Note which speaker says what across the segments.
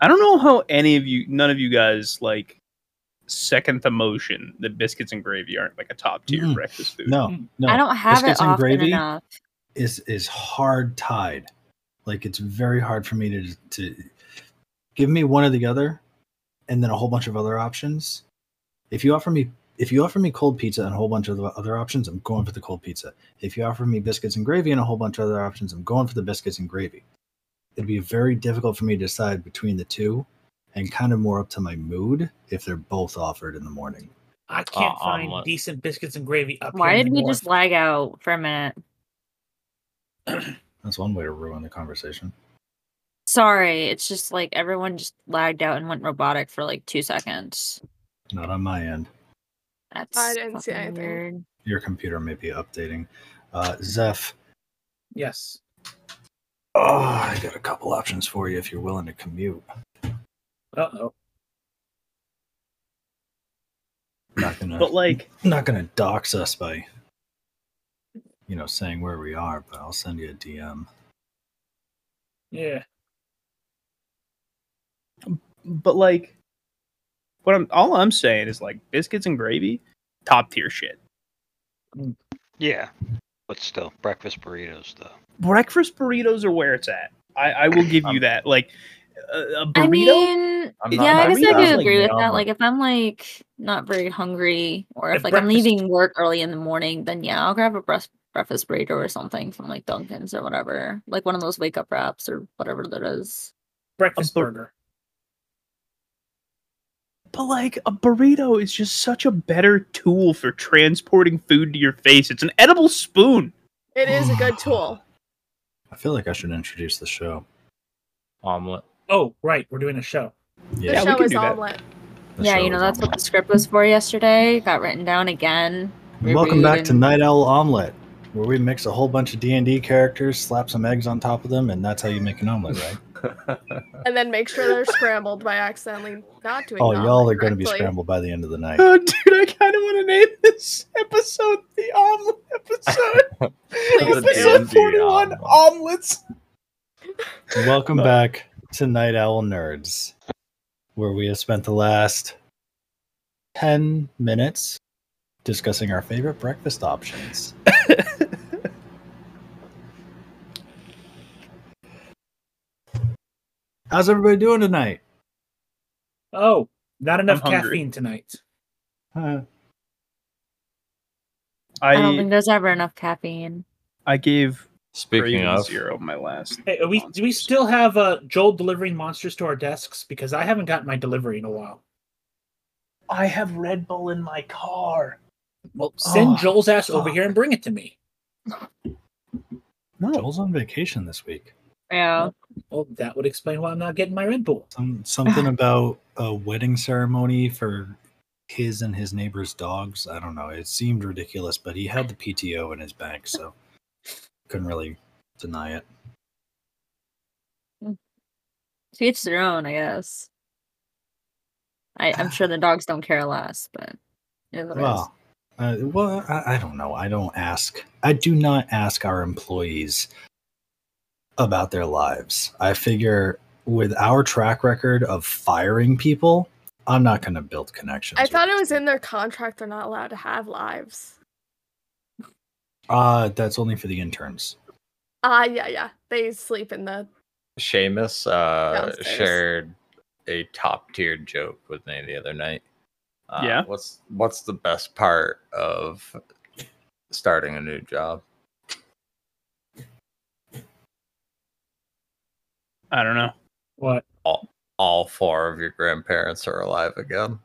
Speaker 1: I don't know how any of you, none of you guys, like second the motion that biscuits and gravy aren't like a top tier
Speaker 2: Mm-mm.
Speaker 1: breakfast food.
Speaker 2: No, mm. no.
Speaker 3: I don't have
Speaker 2: Biscuits
Speaker 3: it
Speaker 2: and
Speaker 3: often
Speaker 2: gravy?
Speaker 3: enough.
Speaker 2: is is hard tied. Like it's very hard for me to to give me one or the other, and then a whole bunch of other options. If you offer me if you offer me cold pizza and a whole bunch of other options, I'm going for the cold pizza. If you offer me biscuits and gravy and a whole bunch of other options, I'm going for the biscuits and gravy. It'd be very difficult for me to decide between the two, and kind of more up to my mood if they're both offered in the morning.
Speaker 4: I can't
Speaker 5: Uh,
Speaker 4: find
Speaker 5: omelet.
Speaker 4: decent biscuits and gravy up
Speaker 3: Why
Speaker 4: here in
Speaker 3: did
Speaker 4: the
Speaker 3: we just lag out for a minute?
Speaker 2: That's one way to ruin the conversation.
Speaker 3: Sorry, it's just like everyone just lagged out and went robotic for like two seconds.
Speaker 2: Not on my end.
Speaker 3: That's
Speaker 6: I didn't see
Speaker 3: fucking
Speaker 6: anything.
Speaker 3: weird.
Speaker 2: Your computer may be updating. Uh, Zeph,
Speaker 4: Yes.
Speaker 2: Oh, I got a couple options for you if you're willing to commute.
Speaker 4: Uh oh.
Speaker 2: Not gonna,
Speaker 1: But like,
Speaker 2: not gonna dox us by, you know, saying where we are. But I'll send you a DM.
Speaker 4: Yeah.
Speaker 1: but like, what I'm all I'm saying is like biscuits and gravy, top tier shit.
Speaker 5: Yeah, but still, breakfast burritos though.
Speaker 1: Breakfast burritos are where it's at. I, I will give you
Speaker 5: Um,
Speaker 1: that. Like a, a burrito.
Speaker 3: I mean,
Speaker 5: I'm
Speaker 3: yeah, I
Speaker 5: I'm
Speaker 3: guess I
Speaker 1: not,
Speaker 3: could
Speaker 1: like,
Speaker 3: agree with
Speaker 5: down
Speaker 3: that. Like, if I'm like not very hungry, or if
Speaker 4: If
Speaker 3: like I'm leaving work early in the morning, then yeah, I'll grab a breast breakfast burrito or something from like Dunkin's or whatever, like one of those wake up wraps or whatever that is.
Speaker 4: Breakfast
Speaker 1: bur-
Speaker 4: burger.
Speaker 1: But like a burrito is just such a better tool for transporting food to your face. It's an edible spoon.
Speaker 6: It is a good tool.
Speaker 2: I feel like I should introduce the show.
Speaker 5: Omelet.
Speaker 4: Oh, right. We're doing a show.
Speaker 6: The
Speaker 1: Yeah, we
Speaker 6: show
Speaker 1: can
Speaker 6: is
Speaker 1: do that.
Speaker 6: omelet.
Speaker 2: The
Speaker 3: yeah, you know
Speaker 2: is
Speaker 3: that's what the script was for yesterday. Got written down again.
Speaker 2: Welcome back to Night Owl Omelet, where we mix a whole bunch of D and D characters, slap some eggs on top of them, and that's how you make an omelet, right?
Speaker 6: And then make sure they're scrambled by accidentally not doing
Speaker 2: oh, y'all are going to be scrambled by the end of the night.
Speaker 1: Oh, dude, I kind of want to name this episode the omelet episode. Episode forty-one
Speaker 5: omelet.
Speaker 1: omelets.
Speaker 2: Welcome back to Night Owl Nerds, where we have spent the last 10 minutes discussing our favorite breakfast options. How's everybody doing tonight?
Speaker 4: Oh, not enough caffeine tonight.
Speaker 2: Uh,
Speaker 3: I don't
Speaker 1: I
Speaker 3: think there's ever enough caffeine.
Speaker 1: I gave
Speaker 5: Speaking
Speaker 1: Raven
Speaker 5: of,
Speaker 1: zero my last.
Speaker 4: Hey, are we do we still have uh, Joel delivering monsters to our desks? Because I haven't gotten my delivery in a while.
Speaker 1: I have Red Bull in my car.
Speaker 4: Well, send
Speaker 2: Oh,
Speaker 4: Joel's ass over here and bring it to me.
Speaker 1: No,
Speaker 2: Joel's on vacation this week.
Speaker 3: Yeah.
Speaker 4: Well, that would explain why I'm not getting my Red Bull.
Speaker 2: Some, something about a wedding ceremony for his and his neighbor's dogs. I don't know. It seemed ridiculous, but he had the PTO in his bank, so couldn't really deny it.
Speaker 3: To each their own, I guess. I, I'm sure the dogs don't care less, but it is what it is.
Speaker 2: Well, uh, well, I, I don't know. I don't ask. I do not ask our employees about their lives. I figure with our track record of firing people, I'm not going to build connections.
Speaker 6: I thought it
Speaker 2: these
Speaker 6: was in their contract they're not allowed to have lives.
Speaker 2: Uh, that's only for the interns.
Speaker 6: Ah, yeah, yeah. They sleep in the.
Speaker 5: Seamus uh,
Speaker 6: Downstairs.
Speaker 5: shared a top tier joke with me the other night. Uh,
Speaker 1: Yeah?
Speaker 5: What's What's the best part of starting a new job?
Speaker 1: I don't know.
Speaker 4: What?
Speaker 5: All All four of your grandparents are alive again.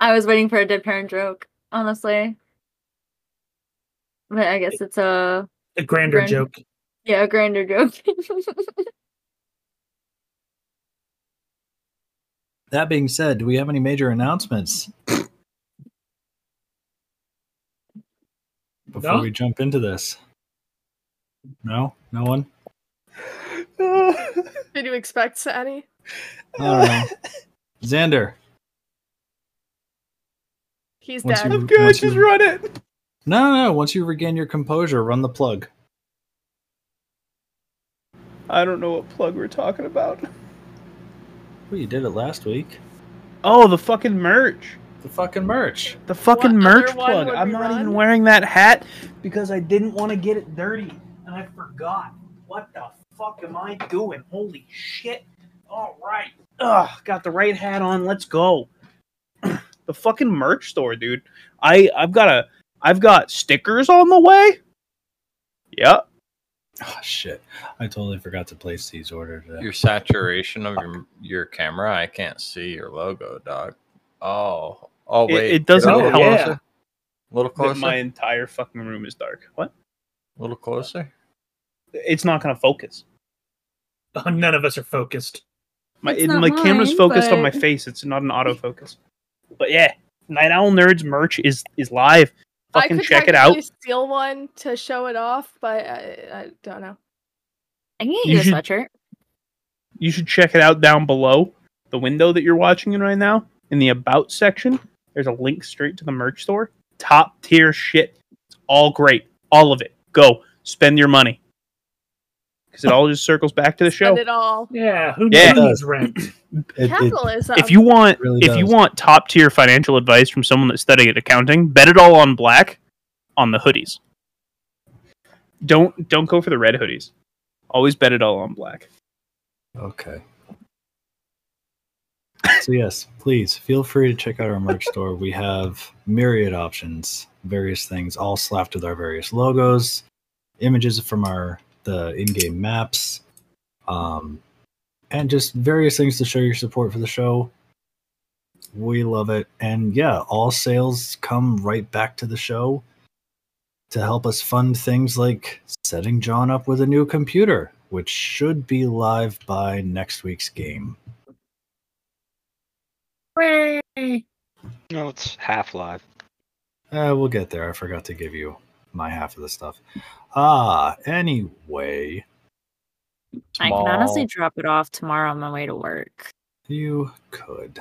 Speaker 3: I was waiting for a dead parent joke, honestly. But I guess it's a
Speaker 4: A grander
Speaker 3: Grand-
Speaker 4: joke.
Speaker 3: yeah, a grander joke.
Speaker 2: That being said, do we have any major announcements? Before
Speaker 4: No.
Speaker 2: we jump into this. No? No one?
Speaker 6: Did you expect any?
Speaker 2: I don't know. Xander.
Speaker 6: He's
Speaker 2: Once
Speaker 6: dead.
Speaker 2: you-
Speaker 1: I'm good. Just
Speaker 2: you-
Speaker 1: run it.
Speaker 2: No, no, no. Once you regain your composure, run the plug.
Speaker 1: I don't know what plug we're talking about.
Speaker 2: Well, you did it last week.
Speaker 1: Oh, the fucking merch.
Speaker 2: The fucking merch.
Speaker 1: The fucking
Speaker 6: What
Speaker 1: merch plug. I'm
Speaker 6: we
Speaker 1: not even wearing that hat because I didn't want to get it dirty. And I forgot. What the fuck am I doing? Holy shit. All right. Ugh, got the right hat on. Let's go. the fucking merch store, dude. I I've got a I've got stickers on the way. Yep.
Speaker 2: Oh shit! I totally forgot to place these orders.
Speaker 5: Your saturation of your your camera, I can't see your logo, dog. Oh, oh
Speaker 1: It-
Speaker 5: wait,
Speaker 1: it doesn't oh,
Speaker 5: Get a little
Speaker 4: help.
Speaker 5: A little closer.
Speaker 1: My entire fucking room is dark. What?
Speaker 5: A little closer.
Speaker 1: It's not gonna focus.
Speaker 4: Oh, none of us are focused.
Speaker 1: My it,
Speaker 3: not
Speaker 1: my camera's
Speaker 3: mine,
Speaker 1: focused on my face. It's not an autofocus. But yeah, Night Owl Nerds merch is is live.
Speaker 6: I
Speaker 1: Fucking
Speaker 6: could
Speaker 1: check it out.
Speaker 6: steal one to show it off, but I, I don't know.
Speaker 3: I can get
Speaker 1: You
Speaker 3: you a
Speaker 1: should-
Speaker 3: sweatshirt.
Speaker 1: You should check it out down below the window that you're watching in right now. In the about section, there's a link straight to the merch store. Top tier shit. It's all great. All of it. Go spend your money. Because it all just circles back to the show.
Speaker 6: Spend it all.
Speaker 4: Yeah, who
Speaker 1: Yeah.
Speaker 4: needs rent?
Speaker 2: It- it-
Speaker 6: Capitalism.
Speaker 1: if you want
Speaker 2: really
Speaker 1: if you want top tier financial advice from someone that's studying accounting, bet it all on black on the hoodies. Don't don't go for the red hoodies. Always bet it all on black.
Speaker 2: Okay. So yes, please feel free to check out our merch store. We have myriad options, various things, all slapped with our various logos, images from our the in-game maps, um, and just various things to show your support for the show. We love it, and yeah, all sales come right back to the show to help us fund things like setting John up with a new computer, which should be live by next week's game.
Speaker 7: No, it's half live.
Speaker 2: Uh, we'll get there. I forgot to give you my half of the stuff. Ah, anyway,
Speaker 3: I can honestly drop it off tomorrow on my way to work.
Speaker 2: you could.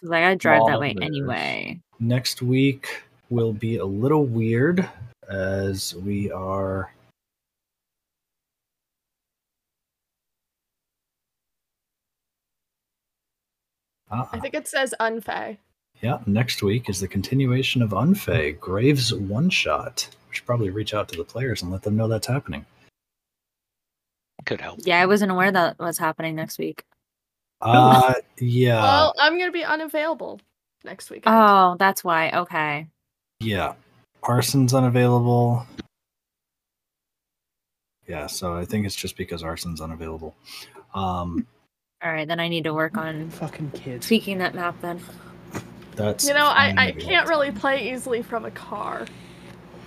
Speaker 3: Because I gotta drive that way anyway.
Speaker 2: Next week will be a little weird as we are. Ah,
Speaker 6: I think it says unfay.
Speaker 2: Yeah, next week is the continuation of Unfay Graves One Shot. We should probably reach out to the players and let them know that's happening.
Speaker 7: Could help.
Speaker 3: Yeah, I wasn't aware that was happening next week.
Speaker 2: Uh, yeah.
Speaker 6: well, I'm gonna be unavailable next week.
Speaker 3: Oh, that's why. Okay.
Speaker 2: Yeah. Arson's unavailable. Yeah, so I think it's just because Arson's unavailable. Um
Speaker 3: All right, then I need to work on
Speaker 1: Fucking kids.
Speaker 3: tweaking that map then.
Speaker 2: That's
Speaker 6: you know, I, I can't really play easily from a car.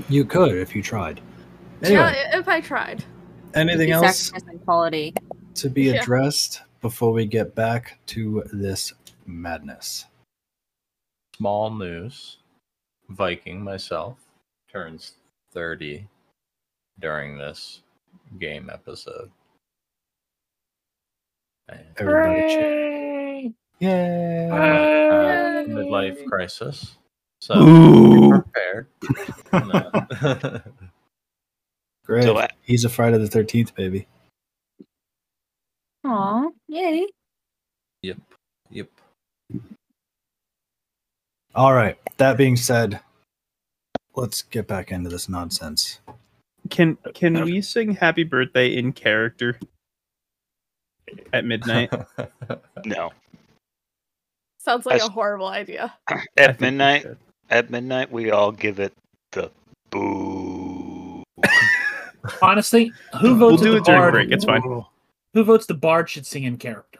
Speaker 2: You could if you tried. Anyway,
Speaker 6: Yeah, if I tried.
Speaker 2: anything
Speaker 3: Keep
Speaker 2: else
Speaker 3: sacrificing quality.
Speaker 2: to be
Speaker 6: Yeah.
Speaker 2: addressed before we get back to this madness?
Speaker 5: Small news. Viking myself turns 30 during this game episode.
Speaker 2: Everybody cheer. Yay!
Speaker 5: I have a midlife crisis. So
Speaker 1: Ooh.
Speaker 5: be prepared.
Speaker 2: Great.
Speaker 7: So, uh,
Speaker 2: He's a Friday the 13th, baby.
Speaker 3: Aw, yay.
Speaker 5: yep. Yep.
Speaker 2: All right. That being said, let's get back into this nonsense.
Speaker 1: Can can we sing happy birthday in character at midnight?
Speaker 7: No.
Speaker 6: Sounds like a horrible idea.
Speaker 7: At midnight, at midnight, we all give it the boo.
Speaker 4: Honestly, who
Speaker 1: We'll
Speaker 4: votes
Speaker 1: do
Speaker 4: that
Speaker 1: it
Speaker 4: the
Speaker 1: during
Speaker 4: bard?
Speaker 1: break, it's fine.
Speaker 4: Who votes the bard should sing in character?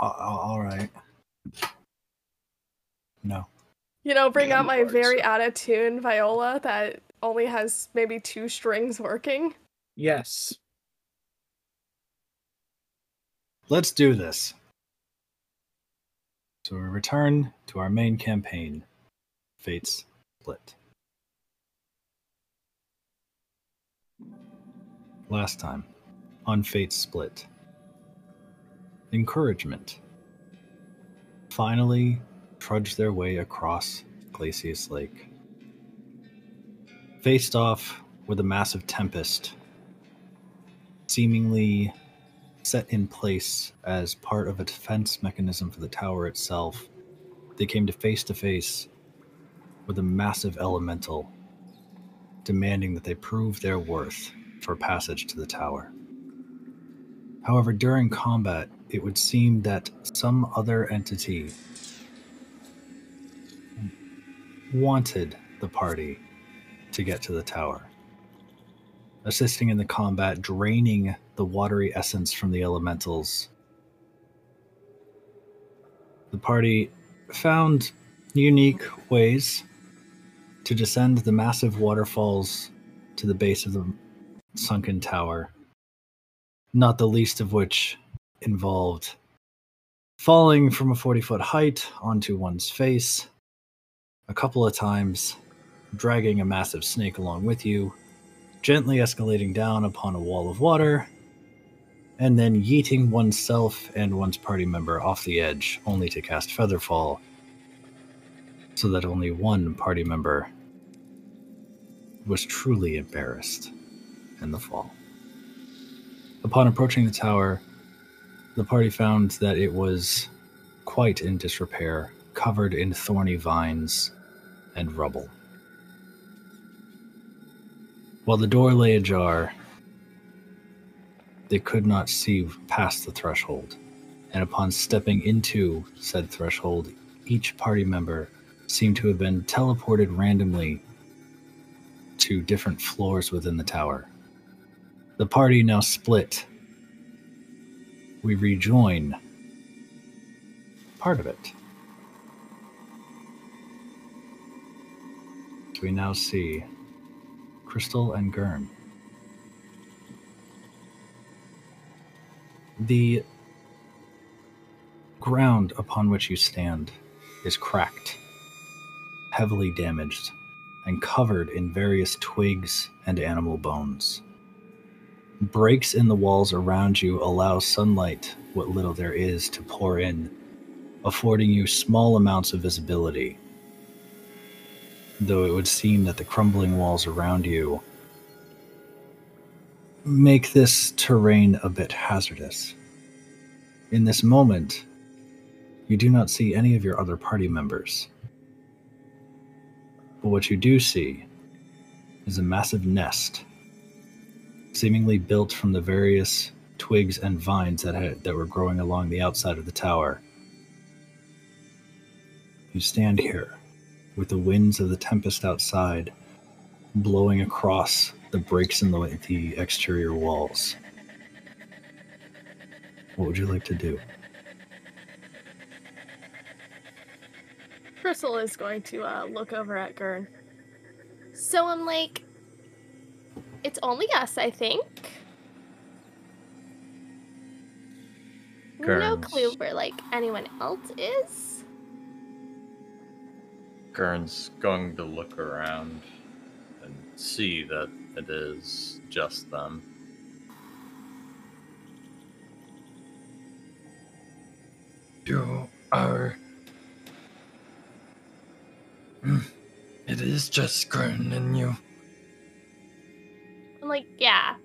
Speaker 2: A- a- all right. No.
Speaker 6: You know, bring out my
Speaker 2: Lords.
Speaker 6: very out of tune viola that only has maybe two strings working.
Speaker 4: Yes.
Speaker 2: Let's do this. So we return to our main campaign Fates Split. Last time, on Fates Split, Encouragement finally trudged their way across Glacius Lake. Faced off with a massive tempest seemingly set in place as part of a defense mechanism for the tower itself. They came to face to face with a massive elemental demanding that they prove their worth for passage to the tower. However, during combat, it would seem that some other entity wanted the party to get to the tower, assisting in the combat, draining the watery essence from the elementals. The party found unique ways to descend the massive waterfalls to the base of the sunken tower, not the least of which involved falling from a 40 foot height onto one's face a couple of times, dragging a massive snake along with you, gently escalating down upon a wall of water, and then yeeting oneself and one's party member off the edge, only to cast Featherfall, so that only one party member was truly embarrassed in the fall. Upon approaching the tower, the party found that it was quite in disrepair, covered in thorny vines and rubble. While the door lay ajar, they could not see past the threshold, and upon stepping into said threshold, each party member seemed to have been teleported randomly to different floors within the tower. The party now split. We rejoin part of it. We now see Crystal and Gurn. The ground upon which you stand is cracked, heavily damaged, and covered in various twigs and animal bones. Breaks in the walls around you allow sunlight, what little there is, to pour in, affording you small amounts of visibility. Though it would seem that the crumbling walls around you make this terrain a bit hazardous. In this moment, you do not see any of your other party members. But what you do see is a massive nest, seemingly built from the various twigs and vines that, had, that were growing along the outside of the tower. You stand here with the winds of the tempest outside blowing across the breaks in the, the exterior walls. What would you like to do?
Speaker 8: Crystal is going to uh, look over at Gurn.
Speaker 6: So I'm like, it's only us, I think. No clue where like anyone else is.
Speaker 5: Gurn's going to look around and see that it is just them.
Speaker 9: You are. Mm, It is just Gurn and you.
Speaker 6: I'm like, yeah.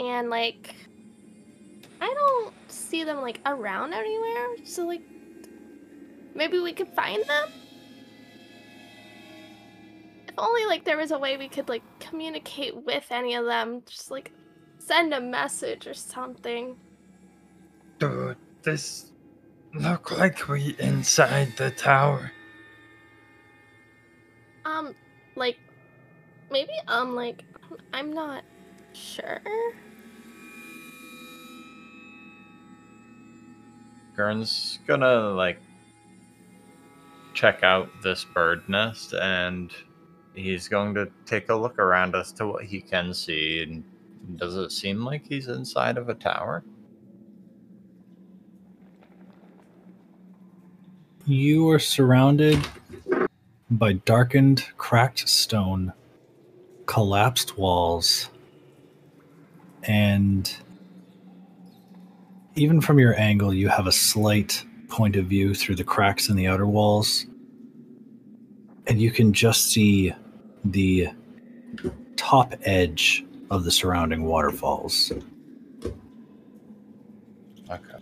Speaker 6: And like, I don't see them like around anywhere. So like, maybe we could find them. If only like there was a way we could like communicate with any of them. Just like send a message or something.
Speaker 9: Do this look like we inside the tower?
Speaker 6: Um, like, maybe um, like, I'm not sure.
Speaker 5: Gurn's gonna like check out this bird nest and he's going to take a look around as to what he can see and does it seem like he's inside of a tower?
Speaker 2: You are surrounded by darkened, cracked stone, collapsed walls, and even from your angle, you have a slight point of view through the cracks in the outer walls. And you can just see the top edge of the surrounding waterfalls.
Speaker 5: Okay.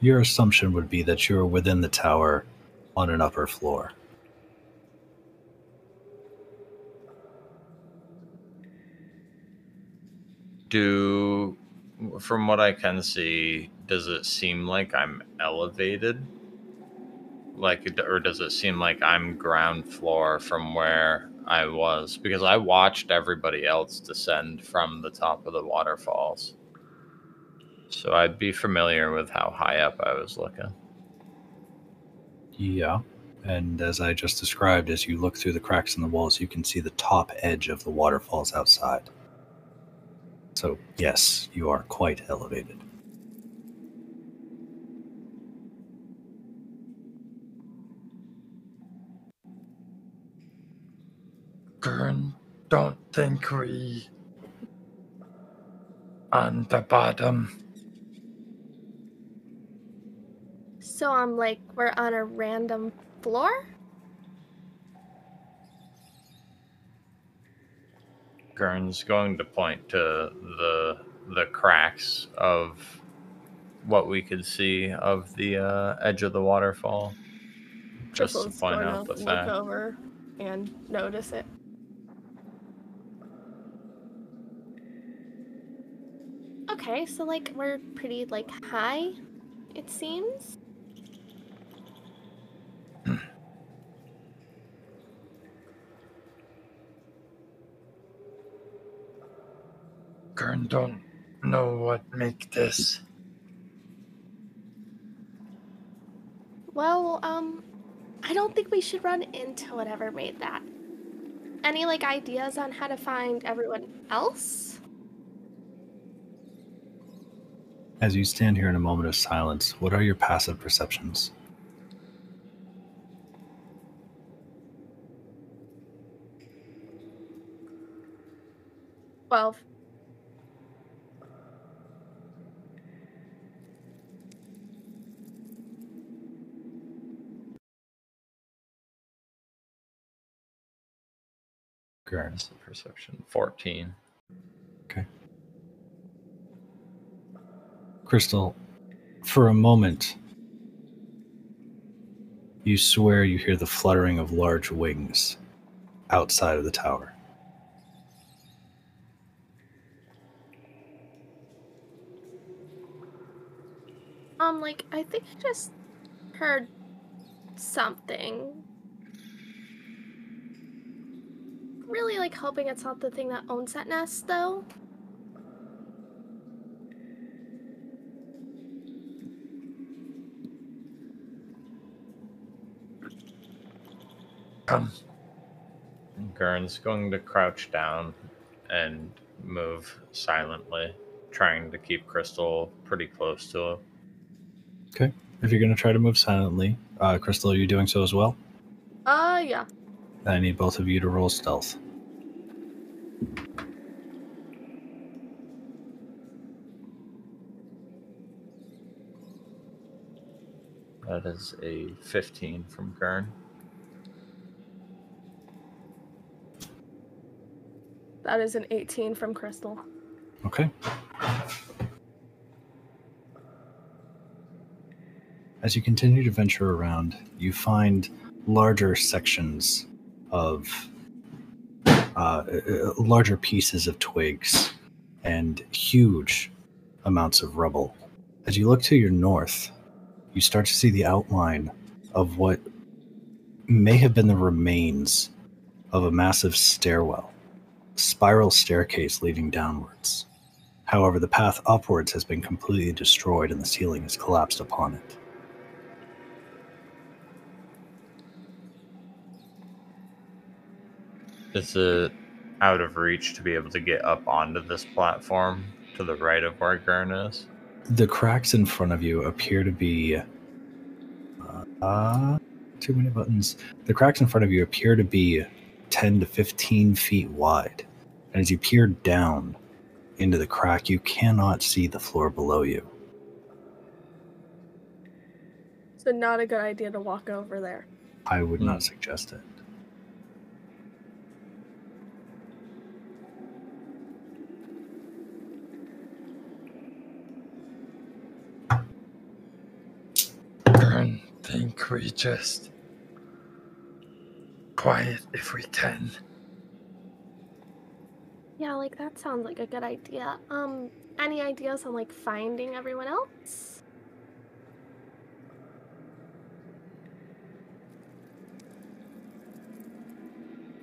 Speaker 2: Your assumption would be that you're within the tower on an upper floor.
Speaker 5: Do from what I can see, does it seem like I'm elevated? Like, or does it seem like I'm ground floor from where I was? Because I watched everybody else descend from the top of the waterfalls. So I'd be familiar with how high up I was looking.
Speaker 2: Yeah. And as I just described, as you look through the cracks in the walls, you can see the top edge of the waterfalls outside. So, yes, you are quite elevated.
Speaker 9: Gurn, don't think we on the bottom.
Speaker 6: So I'm like, we're on a random floor?
Speaker 5: Gurn's going to point to the the cracks of what we could see of the uh, edge of the waterfall. Just to
Speaker 8: Crystal's
Speaker 5: point out the
Speaker 8: look over and notice it.
Speaker 6: Okay, so like we're pretty like high, it seems.
Speaker 9: Gurn don't know what make this.
Speaker 6: Well, um, I don't think we should run into whatever made that. Any like ideas on how to find everyone else?
Speaker 2: As you stand here in a moment of silence, what are your passive perceptions?
Speaker 8: Twelve.
Speaker 2: Gurn.
Speaker 5: That's the perception.
Speaker 2: Crystal, for a moment, you swear you hear the fluttering of large wings outside of the tower.
Speaker 6: Um, like I think I just heard something. Really like hoping it's not the thing that owns that nest though.
Speaker 9: Come.
Speaker 5: Gurn's going to crouch down and move silently, trying to keep Crystal pretty close to him.
Speaker 2: Okay. If you're going to try to move silently, uh, Crystal, are you doing so as well?
Speaker 8: Uh yeah.
Speaker 2: I need both of you to roll stealth.
Speaker 5: That is a 15 from Gurn.
Speaker 8: That is an eighteen from Crystal.
Speaker 2: Okay. As you continue to venture around, you find larger sections of uh, uh, larger pieces of twigs and huge amounts of rubble. As you look to your north, you start to see the outline of what may have been the remains of a massive stairwell, spiral staircase leading downwards. However, the path upwards has been completely destroyed and the ceiling has collapsed upon it.
Speaker 5: Is it out of reach to be able to get up onto this platform to the right of where Gurn is?
Speaker 2: The cracks in front of you appear to be. Uh, too many buttons. The cracks in front of you appear to be 10 to 15 feet wide. And as you peer down into the crack, you cannot see the floor below you.
Speaker 8: So, not a good idea to walk over there.
Speaker 2: I would not hmm. suggest it.
Speaker 9: Darn, think we just quiet if we can.
Speaker 6: Yeah, like that sounds like a good idea. Um, any ideas on like finding everyone else?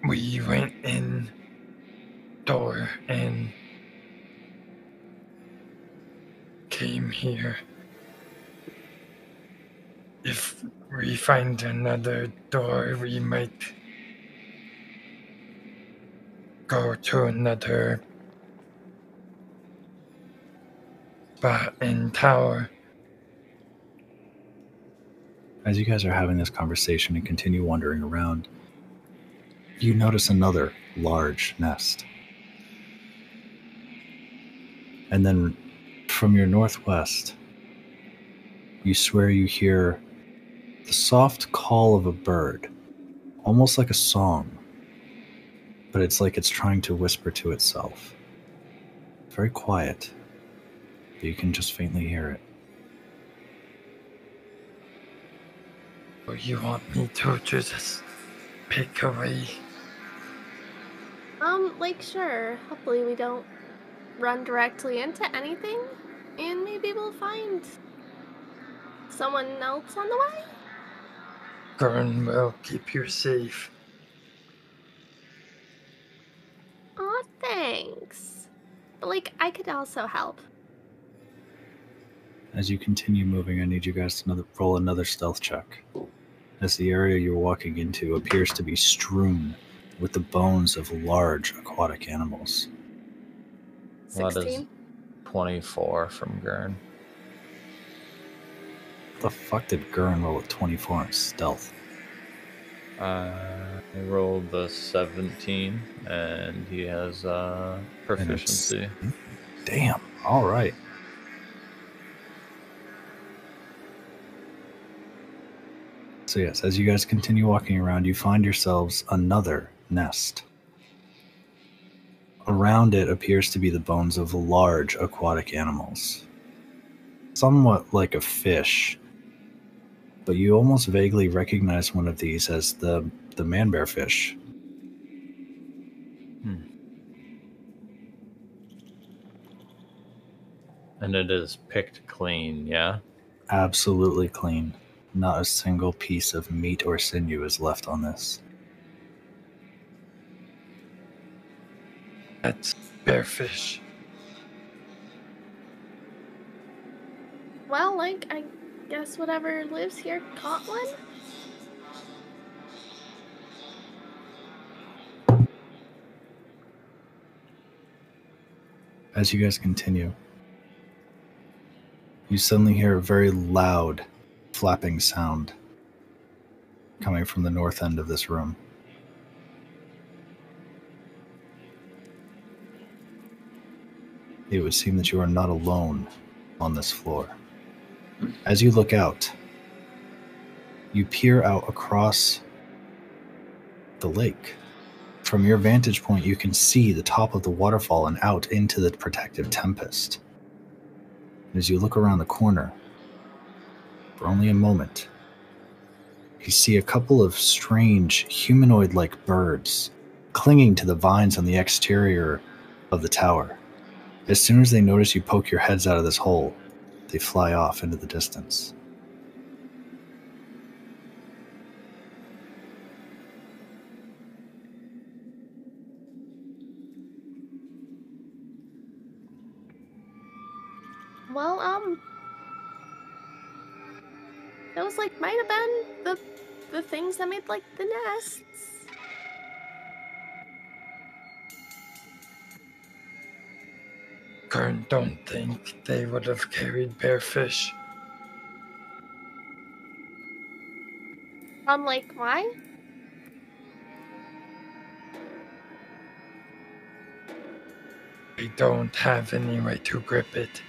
Speaker 9: We went in door and came here. If we find another door, we might go to another spot in tower.
Speaker 2: As you guys are having this conversation and continue wandering around, you notice another large nest. And then from your northwest, you swear you hear the soft call of a bird, almost like a song, but it's like it's trying to whisper to itself. Very quiet, but you can just faintly hear it.
Speaker 9: Or you want me to just pick away?
Speaker 6: Um, like sure. Hopefully we don't run directly into anything, and maybe we'll find someone else on the way.
Speaker 9: Gurn will keep you safe.
Speaker 6: Aw, thanks. But like, I could also help.
Speaker 2: As you continue moving, I need you guys to another, roll another stealth check. As the area you're walking into appears to be strewn with the bones of large aquatic animals.
Speaker 5: That is
Speaker 6: 16?
Speaker 5: 24 from Gurn.
Speaker 2: The fuck did Gurn roll at 24 in stealth?
Speaker 5: Uh, I rolled the 17, and he has uh, proficiency.
Speaker 2: Damn. All right. So, yes, as you guys continue walking around, you find yourselves another nest. Around it appears to be the bones of large aquatic animals, somewhat like a fish, but you almost vaguely recognize one of these as the, the man bear fish. Hmm.
Speaker 5: And it is picked clean, yeah?
Speaker 2: Absolutely clean. Not a single piece of meat or sinew is left on this.
Speaker 9: That's bearfish.
Speaker 6: Well, like, I guess whatever lives here caught one?
Speaker 2: As you guys continue, you suddenly hear a very loud flapping sound coming from the north end of this room. It would seem that you are not alone on this floor. As you look out, you peer out across the lake. From your vantage point, you can see the top of the waterfall and out into the protective tempest. As you look around the corner, for only a moment, you see a couple of strange humanoid like birds clinging to the vines on the exterior of the tower. As soon as they notice you poke your heads out of this hole, they fly off into the distance.
Speaker 6: Well, um, those like might have been the the things that made like the nests.
Speaker 9: Gurn don't think they would have carried bearfish.
Speaker 6: Um, like why?
Speaker 9: They don't have any way to grip it.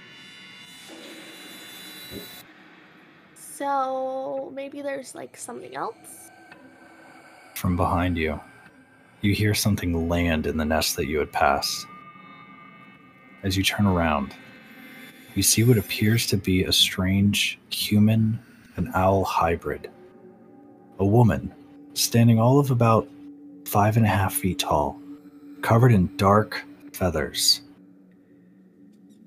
Speaker 6: So maybe there's like something else.
Speaker 2: From behind you, you hear something land in the nest that you had passed. As you turn around, you see what appears to be a strange human an owl hybrid. A woman, standing all of about five and a half feet tall, covered in dark feathers.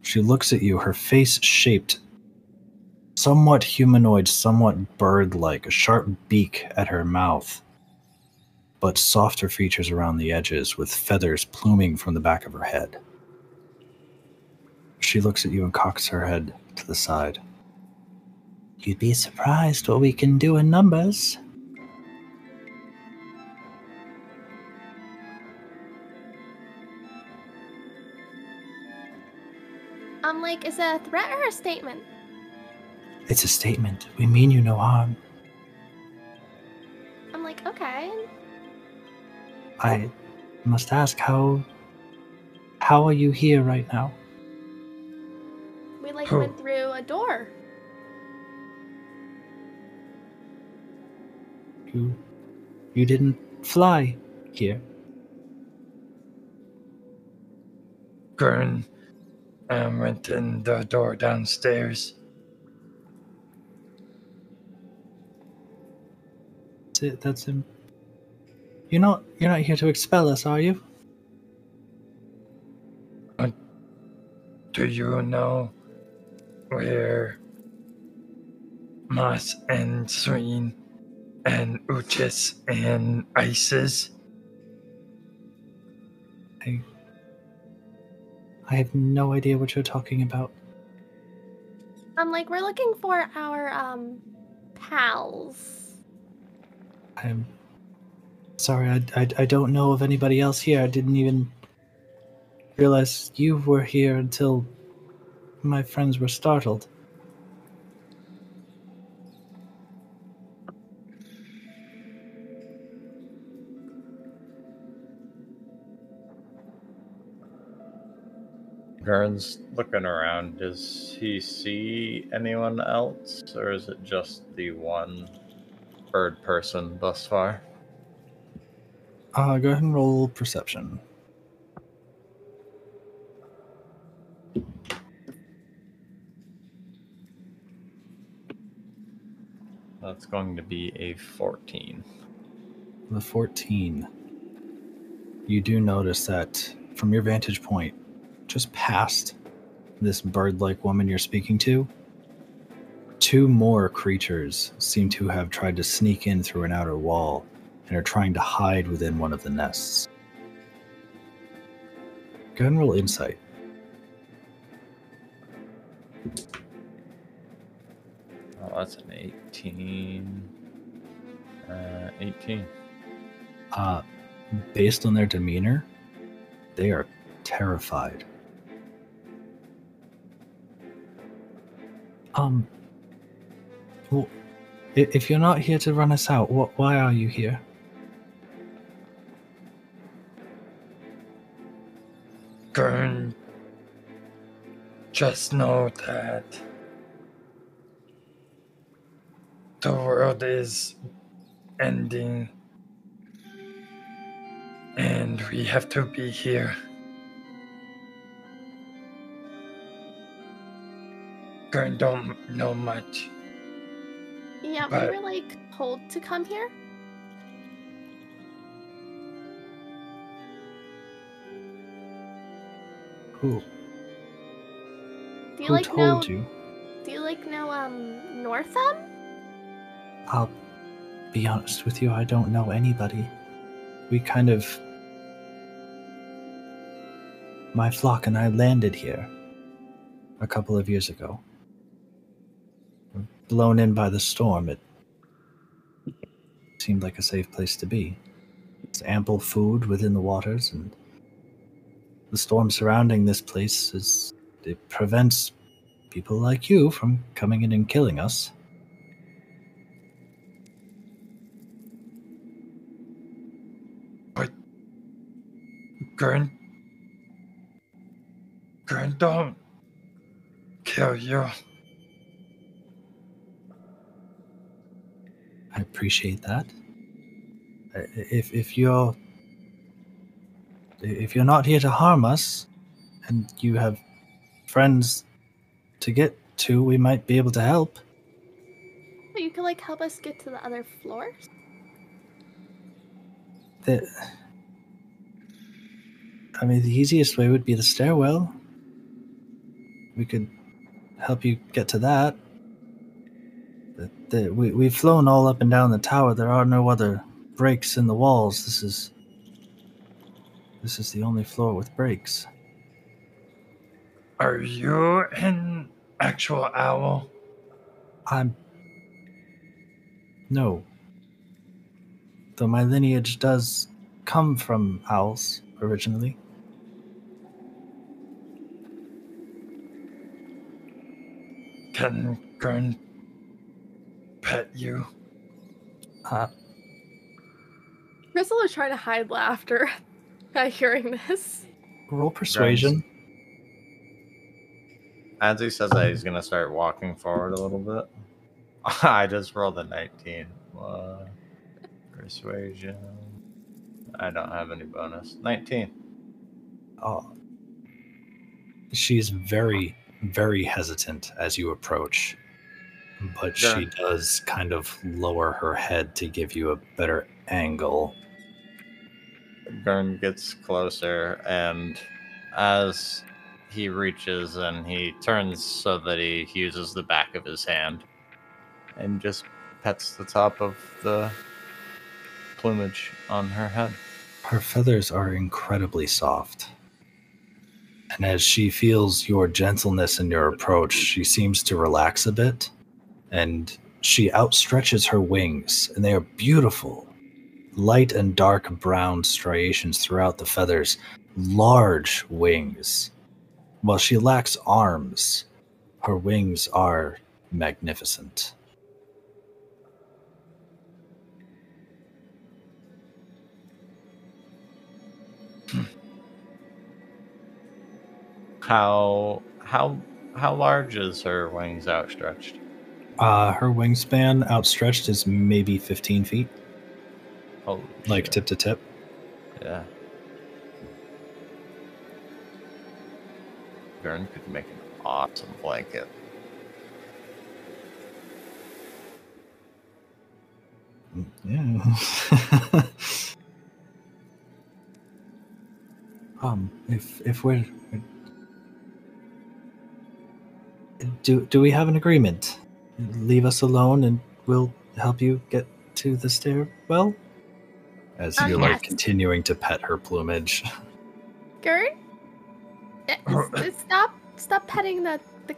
Speaker 2: She looks at you, her face shaped somewhat humanoid, somewhat bird like, a sharp beak at her mouth, but softer features around the edges with feathers pluming from the back of her head. She looks at you and cocks her head to the side. You'd be surprised what we can do in numbers.
Speaker 6: I'm like, is that a threat or a statement?
Speaker 2: It's a statement. We mean you no harm.
Speaker 6: I'm like, okay.
Speaker 2: I must ask how how are you here right now?
Speaker 6: We like
Speaker 9: Oh.
Speaker 6: went through a door.
Speaker 2: You you didn't fly here.
Speaker 9: Gurn um, went in the door downstairs.
Speaker 2: That's it. That's him. You're not you're not here to expel us, are you?
Speaker 9: Do you know where Moss and Serene and Uchis and Isis?
Speaker 2: I I have no idea what you're talking about.
Speaker 6: I'm like, we're looking for our um pals.
Speaker 2: I'm sorry. I, I I don't know of anybody else here. I didn't even realize you were here until my friends were startled.
Speaker 5: Gurn's looking around. Does he see anyone else, or is it just the one bird person thus far?
Speaker 2: Uh, go ahead and roll perception.
Speaker 5: That's going to be a 14.
Speaker 2: The 14. You do notice that from your vantage point, just past this bird like woman you're speaking to, two more creatures seem to have tried to sneak in through an outer wall and are trying to hide within one of the nests. Roll insight.
Speaker 5: Oh, that's an 18. Uh, 18.
Speaker 2: Uh, based on their demeanor, they are terrified. Um, well, if you're not here to run us out, what? Why are you here?
Speaker 9: Gurn, just know that the world is ending and we have to be here. Gurn don't know much.
Speaker 6: Yeah,
Speaker 9: But-
Speaker 6: we were like told to come here.
Speaker 2: Who?
Speaker 6: Do you
Speaker 2: Who
Speaker 6: like
Speaker 2: told
Speaker 6: know?
Speaker 2: you?
Speaker 6: Do you like know um Northam?
Speaker 2: I'll be honest with you. I don't know anybody. We kind of. My flock and I landed here a couple of years ago. Blown in by the storm, it seemed like a safe place to be. There's ample food within the waters, and the storm surrounding this place is it prevents people like you from coming in and killing us.
Speaker 9: Gurn. Gurn don't kill you.
Speaker 2: I appreciate that. If if you're if you're not here to harm us, and you have friends to get to, we might be able to help.
Speaker 6: But you could like help us get to the other floors?
Speaker 2: The, I mean, the easiest way would be the stairwell. We could help you get to that. The, the, we, we've flown all up and down the tower. There are no other breaks in the walls. This is this is the only floor with breaks.
Speaker 9: Are you an actual owl?
Speaker 2: I'm no. Though my lineage does come from owls originally.
Speaker 9: Can Gurn pet you?
Speaker 2: Uh,
Speaker 8: Crystal is trying to hide laughter by hearing this.
Speaker 2: roll persuasion.
Speaker 5: As he says that, he's gonna start walking forward a little bit. I just rolled a 19. What? Persuasion. I don't have any bonus. 19.
Speaker 2: Oh. She's very, very hesitant as you approach, but she does kind of lower her head to give you a better angle.
Speaker 5: Gurn gets closer, and as he reaches and he turns so that he uses the back of his hand and just pets the top of the plumage on her head.
Speaker 2: Her feathers are incredibly soft. And as she feels your gentleness in your approach, she seems to relax a bit. And she outstretches her wings, and they are beautiful. Light and dark brown striations throughout the feathers, large wings. While she lacks arms, her wings are magnificent.
Speaker 5: How how how large is her wings outstretched?
Speaker 2: Uh, her wingspan outstretched is maybe 15 feet,
Speaker 5: Holy
Speaker 2: like
Speaker 5: shit.
Speaker 2: tip to tip.
Speaker 5: Yeah. Gurn could make an awesome blanket.
Speaker 2: Yeah. um, if if we're do do we have an agreement? Leave us alone, and we'll help you get to the stairwell. As
Speaker 6: Um,
Speaker 2: you're like continuing to pet her plumage.
Speaker 6: Gerd? S- s- Stop stop petting the, the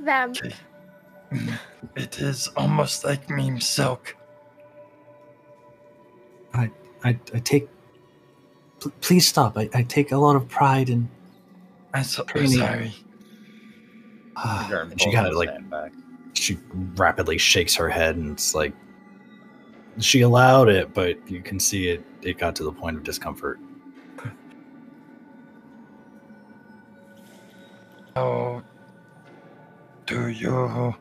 Speaker 6: them.
Speaker 9: It is almost like meme silk.
Speaker 2: I I take. P- please stop. I, I take a lot of pride in.
Speaker 9: I'm so
Speaker 2: Training.
Speaker 9: sorry.
Speaker 5: Gurn
Speaker 2: and she kind of like
Speaker 5: back.
Speaker 2: she rapidly shakes her head and it's like she allowed it but you can see it it got to the point of discomfort
Speaker 9: Oh, do you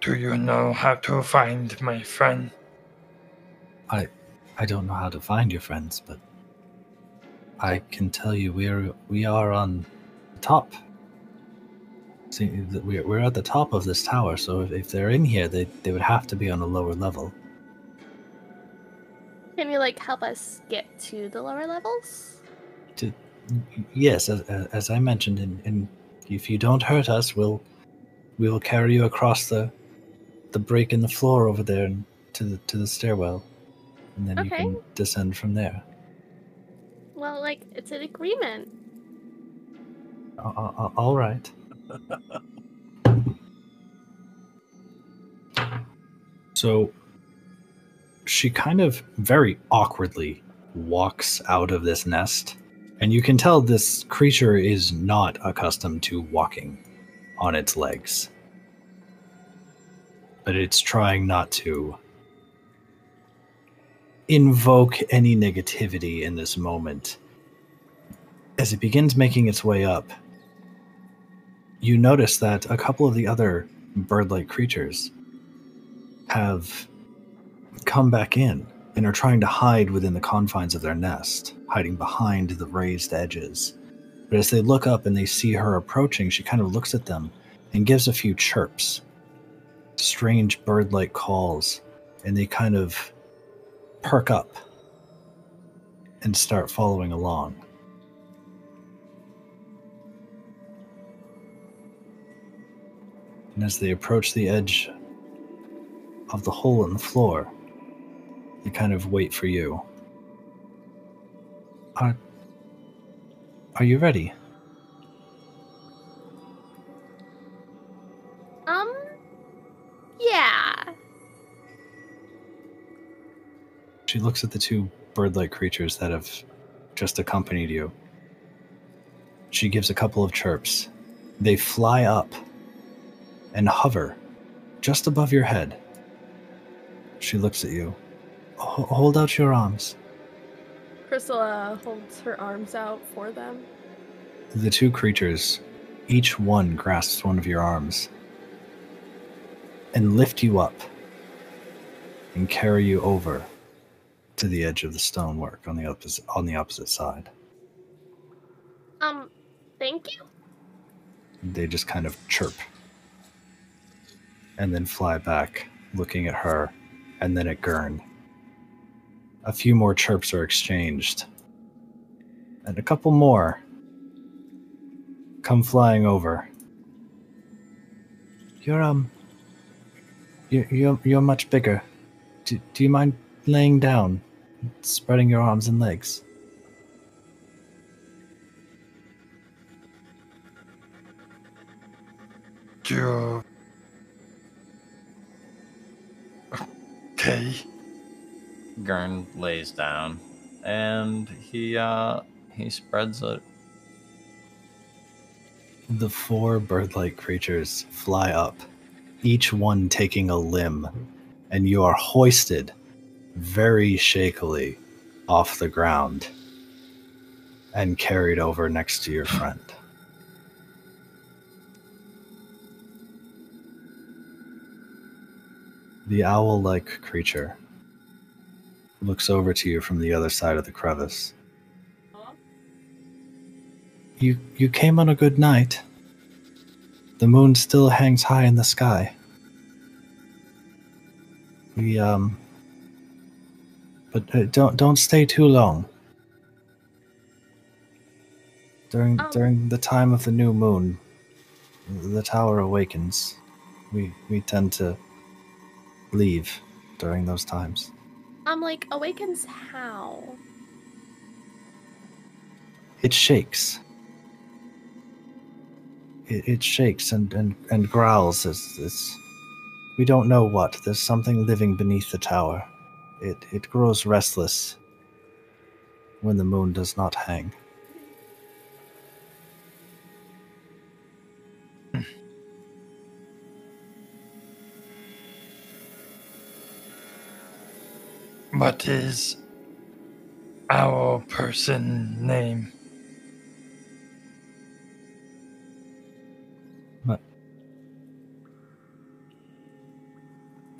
Speaker 9: do you know how to find my friend?
Speaker 2: i I don't know how to find your friends but i can tell you we're we are on top see that we're, we're at the top of this tower so if, if they're in here they, they would have to be on a lower level.
Speaker 6: Can you like help us get to the lower levels?
Speaker 2: To, yes as, as i mentioned and, and if you don't hurt us we'll we will carry you across the the break in the floor over there and to the to the stairwell. And then you can descend from there.
Speaker 6: Well, like it's an agreement.
Speaker 2: A- a- all right so she kind of very awkwardly walks out of this nest and you can tell this creature is not accustomed to walking on its legs. But it's trying not to invoke any negativity in this moment. As it begins making its way up you notice that a couple of the other bird-like creatures have come back in and are trying to hide within the confines of their nest, hiding behind the raised edges. But as they look up and they see her approaching, she kind of looks at them and gives a few chirps. strange bird like calls and they kind of perk up and start following along. And as they approach the edge of the hole in the floor, they kind of wait for you. Are, are you ready?
Speaker 6: Um, yeah.
Speaker 2: She looks at the two bird like creatures that have just accompanied you. She gives a couple of chirps. They fly up and hover just above your head. She looks at you. "Ho- Hold out your arms.
Speaker 8: Priscilla holds her arms out for them.
Speaker 2: The two creatures, each one grasps one of your arms and lift you up and carry you over to the edge of the stonework on the opposite on the opposite side.
Speaker 6: Um, thank you.
Speaker 2: They just kind of chirp and then fly back, looking at her and then at Gurn. A few more chirps are exchanged, and a couple more come flying over. You're um, you're you're, you're much bigger. Do, do you mind laying down, spreading your arms and legs?
Speaker 9: You. Okay.
Speaker 5: Gurn lays down and he uh he spreads it.
Speaker 2: The four bird like creatures fly up, each one taking a limb, and you are hoisted very shakily off the ground and carried over next to your friend. The owl like creature looks over to you from the other side of the crevice. You you came on a good night. The moon still hangs high in the sky. We um but uh, don't don't stay too long. During
Speaker 6: Um.
Speaker 2: during the time of the new moon, the tower awakens. We we tend to leave during those times.
Speaker 6: I'm like, awakens how?
Speaker 2: It shakes. It, it shakes and, and, and growls as this. We don't know what. There's something living beneath the tower. It, it grows restless when the moon does not hang.
Speaker 9: What is our person name?
Speaker 2: But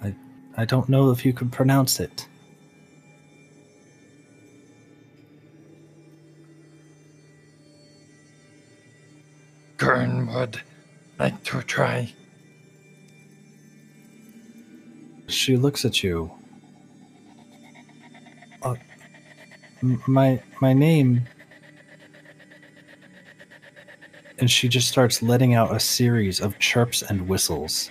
Speaker 2: I I don't know if you could pronounce it.
Speaker 9: Gurn would like to try.
Speaker 2: She looks at you. My my name. And she just starts letting out a series of chirps and whistles.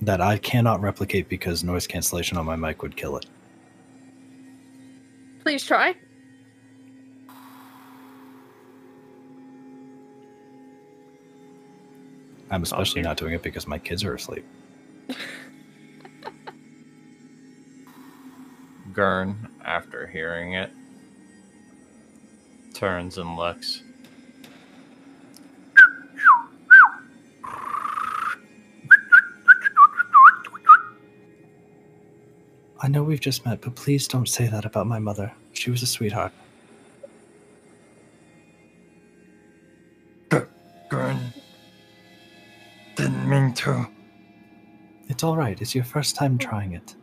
Speaker 2: That I cannot replicate because noise cancellation on my mic would kill it.
Speaker 8: Please try.
Speaker 2: I'm especially
Speaker 5: Okay.
Speaker 2: not doing it because my kids are asleep.
Speaker 5: Gurn, after hearing it, turns and looks.
Speaker 2: I know we've just met, but please don't say that about my mother. She was a sweetheart.
Speaker 9: Gurn didn't mean to.
Speaker 2: It's all right. It's your first time trying it.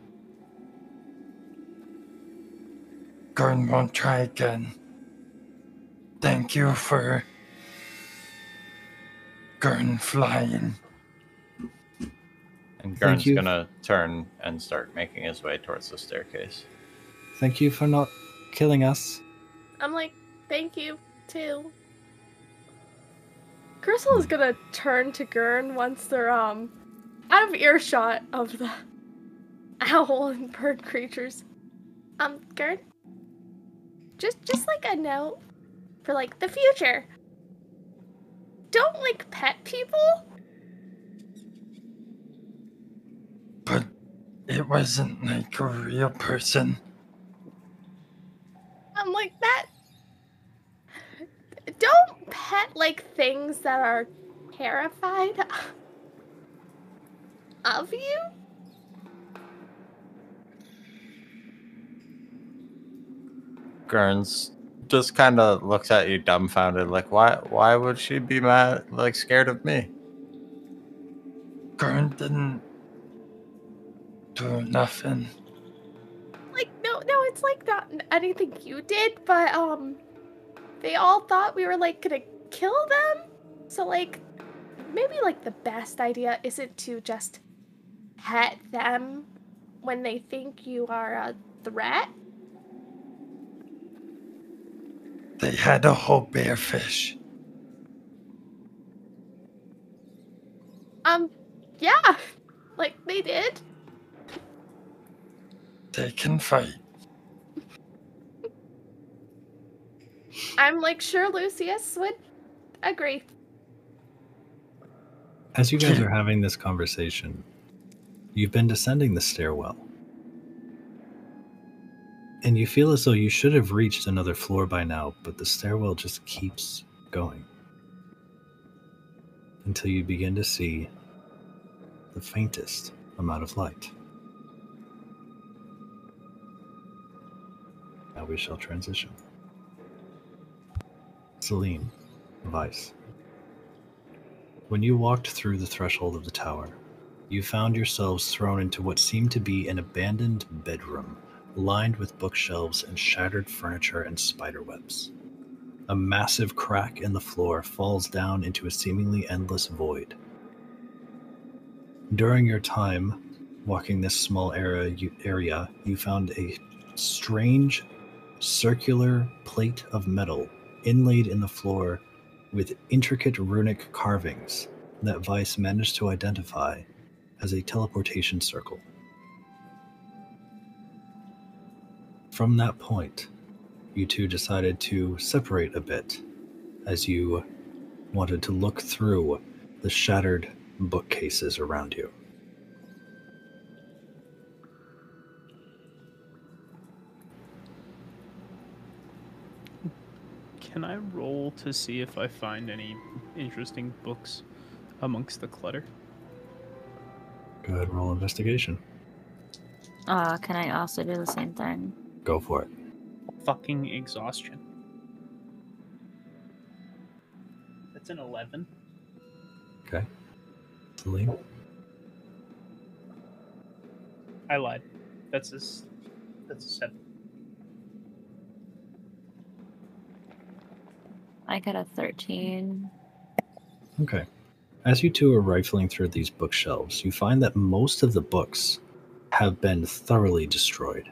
Speaker 9: Gurn won't try again. Thank you for Gurn flying.
Speaker 5: And
Speaker 2: Thank
Speaker 5: Gurn's gonna turn and start making his way towards the staircase.
Speaker 2: Thank you for not killing us.
Speaker 6: I'm like, thank you too. Crystal is gonna turn to Gurn once they're um out of earshot of the owl and bird creatures. Um, Gurn, just just like a note for like the future. Don't like pet people.
Speaker 9: But it wasn't like a real person.
Speaker 6: I'm like that. Don't pet like things that are terrified of you.
Speaker 5: Gurns just kind of looks at you dumbfounded, like, why? Why would she be mad, like scared of me?
Speaker 9: Gurn didn't do nothing.
Speaker 6: Like no, no, it's like not anything you did, but um, they all thought we were like gonna kill them. So like, maybe like the best idea isn't to just pet them when they think you are a threat.
Speaker 9: They had a whole bearfish.
Speaker 6: Um, yeah, like they did.
Speaker 9: They can fight.
Speaker 6: I'm like sure Lucius would agree.
Speaker 2: As you guys are having this conversation, you've been descending the stairwell. And you feel as though you should have reached another floor by now, but the stairwell just keeps going. Until you begin to see the faintest amount of light. Now we shall transition. Celine, Vice. When you walked through the threshold of the tower, you found yourselves thrown into what seemed to be an abandoned bedroom lined with bookshelves and shattered furniture and spiderwebs. A massive crack in the floor falls down into a seemingly endless void. During your time walking this small area, you, area, you found a strange circular plate of metal inlaid in the floor with intricate runic carvings that Vice managed to identify as a teleportation circle. From that point, you two decided to separate a bit as you wanted to look through the shattered bookcases around you.
Speaker 1: Can I roll to see if I find any interesting books amongst the clutter?
Speaker 2: Go ahead and roll investigation.
Speaker 3: Uh, can I also do the same thing?
Speaker 2: Go for it.
Speaker 1: Fucking exhaustion. That's an 11.
Speaker 2: Okay. Celine?
Speaker 1: I lied. That's a, s- that's a 7.
Speaker 3: I got a 13.
Speaker 2: Okay. As you two are rifling through these bookshelves, you find that most of the books have been thoroughly destroyed,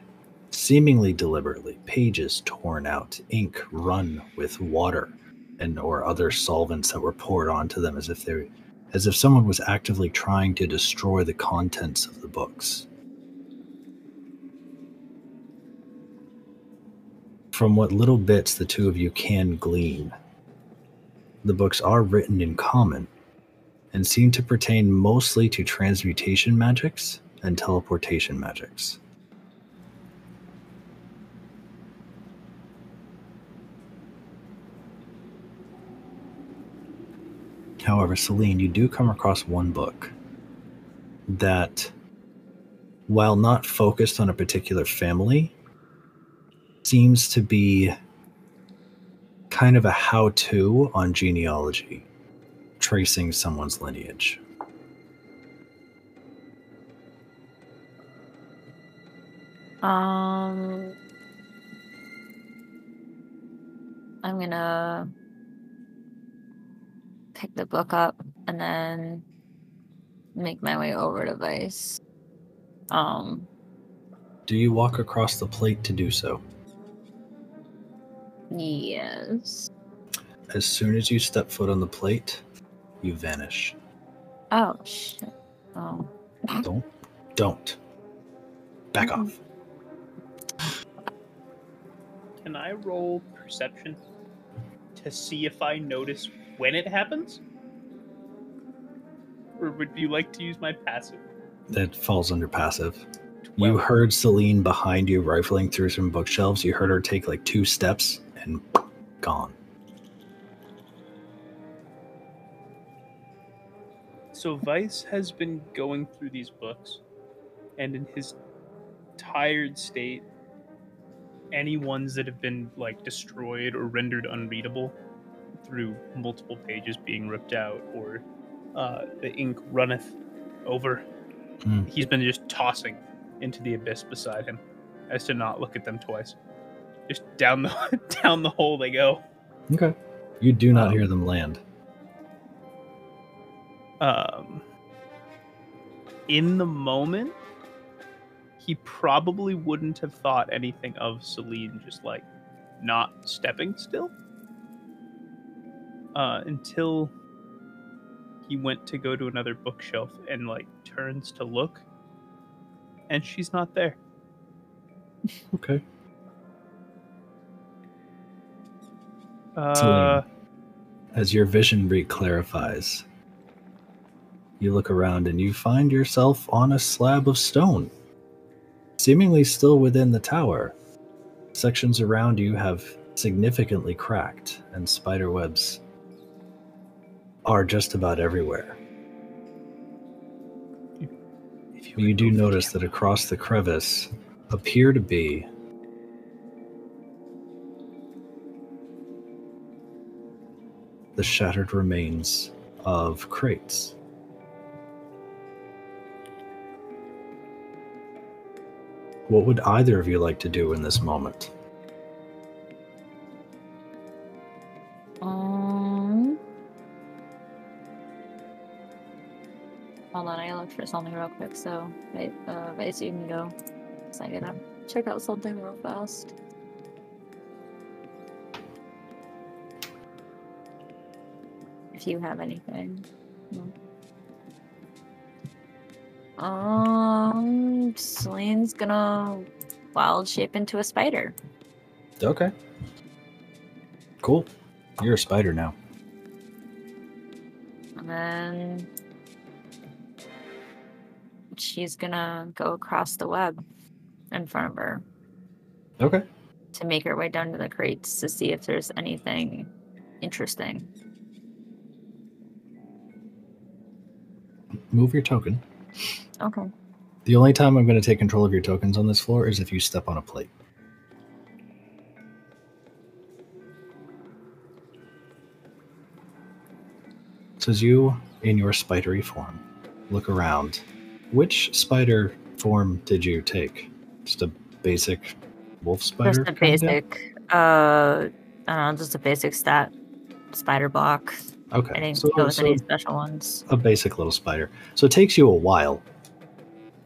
Speaker 2: seemingly deliberately. Pages torn out, ink run with water and or other solvents that were poured onto them as if they as if someone was actively trying to destroy the contents of the books. From what little bits the two of you can glean, the books are written in common and seem to pertain mostly to transmutation magics and teleportation magics. However, Celine, you do come across one book that, while not focused on a particular family, seems to be kind of a how to on genealogy, tracing someone's lineage.
Speaker 3: Um, I'm gonna pick the book up and then make my way over to Vice. Um,
Speaker 2: Do you walk across the plate to do so?
Speaker 3: yes.
Speaker 2: As soon as you step foot on the plate, you vanish.
Speaker 3: Oh shit. Oh.
Speaker 2: Don't. Don't. Back off.
Speaker 1: Can I roll perception to see if I notice when it happens? Or would you like to use my passive?
Speaker 2: That falls under passive. You heard Celine behind you rifling through some bookshelves. You heard her take like two steps and gone.
Speaker 1: So Vice has been going through these books, and in his tired state, any ones that have been like destroyed or rendered unreadable through multiple pages being ripped out or uh, the ink runneth over,
Speaker 2: Hmm.
Speaker 1: he's been just tossing into the abyss beside him, as to not look at them twice. Just down the down the hole they go.
Speaker 2: Okay. You do not
Speaker 1: Um,
Speaker 2: hear them land.
Speaker 1: um, in the moment, he probably wouldn't have thought anything of Celine just like not stepping still uh, until he went to go to another bookshelf and like turns to look, and she's not there.
Speaker 2: Okay.
Speaker 1: Uh,
Speaker 2: As your vision re-clarifies, you look around and you find yourself on a slab of stone, seemingly still within the tower. Sections around you have significantly cracked, and spider webs are just about everywhere.
Speaker 1: if
Speaker 2: You do notice that across the crevice appear to be the shattered remains of crates. What would either of you like to do in this moment?
Speaker 3: For something real quick. So, wait, uh, Vice, you can go. So I gotta check out something real fast. If you have anything. No. Um, Celine's gonna wild shape into a spider.
Speaker 2: Okay. Cool. You're a spider now.
Speaker 3: And then she's gonna go across the web in front of her
Speaker 2: Okay.
Speaker 3: to make her way down to the crates to see if there's anything interesting.
Speaker 2: Move your token.
Speaker 3: Okay.
Speaker 2: The only time I'm going to take control of your tokens on this floor is if you step on a plate. So as you, in your spidery form, look around, which spider form did you take? Just a basic wolf spider?
Speaker 3: Just a basic, uh, I don't know, just a basic stat spider block.
Speaker 2: Okay.
Speaker 3: I didn't
Speaker 2: So,
Speaker 3: go with
Speaker 2: so
Speaker 3: any special ones.
Speaker 2: a basic little spider. So it takes you a while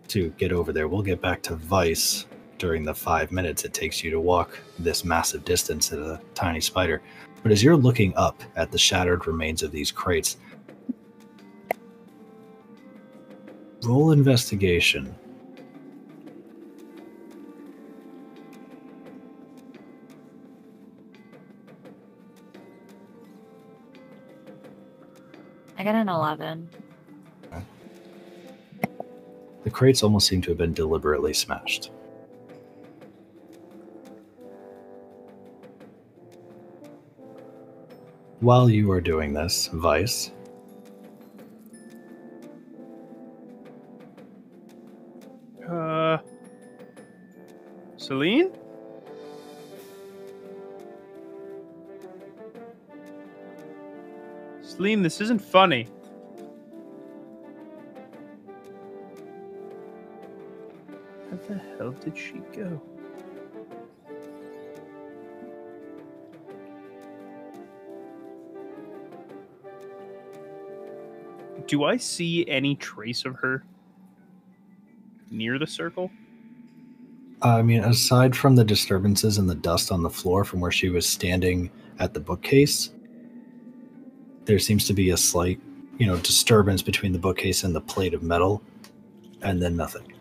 Speaker 2: to get over there. We'll get back to Vice during the five minutes it takes you to walk this massive distance at a tiny spider. But as you're looking up at the shattered remains of these crates, roll investigation.
Speaker 3: I got an 11.
Speaker 2: The crates almost seem to have been deliberately smashed. While you are doing this, Vice,
Speaker 1: Celine? Celine, this isn't funny. Where the hell did she go? Do I see any trace of her near the circle?
Speaker 2: I mean, aside from the disturbances and the dust on the floor from where she was standing at the bookcase, there seems to be a slight, you know, disturbance between the bookcase and the plate of metal, and then nothing.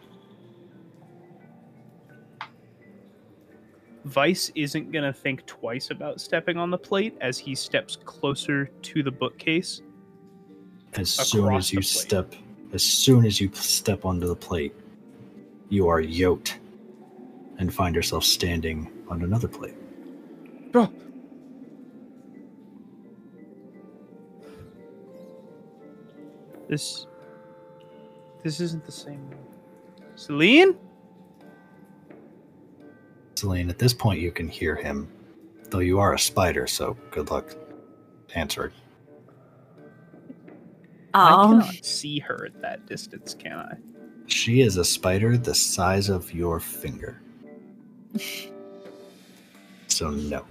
Speaker 1: Vice isn't going to think twice about stepping on the plate as he steps closer to the bookcase.
Speaker 2: As soon as you
Speaker 1: plate.
Speaker 2: step, as soon as you step onto the plate, you are yoked and find yourself standing on another plate.
Speaker 1: This this isn't the same one. Celine?
Speaker 2: Celine, at this point, you can hear him, though you are a spider, so good luck answering.
Speaker 1: I
Speaker 3: Um,
Speaker 1: cannot see her at that distance, can I?
Speaker 2: She is a spider the size of your finger. So, no.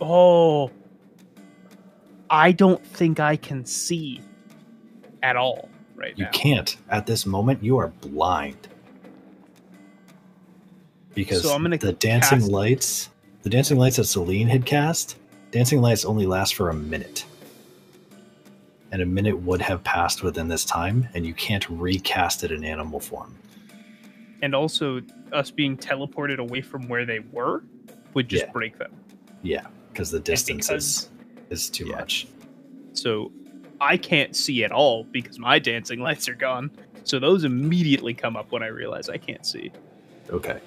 Speaker 1: Oh. I don't think I can see at all right
Speaker 2: You
Speaker 1: now.
Speaker 2: can't. At this moment, you are blind. Because
Speaker 1: So I'm gonna
Speaker 2: the dancing
Speaker 1: cast-
Speaker 2: lights, the dancing lights that Celine had cast, dancing lights only last for a minute. And a minute would have passed within this time, and you can't recast it in animal form.
Speaker 1: And also, us being teleported away from where they were would just
Speaker 2: Yeah.
Speaker 1: break them.
Speaker 2: Yeah, because the distance
Speaker 1: because-
Speaker 2: is, is too
Speaker 1: Yeah.
Speaker 2: much.
Speaker 1: So I can't see at all because my dancing lights are gone. So those immediately come up when I realize I can't see.
Speaker 2: Okay.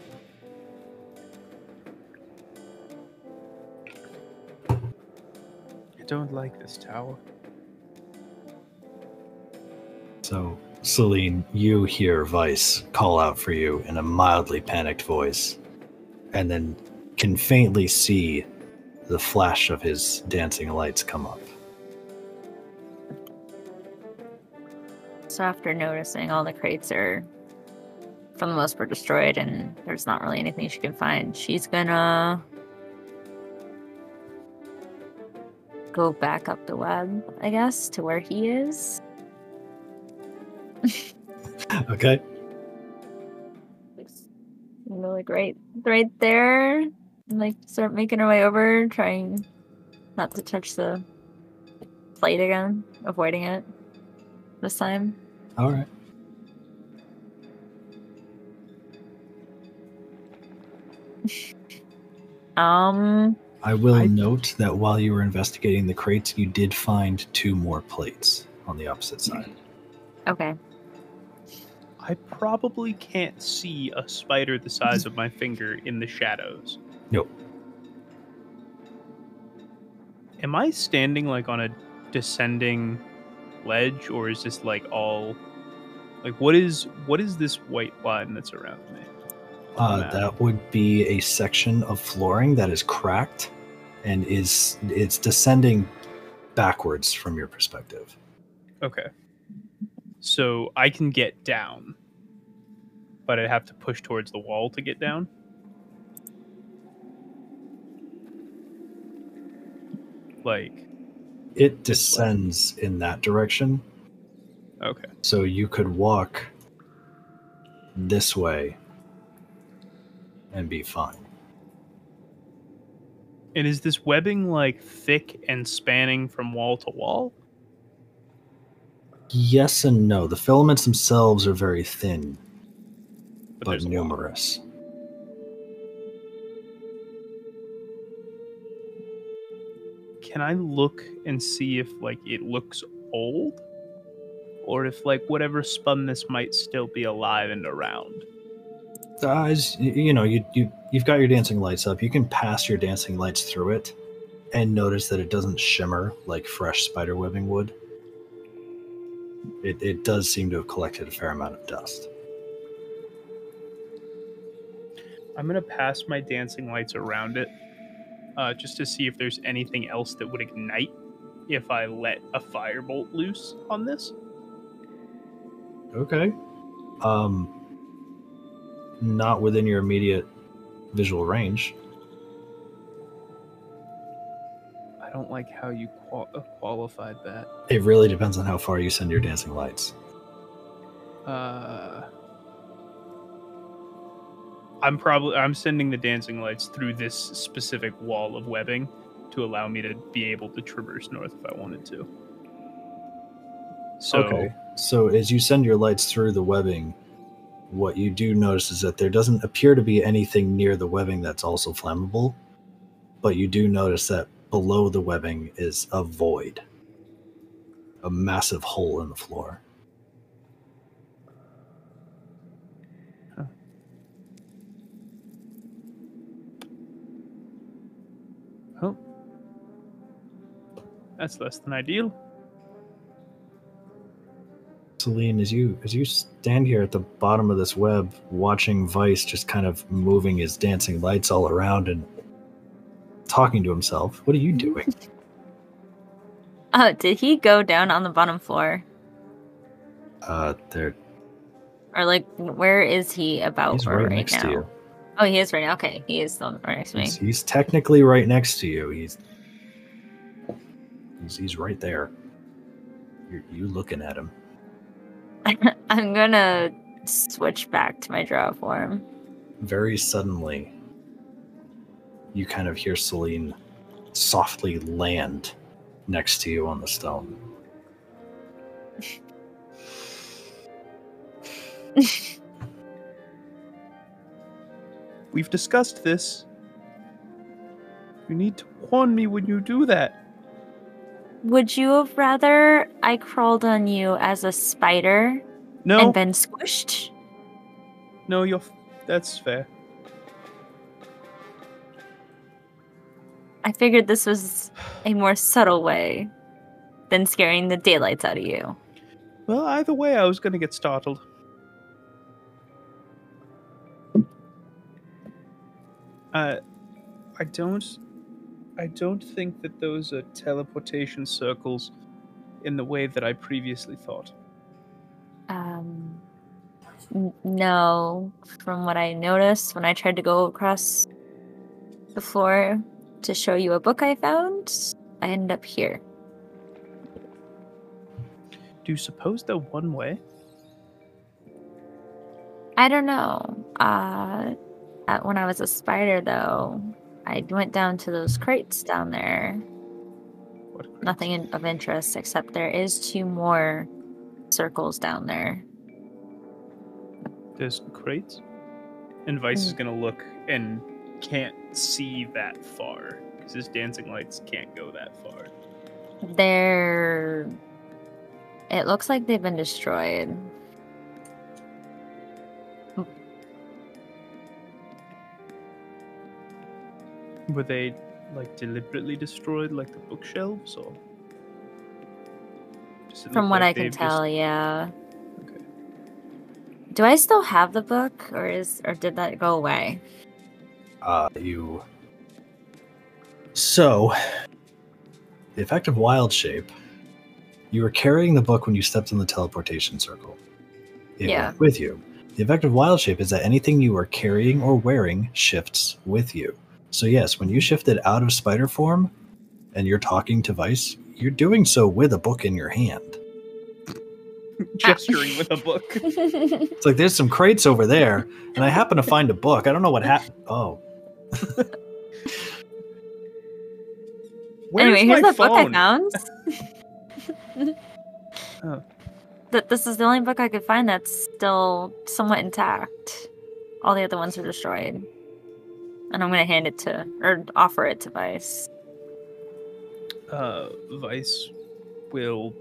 Speaker 1: I don't like this tower.
Speaker 2: So, Celine, you hear Vice call out for you in a mildly panicked voice, and then can faintly see the flash of his dancing lights come up.
Speaker 3: So after noticing all the crates are, for the most part, destroyed, and there's not really anything she can find, she's gonna go back up the web, I guess, to where he is.
Speaker 2: Okay.
Speaker 3: You know, like right, right there. and, Like start making her way over, trying not to touch the plate again, avoiding it this time.
Speaker 2: All right.
Speaker 3: Um,
Speaker 2: I will
Speaker 1: I-
Speaker 2: note that while you were investigating the crates, you did find two more plates on the opposite side.
Speaker 3: okay.
Speaker 1: I probably can't see a spider the size of my finger in the shadows.
Speaker 2: Nope.
Speaker 1: Am I standing like on a descending ledge or is this like all like what is what is this white line that's around me?
Speaker 2: Uh, that would be a section of flooring that is cracked and is it's descending backwards from your perspective.
Speaker 1: Okay. So I can get down, but I'd have to push towards the wall to get down. Like,
Speaker 2: It descends in that direction,
Speaker 1: okay.
Speaker 2: so you could walk this way and be fine.
Speaker 1: And is this webbing like thick and spanning from wall to wall?
Speaker 2: Yes and no. The filaments themselves are very thin, but,
Speaker 1: lot.
Speaker 2: numerous.
Speaker 1: Can I look and see if like it looks old? Or if like whatever spun this might still be alive and around?
Speaker 2: Vice, you know, you you you've got your dancing lights up. You can pass your dancing lights through it and notice that it doesn't shimmer like fresh spider webbing would. It it does seem to have collected a fair amount of dust.
Speaker 1: I'm gonna pass my dancing lights around it, uh, just to see if there's anything else that would ignite if I let a firebolt loose on this.
Speaker 2: Okay. Um not within your immediate visual range.
Speaker 1: I don't don't like how you qual- uh, qualified bet.
Speaker 2: It really depends on how far you send your dancing lights.
Speaker 1: Uh, I'm probably I'm sending the dancing lights through this specific wall of webbing to allow me to be able to traverse north if I wanted to. So
Speaker 2: okay. So as you send your lights through the webbing, what you do notice is that there doesn't appear to be anything near the webbing that's also flammable, but you do notice that below the webbing is a void, a massive hole in the floor.
Speaker 1: Oh. That's less than ideal.
Speaker 2: Celine, as you as you stand here at the bottom of this web, watching Vice just kind of moving his dancing lights all around and talking to himself, what are you doing?
Speaker 3: Oh, did he go down on the bottom floor?
Speaker 2: Uh, there,
Speaker 3: Or like, where is he about
Speaker 2: he's right
Speaker 3: right,
Speaker 2: next
Speaker 3: now?
Speaker 2: to you.
Speaker 3: Oh, he is right now. Okay, he is still right next to me.
Speaker 2: He's, he's technically right next to you. He's he's, he's right there. You're you looking at him.
Speaker 3: I'm gonna switch back to my drow form.
Speaker 2: Very suddenly, you kind of hear Celine softly land next to you on the stone.
Speaker 1: We've discussed this. You need to warn me when you do that.
Speaker 3: Would you have rather I crawled on you as a spider
Speaker 1: No,
Speaker 3: and been squished?
Speaker 1: no, you're. f- That's fair.
Speaker 3: I figured this was a more subtle way than scaring the daylights out of you.
Speaker 1: Well, either way, I was gonna get startled. Uh, I don't. I don't think that those are teleportation circles in the way that I previously thought.
Speaker 3: Um, n- no, from what I noticed when I tried to go across the floor to show you a book I found, I end up here.
Speaker 1: Do you suppose they're one way?
Speaker 3: I don't know. Uh, when I was a spider, though, I went down to those crates down there.
Speaker 1: What crates?
Speaker 3: Nothing of interest except there is two more circles down there.
Speaker 1: There's crates. And Vice is gonna look and can't see that far because his dancing lights can't go that far.
Speaker 3: They're. It looks like they've been destroyed.
Speaker 1: Were they like deliberately destroyed, like the bookshelves, or?
Speaker 3: From what
Speaker 1: like
Speaker 3: I can
Speaker 1: they've just-
Speaker 3: tell, yeah.
Speaker 1: Okay.
Speaker 3: Do I still have the book, or is or did that go away?
Speaker 2: Uh, you. So, the effect of wild shape. You were carrying the book when you stepped in the teleportation circle. It
Speaker 3: Yeah.
Speaker 2: with you. The effect of wild shape is that anything you are carrying or wearing shifts with you. So yes, when you shifted out of spider form, and you're talking to Vice, you're doing so with a book in your hand.
Speaker 1: Gesturing with a book.
Speaker 2: It's like there's some crates over there, and I happen to find a book. I don't know what happened. Oh,
Speaker 1: Where's
Speaker 3: anyway, here's the book I
Speaker 1: phone?
Speaker 3: found.
Speaker 1: Oh.
Speaker 3: That this is the only book I could find that's still somewhat intact. All the other ones are destroyed. And I'm gonna hand it to or offer it to Vice.
Speaker 1: uh, Vice will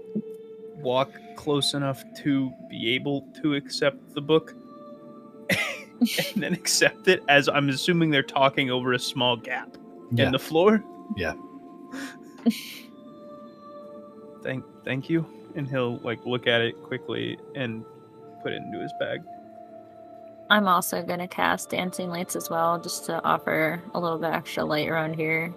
Speaker 1: walk close enough to be able to accept the book and then accept it as I'm assuming they're talking over a small gap
Speaker 2: yeah.
Speaker 1: in the floor.
Speaker 2: Yeah.
Speaker 1: Thank thank you. And he'll like look at it quickly and put it into his bag.
Speaker 3: I'm also gonna cast dancing lights as well, just to offer a little bit extra light around here.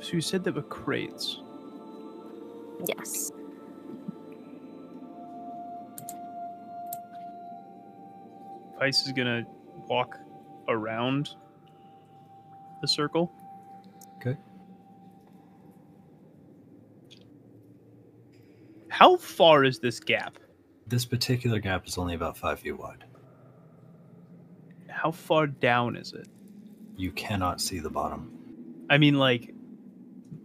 Speaker 1: So you said there were crates.
Speaker 3: Yes.
Speaker 1: Vice is gonna walk around the circle.
Speaker 2: Okay.
Speaker 1: How far is this gap?
Speaker 2: This particular gap is only about five feet wide.
Speaker 1: How far down is it?
Speaker 2: You cannot see the bottom.
Speaker 1: I mean, like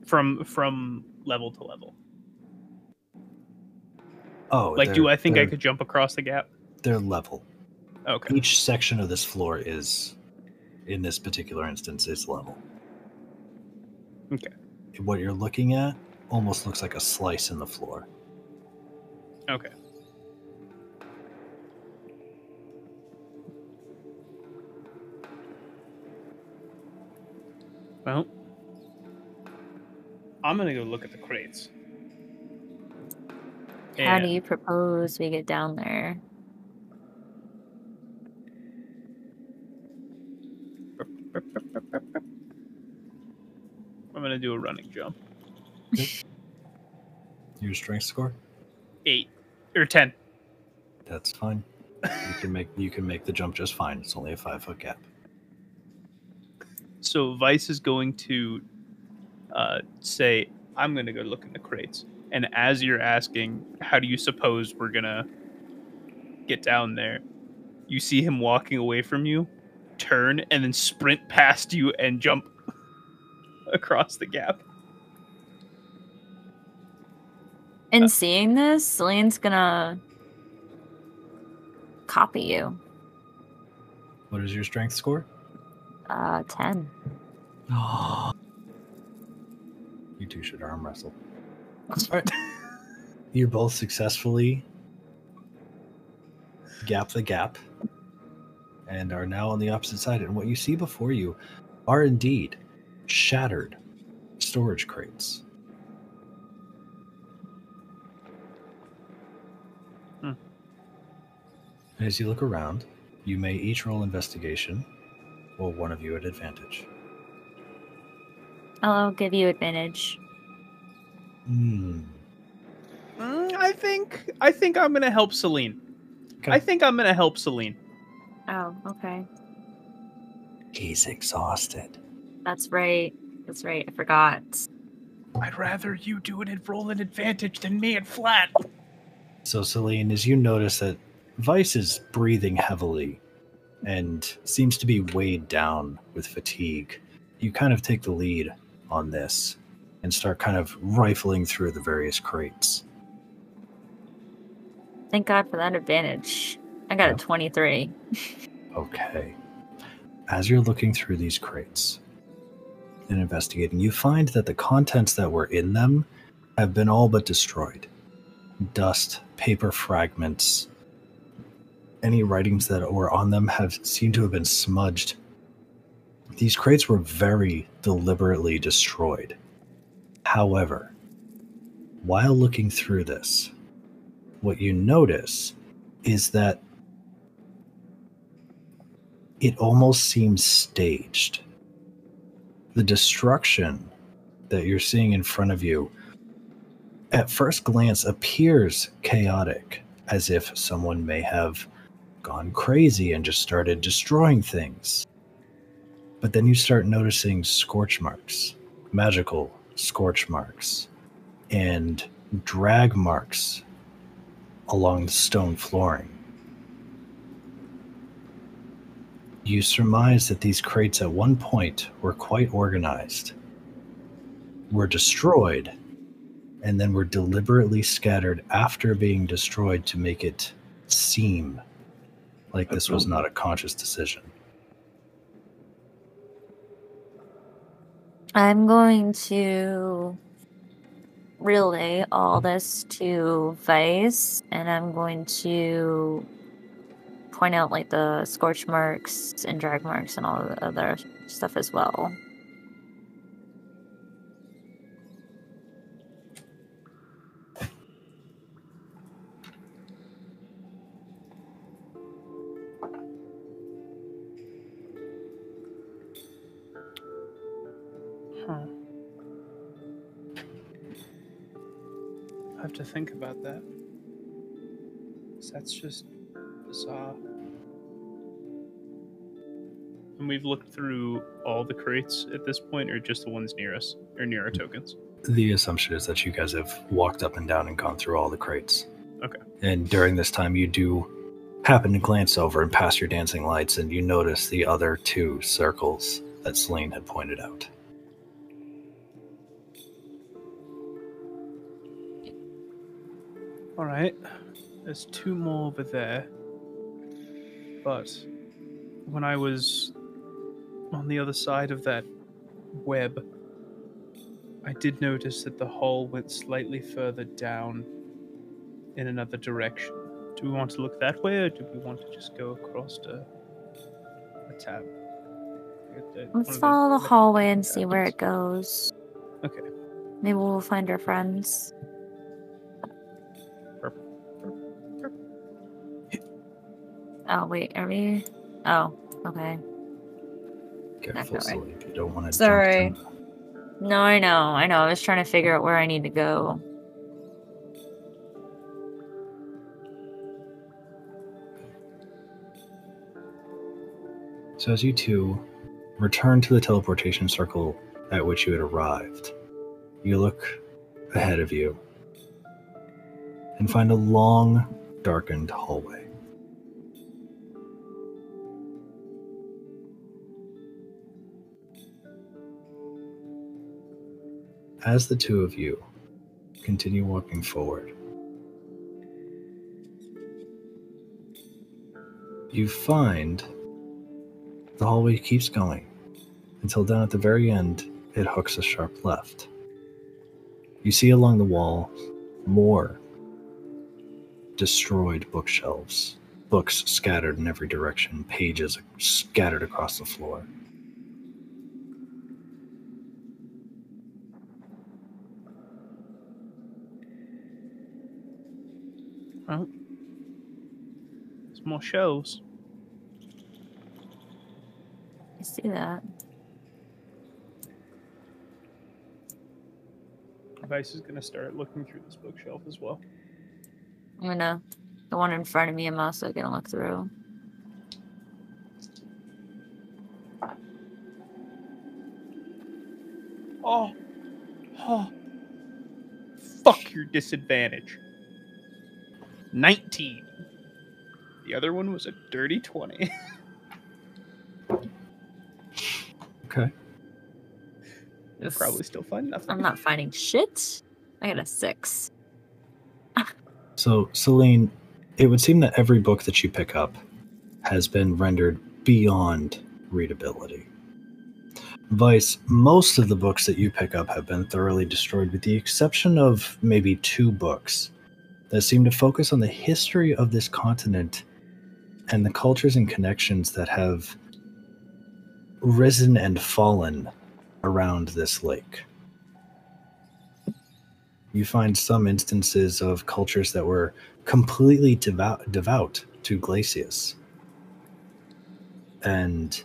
Speaker 1: from from level to level.
Speaker 2: Oh,
Speaker 1: Like, do I think I could jump across the gap?
Speaker 2: They're level.
Speaker 1: Okay.
Speaker 2: Each section of this floor is, in this particular instance, is level.
Speaker 1: Okay.
Speaker 2: What you're looking at almost looks like a slice in the floor.
Speaker 1: Okay. Well, I'm gonna go look at the crates.
Speaker 3: How do you propose we get down there?
Speaker 1: I'm gonna do a running jump.
Speaker 2: Your strength score?
Speaker 1: Eight or ten.
Speaker 2: That's fine. You can make you can make the jump just fine. It's only a five foot gap.
Speaker 1: So Vice is going to uh, say, "I'm to go look in the crates." And as you're asking, "How do you suppose we're gonna get down there?" You see him walking away from you, turn, and then sprint past you and jump across the gap.
Speaker 3: In seeing this, Celine's gonna copy you.
Speaker 2: What is your strength score?
Speaker 3: Uh, 10. Oh.
Speaker 2: You two should arm wrestle. Alright. You both successfully gap the gap and are now on the opposite side. And what you see before you are indeed shattered storage crates.
Speaker 1: Hmm.
Speaker 2: As you look around, you may each roll investigation, or one of you at advantage.
Speaker 3: I'll give you advantage.
Speaker 2: Hmm.
Speaker 1: Mm, I think I think I'm gonna help Celine.
Speaker 2: Okay.
Speaker 1: I think I'm gonna help Celine.
Speaker 3: Oh, okay.
Speaker 2: He's exhausted.
Speaker 3: That's right. That's right. I forgot.
Speaker 4: I'd rather you do it and roll an advantage than me at flat.
Speaker 2: So, Celine, as you notice that Vice is breathing heavily and seems to be weighed down with fatigue, you kind of take the lead on this and start kind of rifling through the various crates.
Speaker 3: Thank God for that advantage. I got
Speaker 2: Yeah.
Speaker 3: a 23.
Speaker 2: Okay. As you're looking through these crates and investigating, you find that the contents that were in them have been all but destroyed. Dust, paper fragments, any writings that were on them have seemed to have been smudged. These crates were very deliberately destroyed. However, while looking through this, what you notice is that it almost seems staged. The destruction that you're seeing in front of you at first glance appears chaotic, as if someone may have gone crazy and just started destroying things. But then you start noticing scorch marks, magical scorch marks, and drag marks along the stone flooring. You surmise that these crates at one point were quite organized, were destroyed, and then were deliberately scattered after being destroyed to make it seem like this was not a conscious decision.
Speaker 3: I'm going to relay all this to Vice, and I'm going to point out like the scorch marks and drag marks and all the other stuff as well.
Speaker 1: Huh. I have to think about that. That's just bizarre. And we've looked through all the crates at this point, or just the ones near us, or near our tokens.
Speaker 2: The assumption is that you guys have walked up and down and gone through all the crates.
Speaker 1: Okay.
Speaker 2: And during this time, you do happen to glance over and pass your dancing lights, and you notice the other two circles that Celine had pointed out.
Speaker 1: All right. There's two more over there. But when I was on the other side of that web, I did notice that the hole went slightly further down in another direction. Do we want to look that way, or do we want to just go across to a tab? The-
Speaker 3: Let's
Speaker 1: of the
Speaker 3: follow the hallway and see where it goes.
Speaker 1: Okay.
Speaker 3: Maybe we'll find our friends. Oh wait, are we? Oh, okay.
Speaker 2: Careful,
Speaker 3: right.
Speaker 2: You don't want to
Speaker 3: Sorry. No, I know, I know. I was trying to figure out where I need to go.
Speaker 2: So as you two return to the teleportation circle at which you had arrived, you look ahead of you and find a long, darkened hallway. As the two of you continue walking forward, you find the hallway keeps going until down at the very end it hooks a sharp left. You see along the wall more destroyed bookshelves, books scattered in every direction, pages scattered across the floor.
Speaker 1: Well, there's more shelves.
Speaker 3: I see that.
Speaker 1: Vice is gonna start looking through this bookshelf as well.
Speaker 3: I'm gonna. The one in front of me, I'm also gonna look through.
Speaker 1: Oh, oh, fuck your disadvantage. 19. The other one was a dirty 20.
Speaker 2: Okay.
Speaker 1: You'll probably still find nothing.
Speaker 3: I'm not finding shit. I got a six.
Speaker 2: So, Celine, it would seem that every book that you pick up has been rendered beyond readability. Vice, most of the books that you pick up have been thoroughly destroyed, with the exception of maybe two books that seem to focus on the history of this continent and the cultures and connections that have risen and fallen around this lake. You find some instances of cultures that were completely devout, devout to Glacius and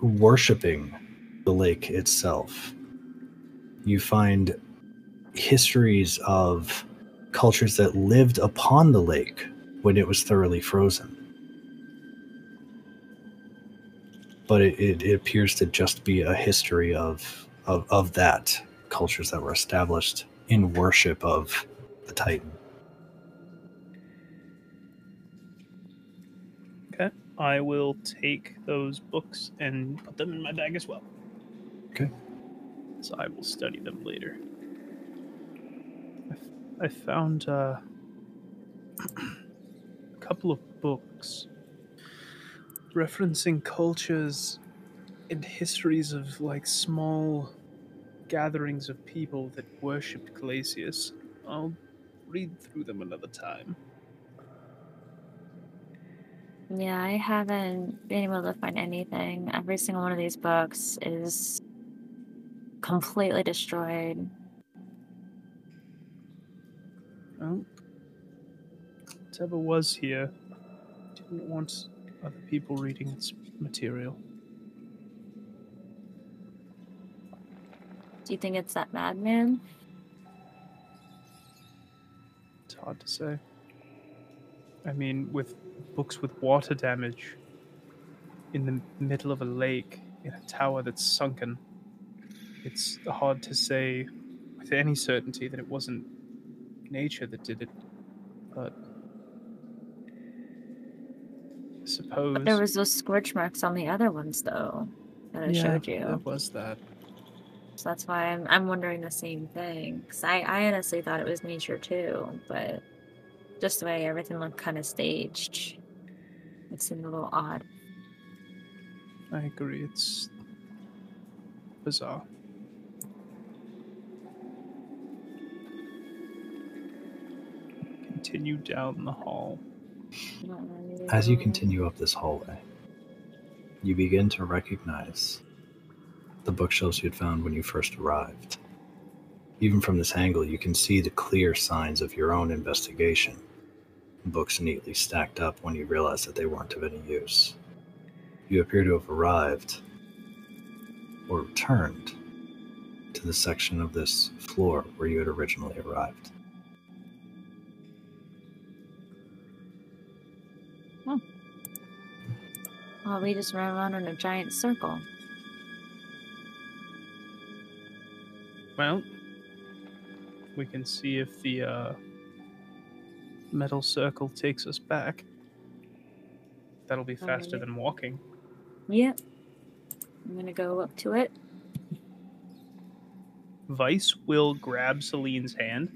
Speaker 2: worshiping the lake itself. You find histories of cultures that lived upon the lake when it was thoroughly frozen. But it, it, it appears to just be a history of, of, of that cultures that were established in worship of the Titan.
Speaker 1: Okay. I will take those books and put them in my bag as well.
Speaker 2: Okay.
Speaker 1: So I will study them later. I, found uh, a couple of books referencing cultures and histories of like small gatherings of people that worshipped Glacius. I'll read through them another time.
Speaker 3: Yeah, I haven't been able to find anything. Every single one of these books is completely destroyed.
Speaker 1: Well, whatever was here didn't want other people reading its material.
Speaker 3: Do you think it's that madman?
Speaker 1: It's hard to say. I mean, with books with water damage, in the middle of a lake in a tower that's sunken. It's hard to say with any certainty that it wasn't nature that did it, but I suppose
Speaker 3: But there was those scorch marks on the other ones, though, that I
Speaker 1: yeah,
Speaker 3: showed you.
Speaker 1: There was that.
Speaker 3: So that's why I'm I'm wondering the same thing. Cause I I honestly thought it was nature too, but just the way everything looked kind of staged, it seemed a little odd.
Speaker 1: I agree. It's bizarre. Continue down the hall.
Speaker 2: As you continue up this hallway, you begin to recognize the bookshelves you had found when you first arrived. Even from this angle, you can see the clear signs of your own investigation. Books neatly stacked up when you realize that they weren't of any use. You appear to have arrived or returned to the section of this floor where you had originally arrived.
Speaker 3: Well, we just ran around in a giant circle.
Speaker 1: Well, we can see if the uh, metal circle takes us back. That'll be faster than walking.
Speaker 3: Yep. I'm gonna go up to it.
Speaker 1: Vice will grab Celine's hand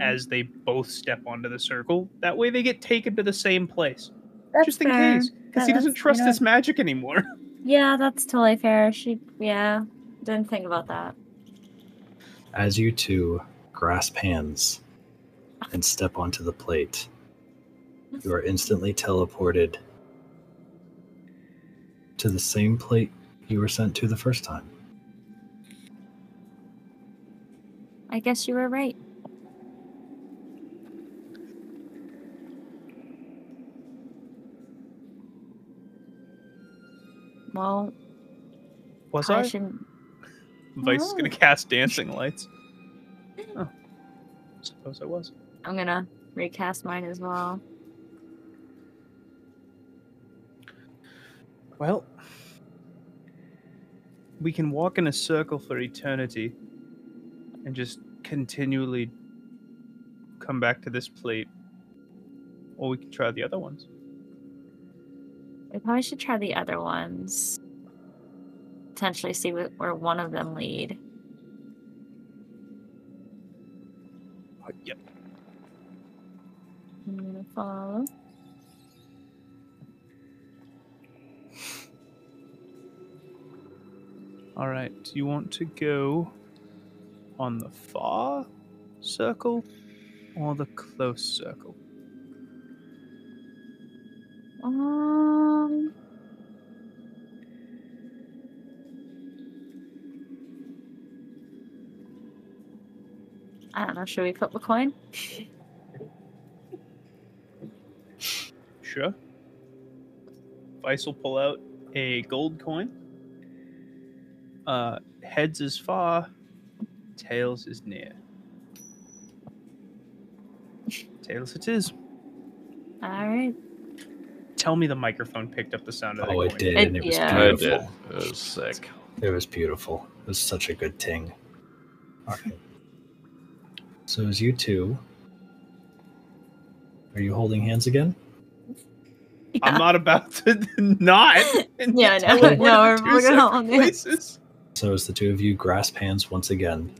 Speaker 1: as they both step onto the circle. That way they get taken to the same place.
Speaker 3: That's
Speaker 1: just in
Speaker 3: fair.
Speaker 1: case. Because he doesn't
Speaker 3: that's- you
Speaker 1: trust
Speaker 3: know
Speaker 1: this magic anymore.
Speaker 3: Yeah, that's totally fair. She, yeah, didn't think about that.
Speaker 2: As you two grasp hands and step onto the plate, you are instantly teleported to the same plate you were sent to the first time.
Speaker 3: I guess you were right. Well,
Speaker 1: Was
Speaker 3: I
Speaker 1: I?
Speaker 3: shouldn't.
Speaker 1: Vice is going to cast dancing lights. Oh, suppose I was.
Speaker 3: I'm gonna recast mine as well.
Speaker 1: Well, we can walk in a circle for eternity and just continually come back to this plate. Or we can try the other ones.
Speaker 3: We probably should try the other ones. Potentially see where one of them lead.
Speaker 1: Uh, Yep.
Speaker 3: I'm gonna follow.
Speaker 1: All right. Do you want to go on the far circle or the close circle?
Speaker 3: Um. I don't know. Should we flip a coin?
Speaker 1: Sure. Vice will pull out a gold coin. Uh, heads is far, tails is near. Tails it is.
Speaker 3: All right.
Speaker 1: Tell me the microphone picked up the sound of that
Speaker 2: Oh, it
Speaker 1: coin.
Speaker 2: did, and it was
Speaker 3: yeah.
Speaker 5: I
Speaker 2: beautiful.
Speaker 5: did. It was sick.
Speaker 2: It was beautiful. It was such a good ting. Okay. So as you two, are you holding hands again?
Speaker 1: I'm not about to not.
Speaker 3: Yeah,
Speaker 1: get
Speaker 3: no, no, we're-
Speaker 1: two
Speaker 3: we're gonna hold hands.
Speaker 1: places.
Speaker 2: So as the two of you grasp hands once again,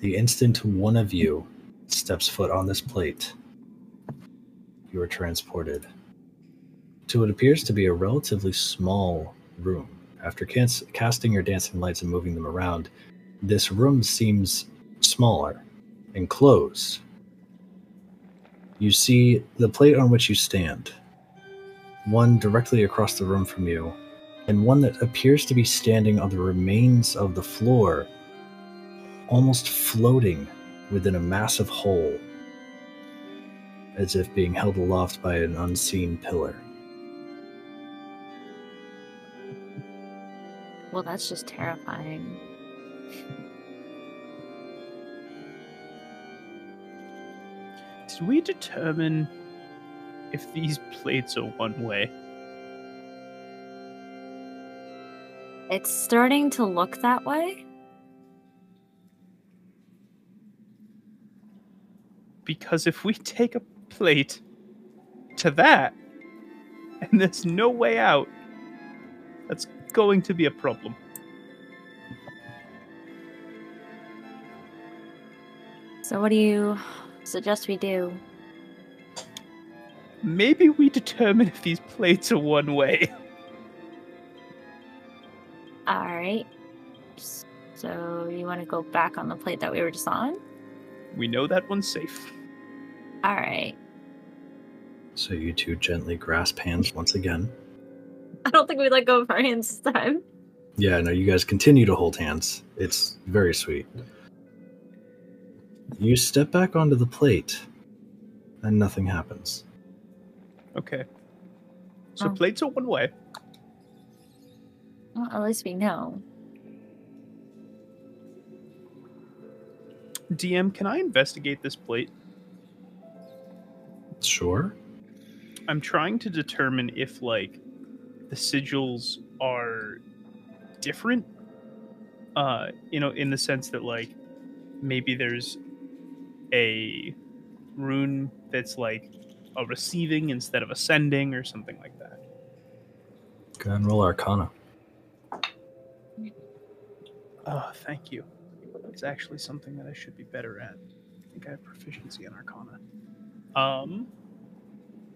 Speaker 2: the instant one of you steps foot on this plate, you are transported to what appears to be a relatively small room. After cas- casting your dancing lights and moving them around, this room seems smaller, enclosed. You see the plate on which you stand, one directly across the room from you, and one that appears to be standing on the remains of the floor, almost floating within a massive hole, as if being held aloft by an unseen pillar.
Speaker 3: Well, that's just terrifying.
Speaker 1: Did we determine if these plates are one way?
Speaker 3: It's starting to look that way.
Speaker 1: Because if we take a plate to that, and there's no way out, that's going to be a problem.
Speaker 3: So, what do you suggest we do?
Speaker 1: Maybe we determine if these plates are one way.
Speaker 3: All right. So, you want to go back on the plate that we were just on?
Speaker 1: We know that one's safe.
Speaker 3: All right.
Speaker 2: So you two gently grasp hands once again.
Speaker 3: I don't think we let go of our hands this time.
Speaker 2: Yeah, no, you guys continue to hold hands. It's very sweet. You step back onto the plate, and nothing happens.
Speaker 1: Okay. So
Speaker 3: Oh.
Speaker 1: plates are one way.
Speaker 3: Well, at least we know.
Speaker 1: DM, can I investigate this plate?
Speaker 2: Sure.
Speaker 1: I'm trying to determine if like the sigils are different. Uh, you know, in the sense that like maybe there's a rune that's like a receiving instead of ascending or something like that.
Speaker 2: Go ahead and roll Arcana.
Speaker 1: Oh, thank you. It's actually something that I should be better at. I think I have proficiency in Arcana. Um,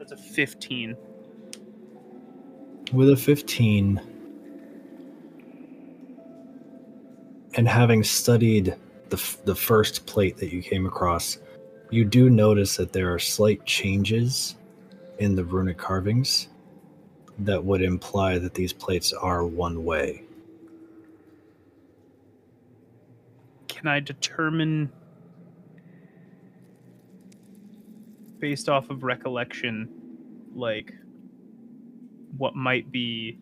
Speaker 1: that's a 15.
Speaker 2: With a 15, and having studied the, f- the first plate that you came across, you do notice that there are slight changes in the runic carvings that would imply that these plates are one way.
Speaker 1: Can I determine, based off of recollection, like what might be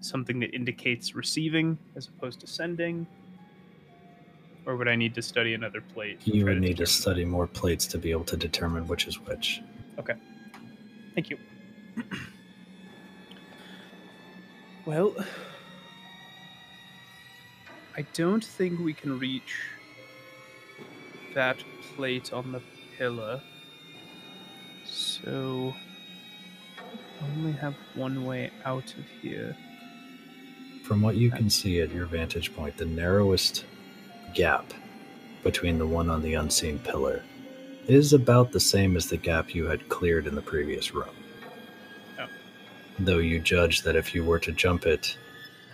Speaker 1: something that indicates receiving as opposed to sending? Or would I need to study another plate?
Speaker 2: You
Speaker 1: try
Speaker 2: would need to study more plates to be able to determine which is which. Okay.
Speaker 1: Thank you. well, I don't think we can reach that plate on the pillar. So, I only have one way out of here.
Speaker 2: From what you can see at your vantage point, the narrowest gap between the one on the unseen pillar is about the same as the gap you had cleared in the previous room.
Speaker 1: Oh.
Speaker 2: Though you judge that if you were to jump it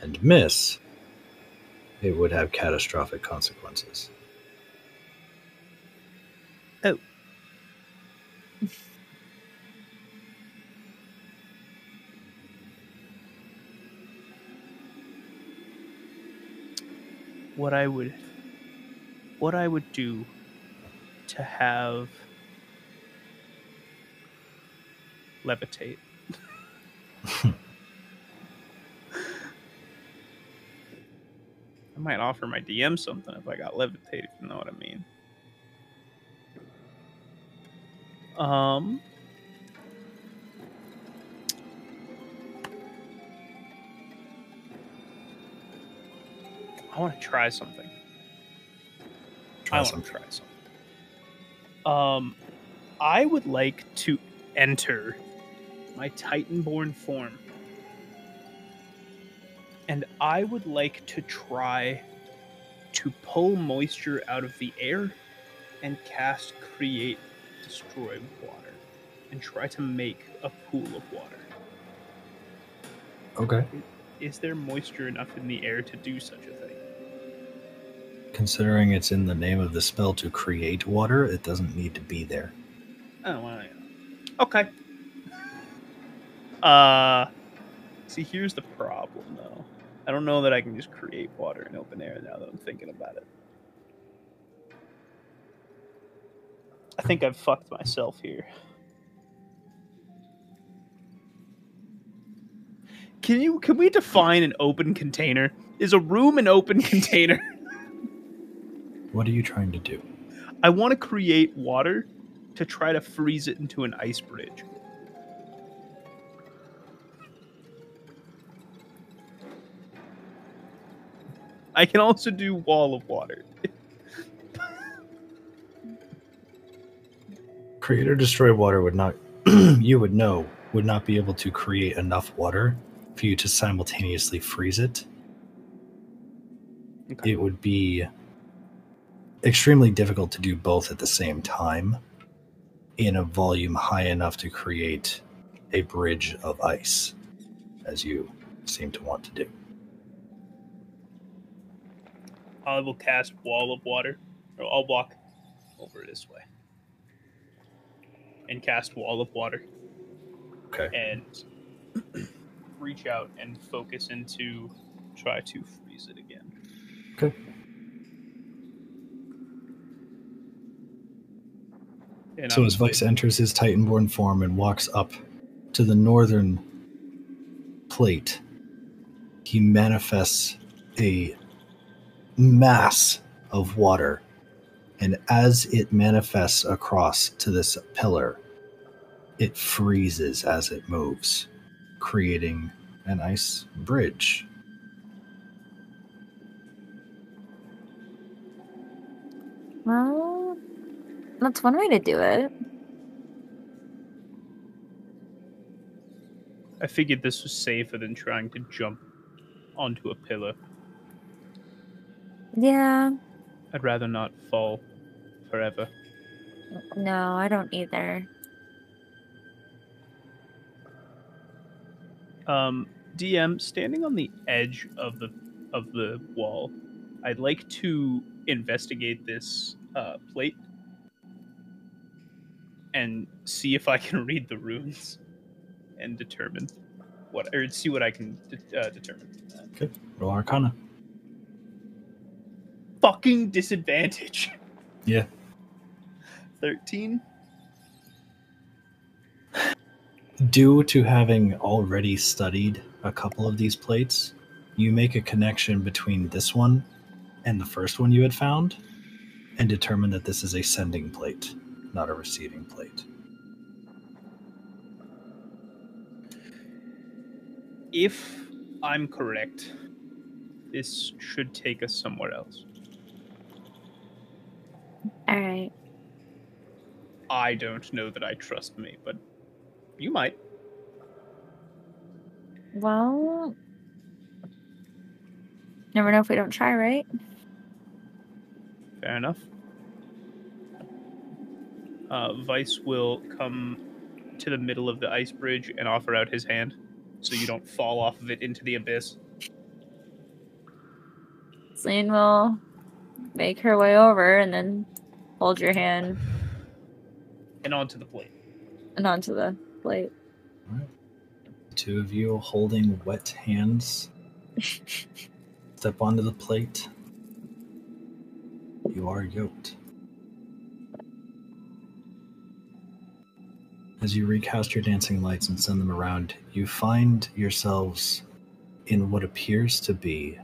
Speaker 2: and miss, it would have catastrophic consequences.
Speaker 1: Oh. What I would what I would do to have levitate. I might offer my DM something if I got levitate, if you know what I mean. Um. I want to try something.
Speaker 2: Try
Speaker 1: I want
Speaker 2: something.
Speaker 1: to try something. Um, I would like to enter my Titanborn form, and I would like to try to pull moisture out of the air and cast create destroy water and try to make a pool of water.
Speaker 2: Okay.
Speaker 1: Is there moisture enough in the air to do such a thing?
Speaker 2: Considering it's in the name of the spell to create water, it doesn't need to be there.
Speaker 1: Oh, well, yeah. Okay. Uh, see, here's the problem, though. I don't know that I can just create water in open air now that I'm thinking about it. I think I've fucked myself here. Can you can we define an open container? Is a room an open container?
Speaker 2: What are you trying to do?
Speaker 1: I want to create water to try to freeze it into an ice bridge. I can also do wall of water.
Speaker 2: Create or destroy water would not, you would know, would not be able to create enough water for you to simultaneously freeze it.
Speaker 1: Okay.
Speaker 2: It would be extremely difficult to do both at the same time in a volume high enough to create a bridge of ice, as you seem to want to do.
Speaker 1: I will cast wall of water, or I'll walk over this way and cast wall of water
Speaker 2: Okay.
Speaker 1: and reach out and focus into try to freeze it again.
Speaker 2: Okay.
Speaker 1: And
Speaker 2: So
Speaker 1: I'm
Speaker 2: as Vice enters his Titanborn form and walks up to the northern plate, he manifests a mass of water. And as it manifests across to this pillar, it freezes as it moves, creating an ice bridge.
Speaker 3: Well, that's one way to do it.
Speaker 1: I figured this was safer than trying to jump onto a pillar.
Speaker 3: Yeah.
Speaker 1: I'd rather not fall forever.
Speaker 3: No, I don't either.
Speaker 1: Um, DM, standing on the edge of the of the wall, I'd like to investigate this uh, plate and see if I can read the runes and determine what, or see what I can de- uh, determine.
Speaker 2: Okay. Roll Arcana.
Speaker 1: Fucking disadvantage.
Speaker 2: Yeah.
Speaker 1: Thirteen.
Speaker 2: Due to having already studied a couple of these plates, you make a connection between this one and the first one you had found and determine that this is a sending plate, not a receiving plate.
Speaker 1: If I'm correct, this should take us somewhere else.
Speaker 3: All right.
Speaker 1: I don't know that I trust me, but you might.
Speaker 3: Well, never know if we don't try, right?
Speaker 1: Fair enough. Uh, Vice will come to the middle of the ice bridge and offer out his hand so you don't fall off of it into the abyss.
Speaker 3: Celine will make her way over and then hold your hand
Speaker 1: And onto the plate.
Speaker 3: and onto the plate.
Speaker 2: The two of you holding wet hands step onto the plate. You are yoked. As you recast your dancing lights and send them around, you find yourselves in what appears to be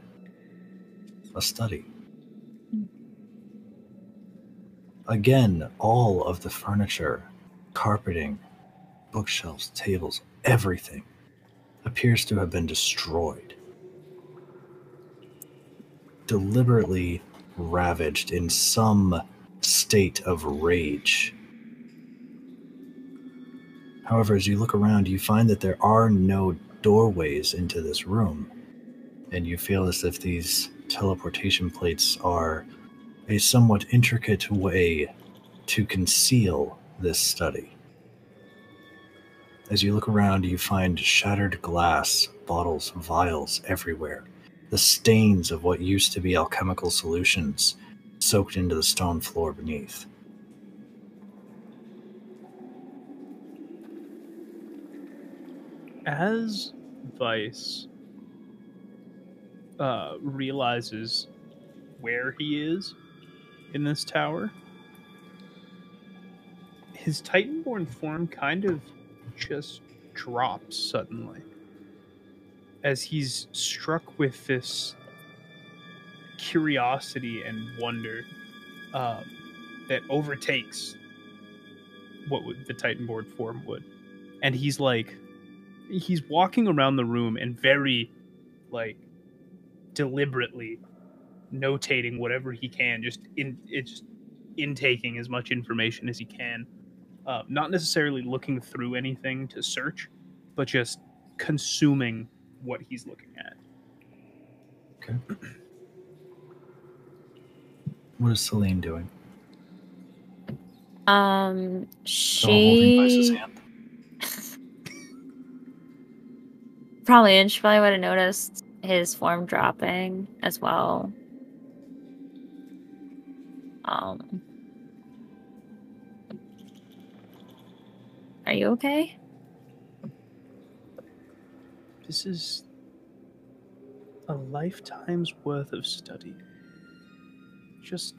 Speaker 2: a study. Again, all of the furniture, carpeting, bookshelves, tables, everything appears to have been destroyed. Deliberately ravaged in some state of rage. However, as you look around, you find that there are no doorways into this room, and you feel as if these teleportation plates are a somewhat intricate way to conceal this study. As you look around, you find shattered glass, bottles, vials everywhere. The stains of what used to be alchemical solutions soaked into the stone floor beneath.
Speaker 1: As Vice uh, realizes where he is in this tower, his Titanborn form kind of just drops suddenly as he's struck with this curiosity and wonder um, that overtakes what would the Titanborn form would. And he's like, he's walking around the room and very, like, deliberately notating whatever he can, just in it's intaking as much information as he can. Uh, not necessarily looking through anything to search, but just consuming what he's looking at.
Speaker 2: Okay. What is Celine doing?
Speaker 3: Um,
Speaker 2: Still holding Vice's
Speaker 3: she probably, and she probably would have noticed his form dropping as well. Um, are you okay?
Speaker 1: This is a lifetime's worth of study. Just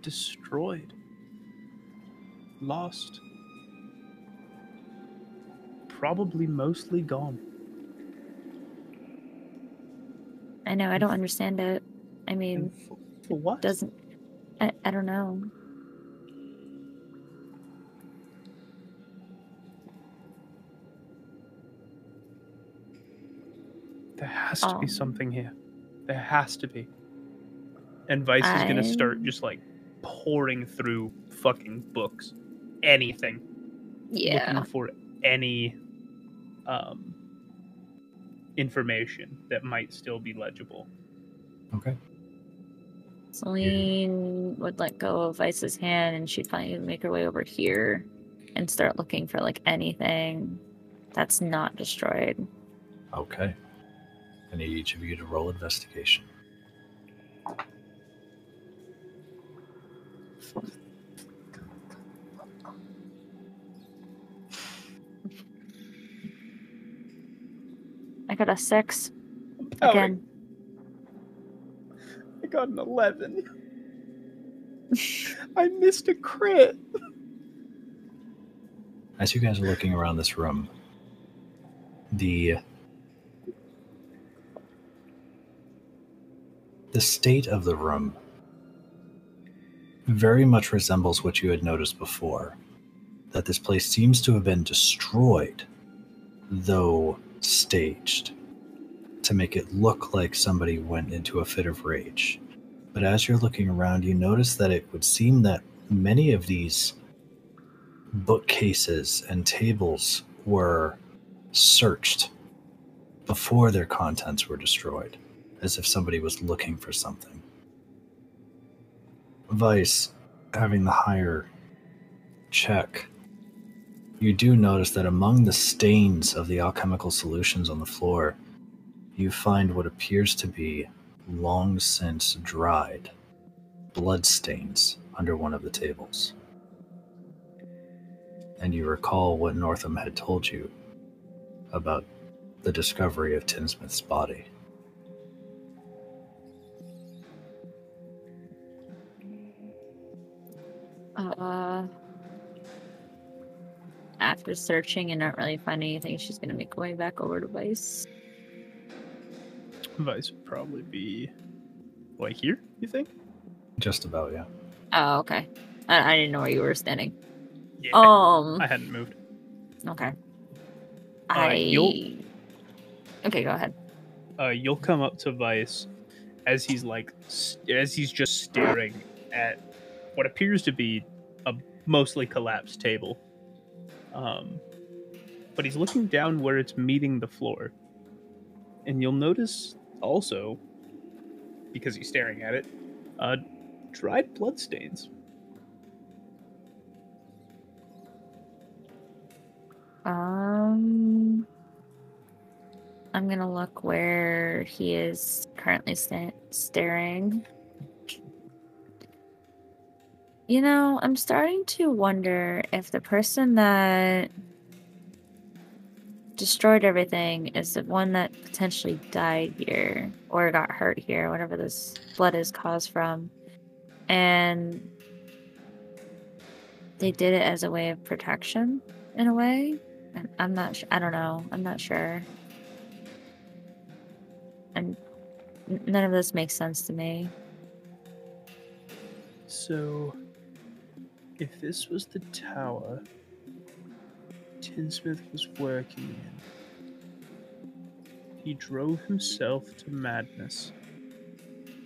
Speaker 1: destroyed. Lost. Probably mostly gone.
Speaker 3: I know I don't understand it. I mean,
Speaker 1: for, for what?
Speaker 3: doesn't I, I don't know.
Speaker 1: There has to be
Speaker 3: Um,
Speaker 1: something here. There has to be. And Vice is gonna start just like poring through fucking books. Anything.
Speaker 3: Yeah.
Speaker 1: Looking for any um information that might still be legible.
Speaker 2: Okay.
Speaker 3: Celine would let go of Vice's hand and she'd finally make her way over here and start looking for like anything that's not destroyed.
Speaker 2: Okay. I need each of you to roll investigation.
Speaker 3: Got a six
Speaker 1: Oh,
Speaker 3: again.
Speaker 1: I got an 11. I missed a crit.
Speaker 2: As you guys are looking around this room, the the state of the room very much resembles what you had noticed before. That this place seems to have been destroyed, though staged, to make it look like somebody went into a fit of rage. But as you're looking around, you notice that it would seem that many of these bookcases and tables were searched before their contents were destroyed, as if somebody was looking for something. Vice, having the higher check, you do notice that among the stains of the alchemical solutions on the floor, you find what appears to be long since dried blood stains under one of the tables and you recall what Northam had told you about the discovery of Tinsmith's body.
Speaker 3: Uh, after searching and not really finding anything, she's gonna make her way back over to Vice.
Speaker 1: Vice would probably be like here, you think?
Speaker 2: Just about, yeah.
Speaker 3: Oh, okay. I, I didn't know where you were standing.
Speaker 1: Yeah.
Speaker 3: Um.
Speaker 1: I hadn't moved.
Speaker 3: Okay.
Speaker 1: Uh,
Speaker 3: I.
Speaker 1: you'll-
Speaker 3: Okay, go ahead.
Speaker 1: uh, you'll come up to Vice as he's like s- as he's just staring at what appears to be a mostly collapsed table. Um, but he's looking down where it's meeting the floor, and you'll notice also, because he's staring at it, uh, dried bloodstains.
Speaker 3: Um. I'm gonna look where he is currently sta- staring. You know, I'm starting to wonder if the person that destroyed everything is the one that potentially died here or got hurt here, whatever this blood is caused from. And they did it as a way of protection, in a way. And I'm not. Sh- I don't know. I'm not sure. And none of this makes sense to me.
Speaker 1: So, if this was the tower Tinsmith was working in, he drove himself to madness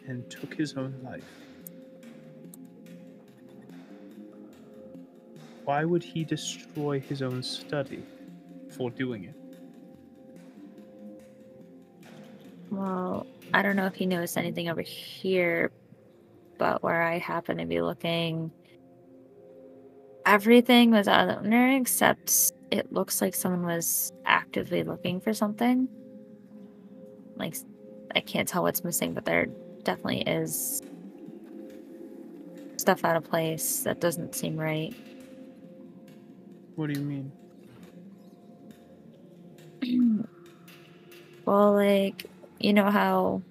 Speaker 1: and took his own life. Why would he destroy his own study for doing it?
Speaker 3: Well, I don't know if he noticed anything over here, but where I happen to be looking, everything was out of there except it looks like someone was actively looking for something. Like, I can't tell what's missing, but there definitely is stuff out of place that doesn't seem right.
Speaker 1: What do you mean?
Speaker 3: well, like, you know how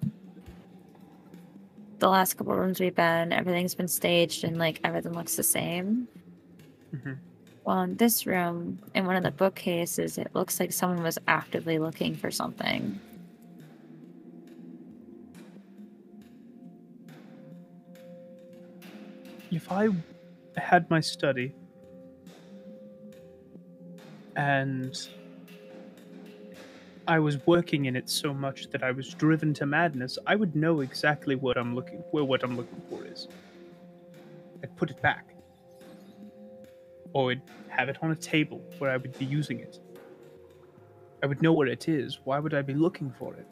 Speaker 3: the last couple rooms we've been, everything's been staged and like everything looks the same.
Speaker 1: Mhm.
Speaker 3: Well, in this room, in one of the bookcases, it looks like someone was actively looking for something.
Speaker 1: If I had my study and I was working in it so much that I was driven to madness, I would know exactly what I'm looking where what I'm looking for is. I'd put it back. Or I'd have it on a table where I would be using it. I would know what it is. Why would I be looking for it?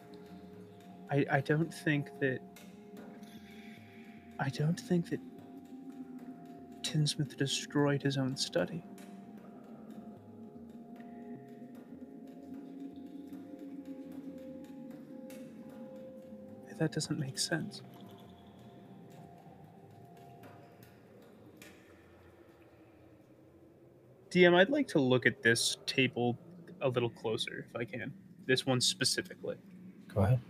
Speaker 1: I, I don't think that I don't think that Tinsmith destroyed his own study. That doesn't make sense. DM, I'd like to look at this table a little closer if I can. This one specifically.
Speaker 2: Go ahead.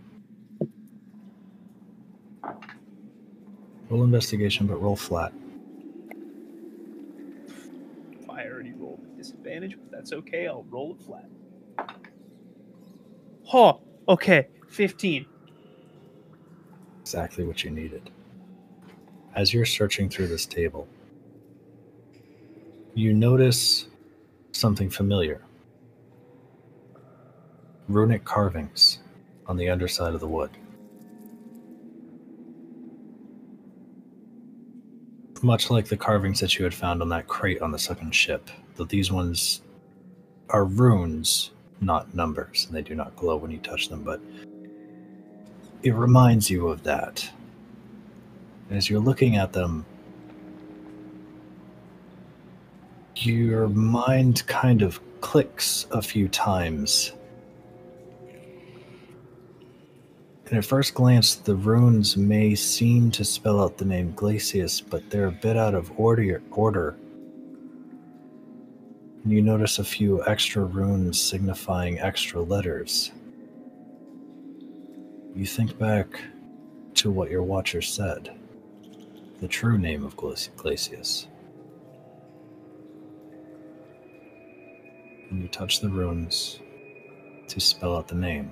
Speaker 2: Roll investigation, but roll flat.
Speaker 1: I already rolled with disadvantage, but that's okay. I'll roll it flat. Oh, okay. 15.
Speaker 2: Exactly what you needed. As you're searching through this table, you notice something familiar runic carvings on the underside of the wood. Much like the carvings that you had found on that crate on the second ship, though these ones are runes, not numbers, and they do not glow when you touch them, but it reminds you of that. As you're looking at them, your mind kind of clicks a few times. And at first glance, the runes may seem to spell out the name Glacius, but they're a bit out of order. order. And you notice a few extra runes signifying extra letters. You think back to what your watcher said the true name of Glaci- Glacius. And you touch the runes to spell out the name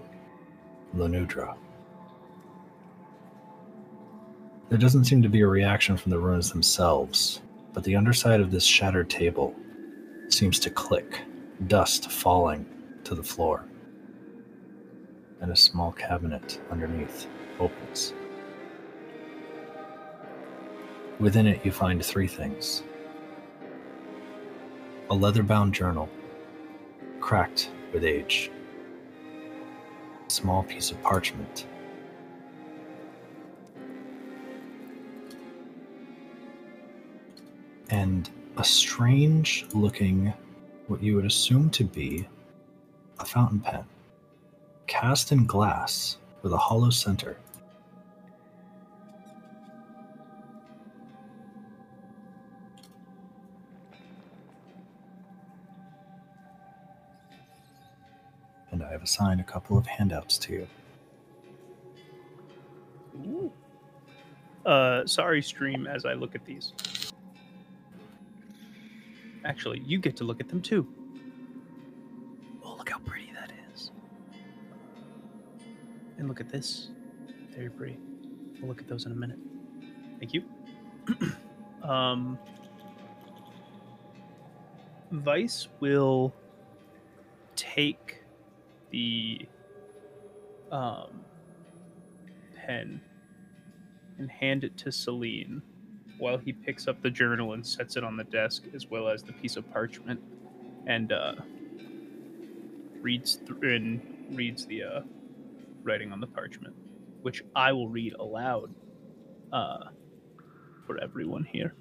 Speaker 2: Lanudra. There doesn't seem to be a reaction from the runes themselves, but the underside of this shattered table seems to click, dust falling to the floor and a small cabinet underneath opens. Within it, you find three things a leather bound journal, cracked with age, a small piece of parchment, and a strange looking, what you would assume to be a fountain pen cast in glass with a hollow center. And I have assigned a couple of handouts to you.
Speaker 1: Uh, sorry, stream, as I look at these. Actually, you get to look at them too. Oh, look how pretty that is. And look at this. Very pretty. We'll look at those in a minute. Thank you. um, Vice will take the um, pen and hand it to Celine while he picks up the journal and sets it on the desk as well as the piece of parchment and uh, reads through and reads the uh, writing on the parchment, which I will read aloud uh, for everyone here.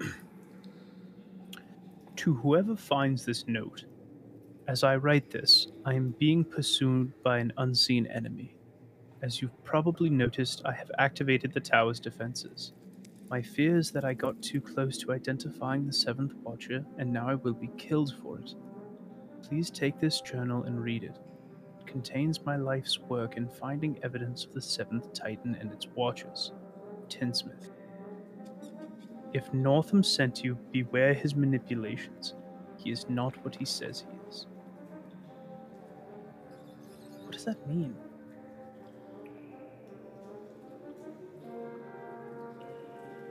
Speaker 1: to whoever finds this note, as I write this, I am being pursued by an unseen enemy. As you've probably noticed, I have activated the tower's defenses. My fear is that I got too close to identifying the Seventh Watcher, and now I will be killed for it. Please take this journal and read it. It contains my life's work in finding evidence of the Seventh Titan and its Watchers. Tinsmith. If Northam sent you, beware his manipulations. He is not what he says he What does that mean?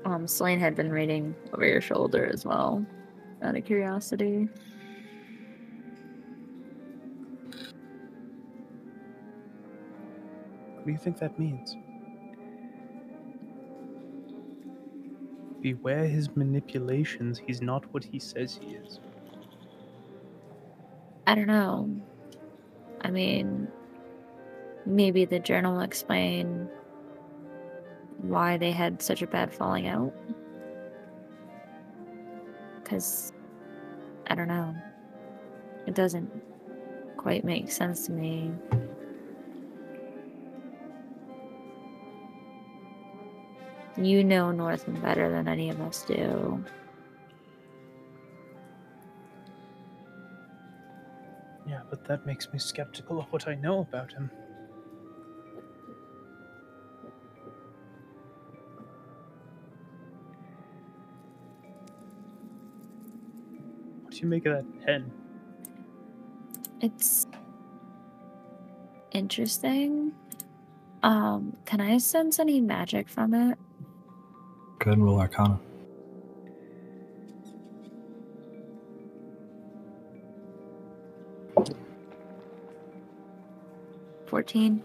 Speaker 3: Um, Celine had been reading over your shoulder as well, out of curiosity.
Speaker 1: What do you think that means? Beware his manipulations. He's not what he says he is.
Speaker 3: I don't know. I mean, maybe the journal will explain why they had such a bad falling out. Because, I don't know. It doesn't quite make sense to me. You know Northam better than any of us do.
Speaker 1: Yeah, but that makes me skeptical of what I know about him. You make of that pen?
Speaker 3: It's interesting. Um, can I sense any magic from it?
Speaker 2: Go ahead and roll Arcana.
Speaker 3: Fourteen.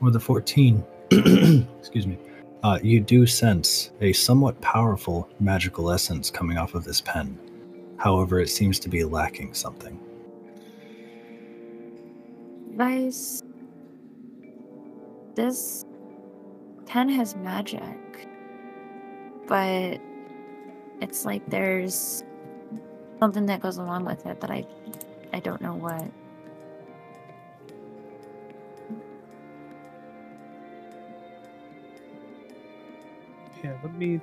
Speaker 2: With the 14, excuse me, uh, you do sense a somewhat powerful magical essence coming off of this pen. However, it seems to be lacking something.
Speaker 3: Vice. This pen has magic, but it's like there's something that goes along with it that I I don't know what.
Speaker 1: Yeah, let me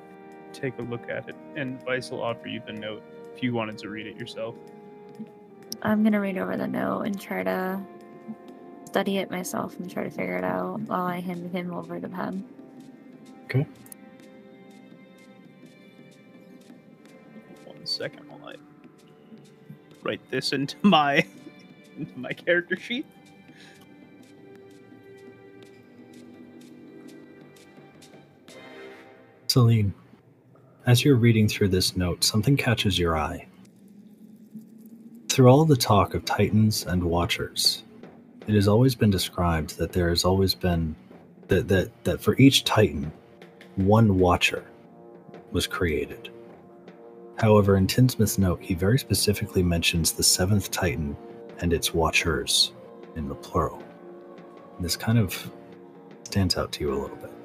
Speaker 1: take a look at it, and Vice will offer you the note if you wanted to read it yourself.
Speaker 3: I'm gonna read over the note and try to study it myself and try to figure it out while I hand him over the pen.
Speaker 2: Okay.
Speaker 1: One second while I write this into my into my character sheet.
Speaker 2: Celine, as you're reading through this note, something catches your eye. Through all the talk of Titans and Watchers, it has always been described that there has always been that that, that for each Titan, one Watcher was created. However, in Tinsmith's note, he very specifically mentions the seventh Titan and its Watchers in the plural. This kind of stands out to you a little bit.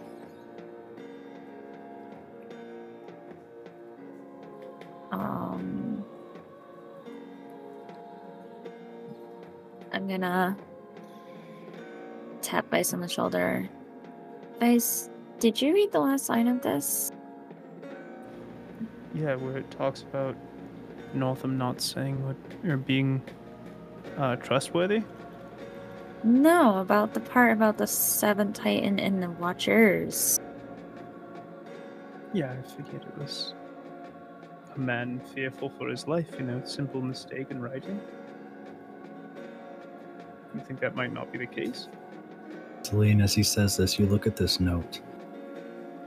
Speaker 3: Gonna tap Vice on the shoulder. Vice, did you read the last line of this?
Speaker 1: Yeah, where it talks about Northam not saying what or being uh, trustworthy.
Speaker 3: No, about the part about the seventh Titan and the Watchers.
Speaker 1: Yeah, I figured it was a man fearful for his life, you know, simple mistake in writing. You think that might not be the case?
Speaker 2: Celine, as he says this, you look at this note,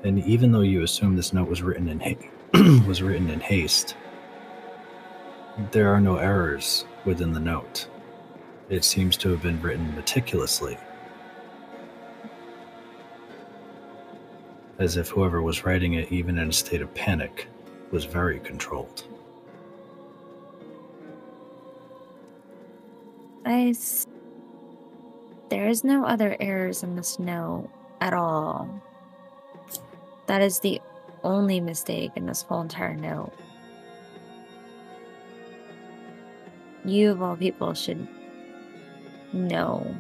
Speaker 2: and even though you assume this note was written in ha- was written in haste, there are no errors within the note. It seems to have been written meticulously. as if whoever was writing it, even in a state of panic, was very controlled.
Speaker 3: Guys, there is no other errors in this note at all. That is the only mistake in this whole entire note. You, of all people, should know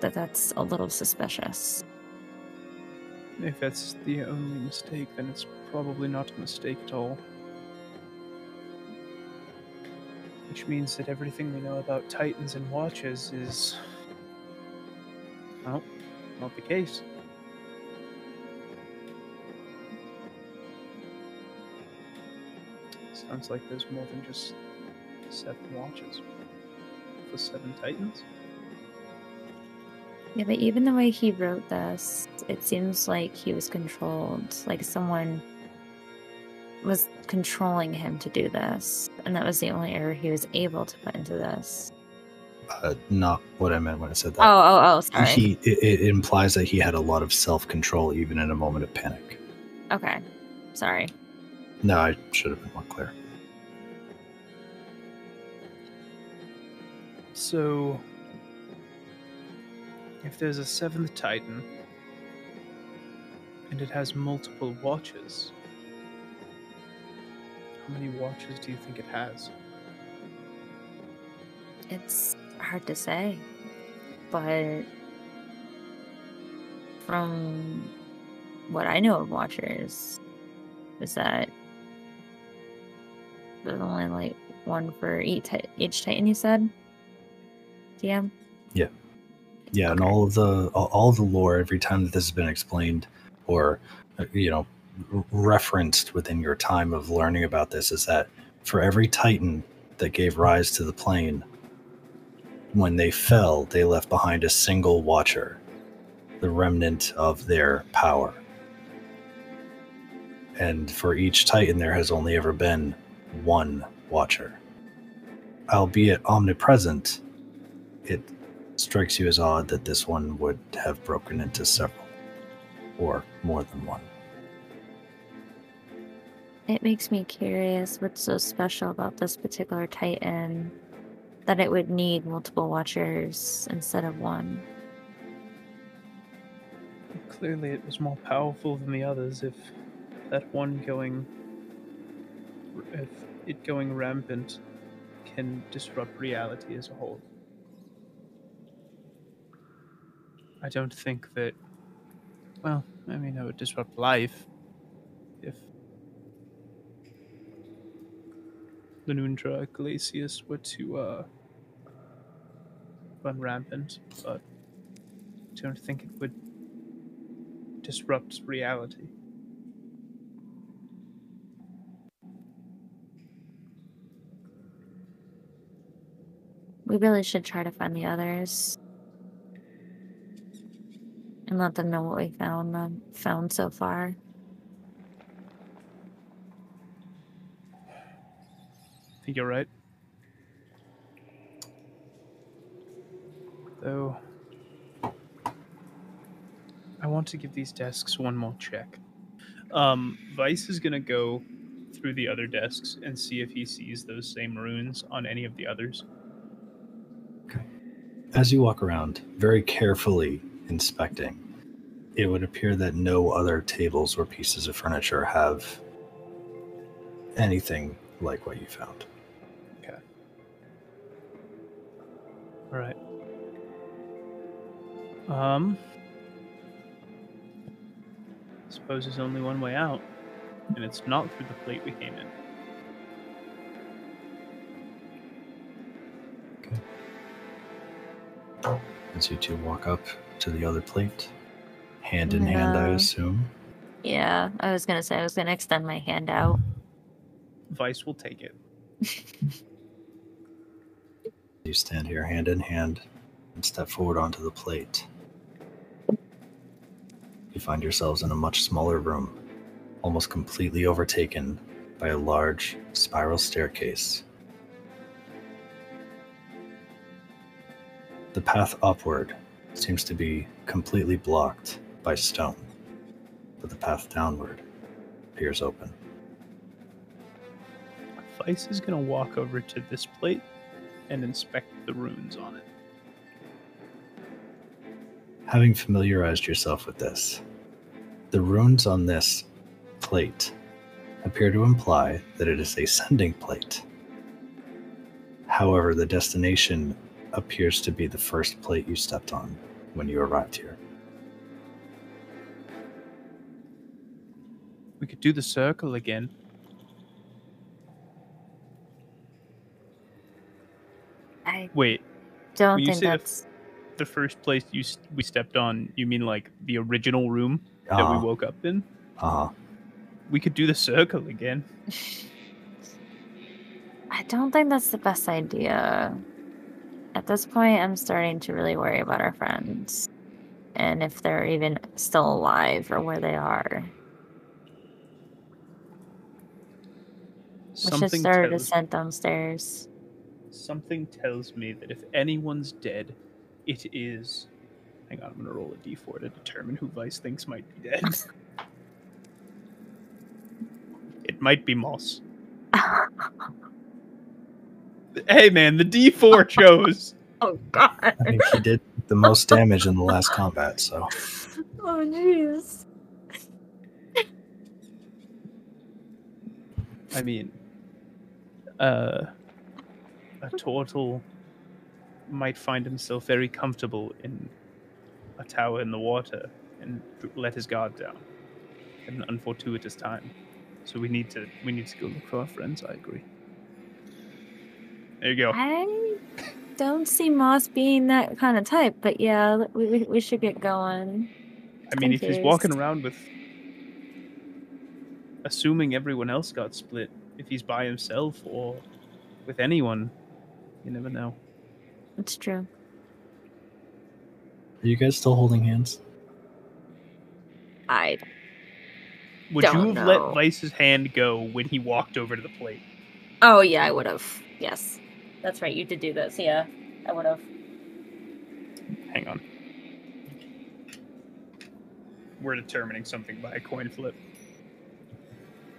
Speaker 3: that that's a little suspicious.
Speaker 1: If that's the only mistake, then it's probably not a mistake at all. Which means that everything we know about Titans and Watches is. Well, not the case. Sounds like there's more than just seven Watches. For seven Titans?
Speaker 3: Yeah, but even the way he wrote this, it seems like he was controlled. Like someone was controlling him to do this. And that was the only error he was able to put into this.
Speaker 2: Uh, not what I meant when I said that.
Speaker 3: Oh, oh, oh, sorry.
Speaker 2: He, it, it implies that he had a lot of self control even in a moment of panic.
Speaker 3: Okay. Sorry.
Speaker 2: No, I should have been more clear.
Speaker 1: So, if there's a seventh Titan and it has multiple watches, how many watches do you think it has?
Speaker 3: It's hard to say. But from what I know of Watchers, is that there's only like one for each, each Titan, you said? DM?
Speaker 2: Yeah. Yeah, and all of the all all of the lore every time that this has been explained or uh, you know r- referenced within your time of learning about this is that for every titan that gave rise to the plane when they fell they left behind a single watcher the remnant of their power and for each titan there has only ever been one watcher albeit omnipresent it strikes you as odd that this one would have broken into several or more than one.
Speaker 3: It makes me curious what's so special about this particular Titan that it would need multiple Watchers instead of one.
Speaker 1: Clearly, it was more powerful than the others. If that one going, if it going rampant, can disrupt reality as a whole. I don't think that. Well, I mean, it would disrupt life if Lunundra Glacius were to uh, run rampant, but I don't think it would disrupt reality.
Speaker 3: We really should try to find the others. And let them know what we found them found so far.
Speaker 1: Think you're right. Though, I want to give these desks one more check. Um, Vice is gonna go through the other desks and see if he sees those same runes on any of the others. Okay.
Speaker 2: As you walk around, very carefully inspecting, it would appear that no other tables or pieces of furniture have anything like what you found.
Speaker 1: All right. Um. I Suppose there's only one way out, and it's not through the plate we came in. Okay.
Speaker 2: As you two walk up to the other plate, hand in hand, I assume.
Speaker 3: Yeah, I was gonna say I was gonna extend my hand out.
Speaker 1: Vice will take it.
Speaker 2: You stand here hand in hand and step forward onto the plate. You find yourselves in a much smaller room, almost completely overtaken by a large spiral staircase. The path upward seems to be completely blocked by stone. but the path downward appears open.
Speaker 1: Vice is gonna walk over to this plate and inspect the runes on it.
Speaker 2: Having familiarized yourself with this, the runes on this plate appear to imply that it is a sending plate. However, the destination appears to be the first plate you stepped on when you arrived here.
Speaker 1: We could do the circle again. Wait,
Speaker 3: don't
Speaker 1: When you
Speaker 3: think
Speaker 1: say the
Speaker 3: that's.
Speaker 1: the first place you we stepped on, you mean like the original room that
Speaker 2: Uh-huh.
Speaker 1: we woke up in?
Speaker 2: Uh-huh.
Speaker 1: We could do the circle again.
Speaker 3: I don't think that's the best idea. At this point, I'm starting to really worry about our friends and if they're even still alive or where they are. We should start a
Speaker 1: tells,
Speaker 3: descent downstairs.
Speaker 1: Something tells me that if anyone's dead, it is. Hang on, I'm gonna roll a d4 to determine who Vice thinks might be dead. it might be Moss. Hey man, the d4 chose.
Speaker 3: oh god.
Speaker 2: I think he did the most damage in the last combat, so
Speaker 3: Oh jeez.
Speaker 1: I mean, uh, a turtle might find himself very comfortable in a tower in the water and let his guard down at an unfortuitous time. So we need to we need to go look for our friends. I agree. There you go.
Speaker 3: I don't see Moss being that kind of type, but yeah, we, we, we should get going.
Speaker 1: I mean, if he's walking around with, assuming everyone else got split, if he's by himself or with anyone, you never know.
Speaker 3: It's true.
Speaker 2: are you guys still holding hands?
Speaker 3: I
Speaker 1: Would you
Speaker 3: Don't
Speaker 1: have
Speaker 3: know.
Speaker 1: let Vice's hand go when he walked over to the plate?
Speaker 3: Oh yeah, I would have. Yes. That's right, you did do this, yeah. I would have.
Speaker 1: Hang on. We're determining something by a coin flip.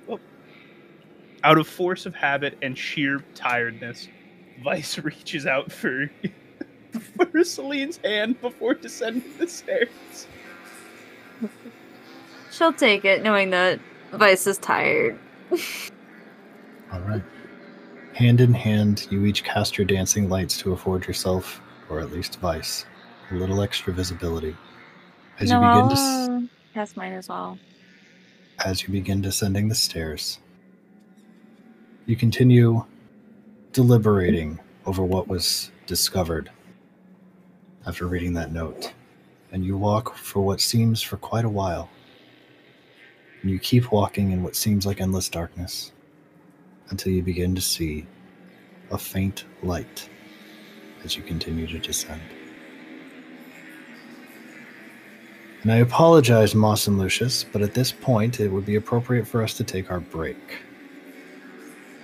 Speaker 1: Oh. Out of force of habit and sheer tiredness, Vice reaches out for for Celine's hand before descending the stairs.
Speaker 3: She'll take it, knowing that Vice is tired.
Speaker 2: All right. Hand in hand, you each cast your dancing lights to afford yourself, or at least Vice, a little extra visibility. As
Speaker 3: no,
Speaker 2: you begin
Speaker 3: I'll
Speaker 2: to s-
Speaker 3: cast mine as well.
Speaker 2: as you begin descending the stairs, you continue deliberating over what was discovered after reading that note, and you walk for what seems for quite a while. And you keep walking in what seems like endless darkness until you begin to see a faint light as you continue to descend. And I apologize, Moss and Lucius, but at this point it would be appropriate for us to take our break.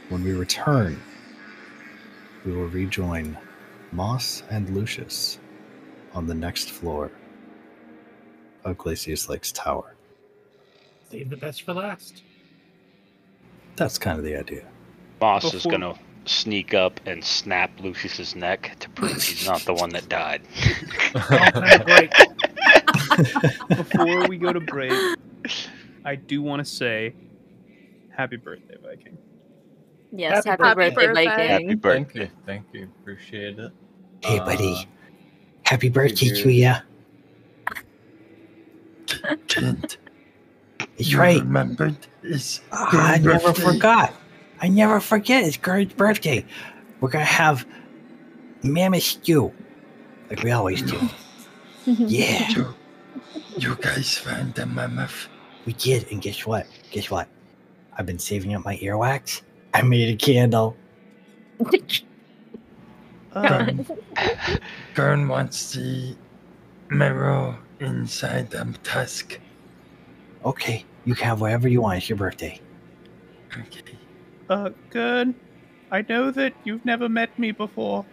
Speaker 2: When we return, we will rejoin Moss and Lucius on the next floor of Glacius Lake's tower.
Speaker 4: Save the best for last.
Speaker 2: That's kind of the idea.
Speaker 7: Moss is gonna sneak up and snap Lucius's neck to prove he's not the one that died.
Speaker 1: Before we go to break, I do want to say happy birthday, Viking.
Speaker 3: Yes,
Speaker 4: Happy
Speaker 3: happy,
Speaker 8: birthday.
Speaker 3: birthday,
Speaker 8: Happy
Speaker 3: Viking.
Speaker 7: Happy birthday.
Speaker 5: Thank you, thank you, appreciate it.
Speaker 2: Hey,
Speaker 5: Uh,
Speaker 2: buddy. Happy birthday to you.
Speaker 9: Kent,
Speaker 2: That's
Speaker 9: you
Speaker 2: right.
Speaker 9: remembered his
Speaker 2: Ah, I
Speaker 9: good
Speaker 2: never forgot. I never forget. It's Gert's birthday. We're gonna have mammoth stew, like we always do. Yeah,
Speaker 9: You, you guys found the mammoth.
Speaker 2: we did. And guess what? Guess what? I've been saving up my earwax. I made a candle.
Speaker 1: Um,
Speaker 9: Gurn wants the mirror inside the tusk.
Speaker 2: Okay, you can have whatever you want. It's your birthday.
Speaker 9: Okay.
Speaker 1: uh, good. I know that you've never met me before,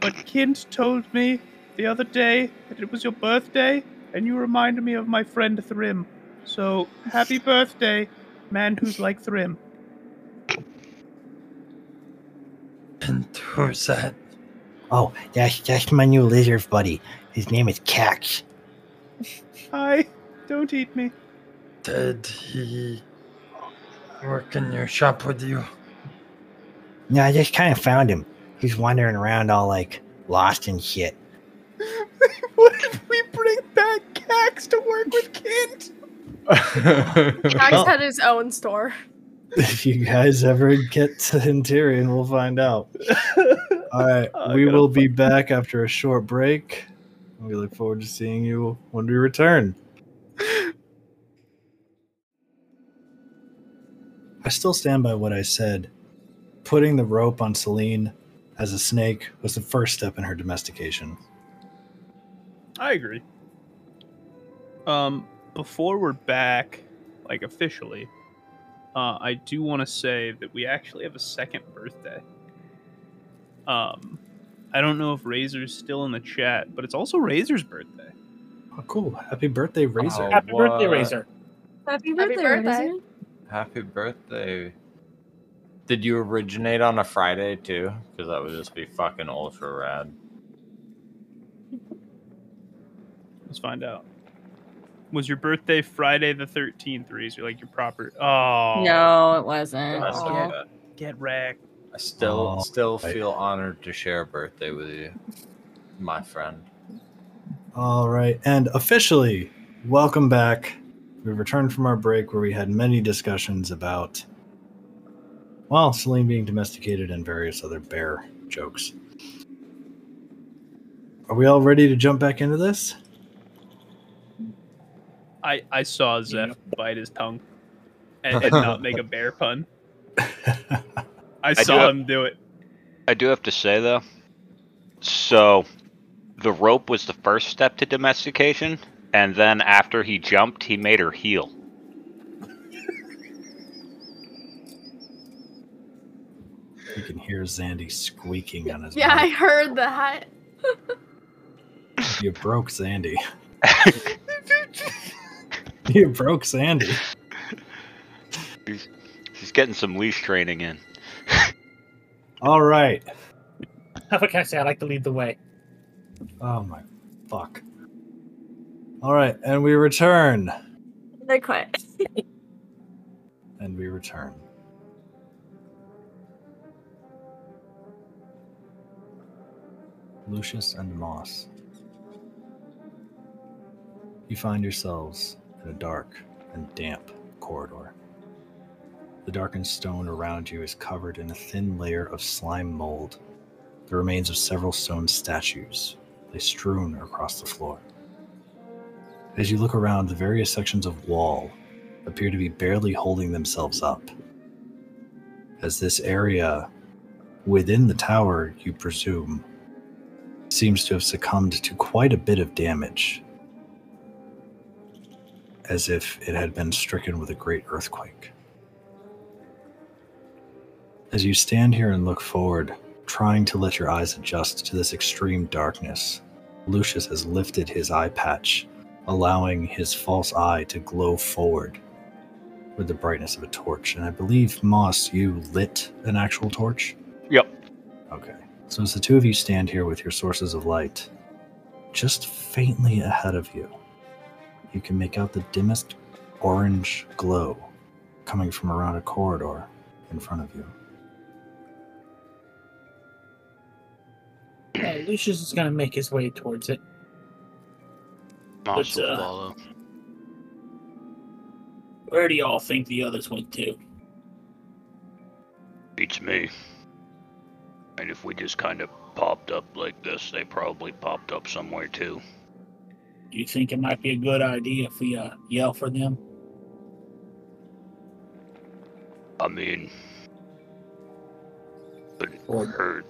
Speaker 1: but Kint told me the other day that it was your birthday, and you reminded me of my friend Thrim. So, happy birthday, man who's like Thrym.
Speaker 9: And who's that?
Speaker 2: Oh, that's that's my new lizard buddy. His name is Cax.
Speaker 1: Hi, don't eat me.
Speaker 9: Did he work in your shop with you?
Speaker 2: No, I just kind of found him. He's wandering around all like lost and shit.
Speaker 1: what if we bring back Cax to work with Kent?
Speaker 8: Max had his own store.
Speaker 2: If you guys ever get to Interion, we'll find out. All right, we will be back after a short break. We look forward to seeing you when we return. I still stand by what I said. Putting the rope on Celine as a snake was the first step in her domestication.
Speaker 1: I agree. Um, before we're back, like officially, uh, I do want to say that we actually have a second birthday. Um, I don't know if Razor's still in the chat, but it's also Razor's birthday.
Speaker 2: Oh, cool. Happy birthday, Razor.
Speaker 5: Oh,
Speaker 4: Happy birthday. Razor.
Speaker 3: Happy
Speaker 8: Happy
Speaker 3: birthday,
Speaker 8: birthday.
Speaker 3: Razor.
Speaker 5: Happy birthday. Did you originate on a Friday too? Because that would just be fucking ultra rad.
Speaker 1: Let's find out. Was your birthday Friday the 13th, Razor? Like your proper. Oh.
Speaker 3: No, it wasn't.
Speaker 5: Messed
Speaker 1: Aw. Get wrecked.
Speaker 5: I still
Speaker 2: Oh,
Speaker 5: still
Speaker 2: right.
Speaker 5: feel honored to share a birthday with you, my friend.
Speaker 2: All right, and officially, welcome back. We returned from our break where we had many discussions about, well, Celine being domesticated and various other bear jokes. Are we all ready to jump back into this?
Speaker 1: I, I saw Zeph bite his tongue and, and not make a bear pun. I
Speaker 7: do
Speaker 1: saw
Speaker 7: have-
Speaker 1: him do it.
Speaker 7: I do have to say though. So, the rope was the first step to domestication, and then after he jumped, he made her heel.
Speaker 2: You can hear Zandy squeaking on his
Speaker 8: Yeah, I heard that.
Speaker 2: You broke Zandy. you broke Zandy.
Speaker 7: He's, he's getting some leash training in.
Speaker 2: All right.
Speaker 4: How can I say I like to lead the way?
Speaker 2: Oh my fuck. All right, and we return.
Speaker 3: They're quiet.
Speaker 2: And we return. Lucius and Moss. You find yourselves in a dark and damp corridor. The darkened stone around you is covered in a thin layer of slime mold. The remains of several stone statues lay strewn across the floor. As you look around, the various sections of wall appear to be barely holding themselves up. As this area within the tower, you presume, seems to have succumbed to quite a bit of damage, as if it had been stricken with a great earthquake. As you stand here and look forward, trying to let your eyes adjust to this extreme darkness, Lucius has lifted his eye patch, allowing his false eye to glow forward with the brightness of a torch. And I believe, Moss, you lit an actual torch?
Speaker 7: Yep.
Speaker 2: Okay. So as the two of you stand here with your sources of light, just faintly ahead of you, you can make out the dimmest orange glow coming from around a corridor in front of you.
Speaker 4: Uh, Lucius is gonna make his way towards it.
Speaker 7: Moss
Speaker 4: But,
Speaker 7: will
Speaker 4: uh,
Speaker 7: follow.
Speaker 4: Where do y'all think the others went to?
Speaker 7: Beats me. And if we just kind of popped up like this, they probably popped up somewhere too.
Speaker 4: Do you think it might be a good idea if we uh, yell for them?
Speaker 7: I mean, but it
Speaker 4: Or-
Speaker 7: hurt.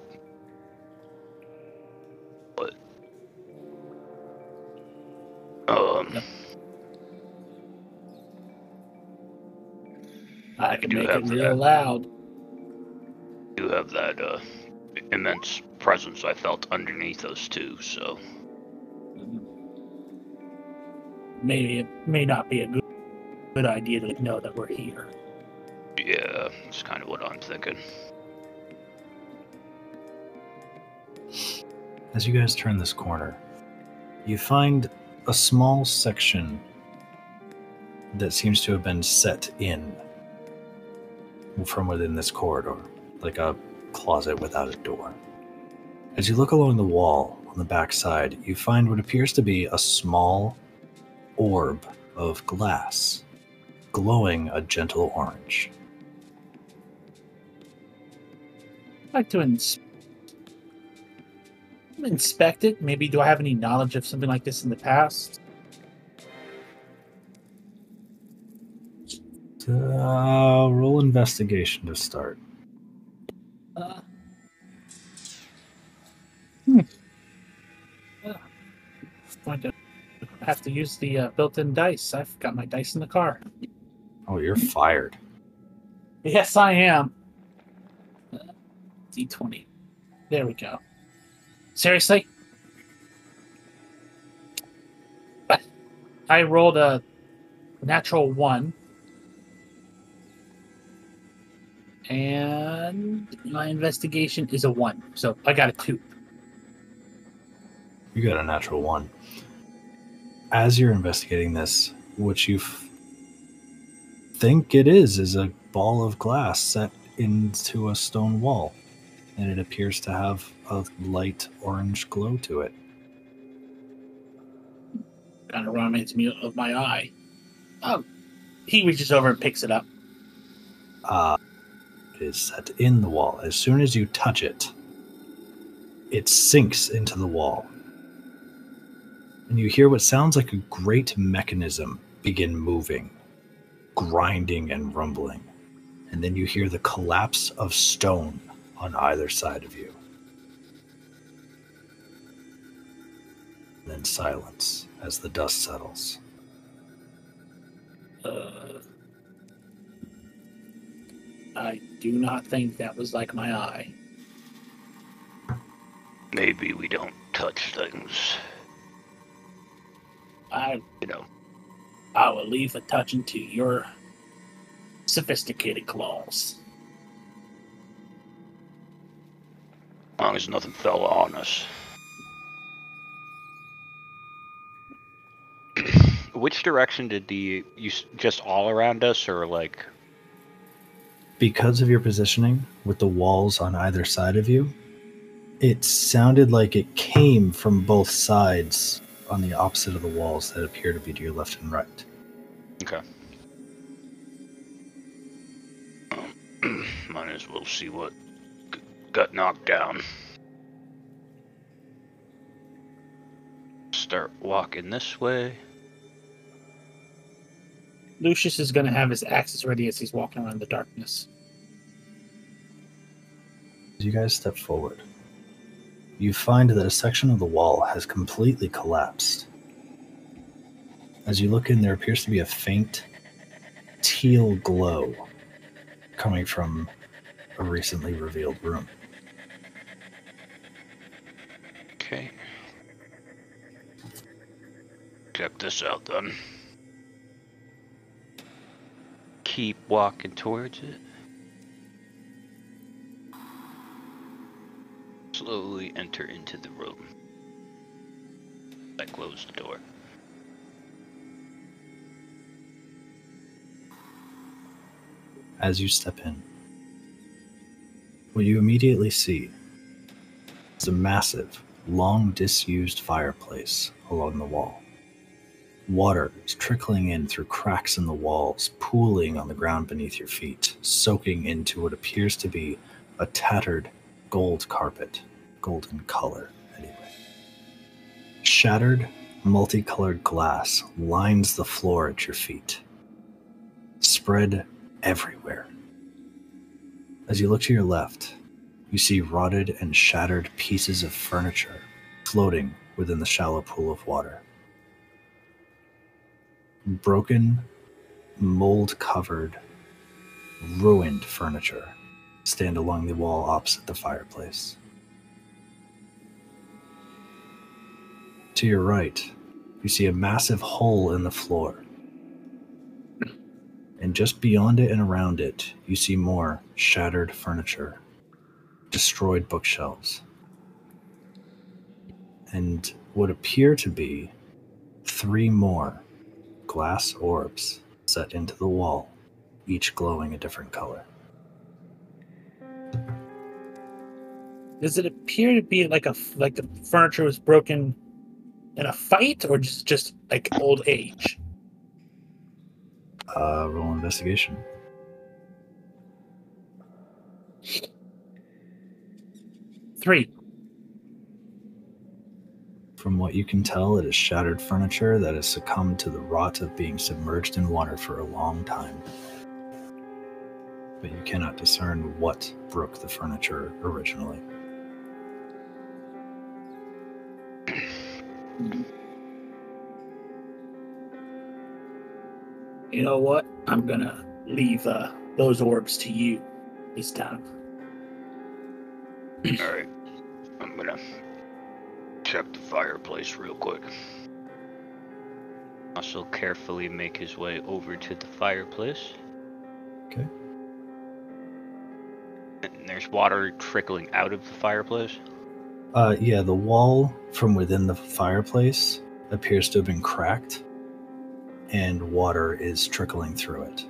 Speaker 7: But um,
Speaker 4: I can
Speaker 7: do
Speaker 4: make it real
Speaker 7: that.
Speaker 4: loud.
Speaker 7: you have that uh immense presence I felt underneath us too. So
Speaker 4: Maybe it may not be a good. good idea to know that we're here.
Speaker 7: Yeah, that's kind of what I'm thinking.
Speaker 2: As you guys turn this corner, you find a small section that seems to have been set in from within this corridor, like a closet without a door. As you look along the wall on the back side, you find what appears to be a small orb of glass, glowing a gentle orange.
Speaker 4: I'd like to ins- inspect it. Maybe do I have any knowledge of something like this in the past?
Speaker 2: Uh, roll investigation to start.
Speaker 4: Uh, hmm. Uh, going to have to use the uh, built-in dice. I've got my dice in the car.
Speaker 2: Oh, you're fired.
Speaker 4: Yes, I am. Uh, D20. There we go. Seriously? I rolled a natural one. And my investigation is a one. So I got a two.
Speaker 2: You got a natural one. As you're investigating this, what you think it is is a ball of glass set into a stone wall, and it appears to have a light orange glow to it.
Speaker 4: Kind of reminds me of my eye. Oh, he reaches over and picks it up.
Speaker 2: Uh, it is set in the wall. As soon as you touch it, it sinks into the wall. And you hear what sounds like a great mechanism begin moving, grinding and rumbling. And then you hear the collapse of stone on either side of you. And then silence as the dust settles.
Speaker 4: Uh, I do not think that was like my eye.
Speaker 7: Maybe we don't touch things.
Speaker 4: I,
Speaker 7: You know,
Speaker 4: I will leave the touching to your sophisticated claws.
Speaker 7: as long as nothing fell on us. Which direction did the you just all around us, or like?
Speaker 2: because of your positioning with the walls on either side of you, it sounded like it came from both sides on the opposite of the walls that appear to be to your left and right.
Speaker 7: Okay. Might as well see what got knocked down. Start walking this way.
Speaker 4: Lucius is going to have his axes ready as he's walking around the darkness.
Speaker 2: As you guys step forward, you find that a section of the wall has completely collapsed. As you look in, there appears to be a faint teal glow coming from a recently revealed room.
Speaker 7: Okay. Check this out then. Keep walking towards it. Slowly enter into the room. I close the door.
Speaker 2: as you step in. What you immediately see is a massive, long disused fireplace along the wall. Water is trickling in through cracks in the walls, pooling on the ground beneath your feet, soaking into what appears to be a tattered gold carpet, golden color, anyway. Shattered, multicolored glass lines the floor at your feet, spread everywhere. As you look to your left, you see rotted and shattered pieces of furniture floating within the shallow pool of water. Broken, mold covered, ruined furniture stand along the wall opposite the fireplace. To your right, you see a massive hole in the floor. And just beyond it and around it, you see more shattered furniture, destroyed bookshelves, and what appear to be three more glass orbs set into the wall, each glowing a different color.
Speaker 4: Does it appear to be like a like the furniture was broken in a fight, or just just like old age?
Speaker 2: Uh, roll investigation.
Speaker 4: Three.
Speaker 2: From what you can tell, it is shattered furniture that has succumbed to the rot of being submerged in water for a long time. But you cannot discern what broke the furniture originally.
Speaker 4: You know what? I'm gonna leave uh, those orbs to you this time.
Speaker 7: All right. I'm gonna check the fireplace real quick. Also, carefully make his way over to the fireplace.
Speaker 2: Okay.
Speaker 7: And there's water trickling out of the fireplace.
Speaker 2: Uh, yeah, the wall from within the fireplace appears to have been cracked, and water is trickling through it.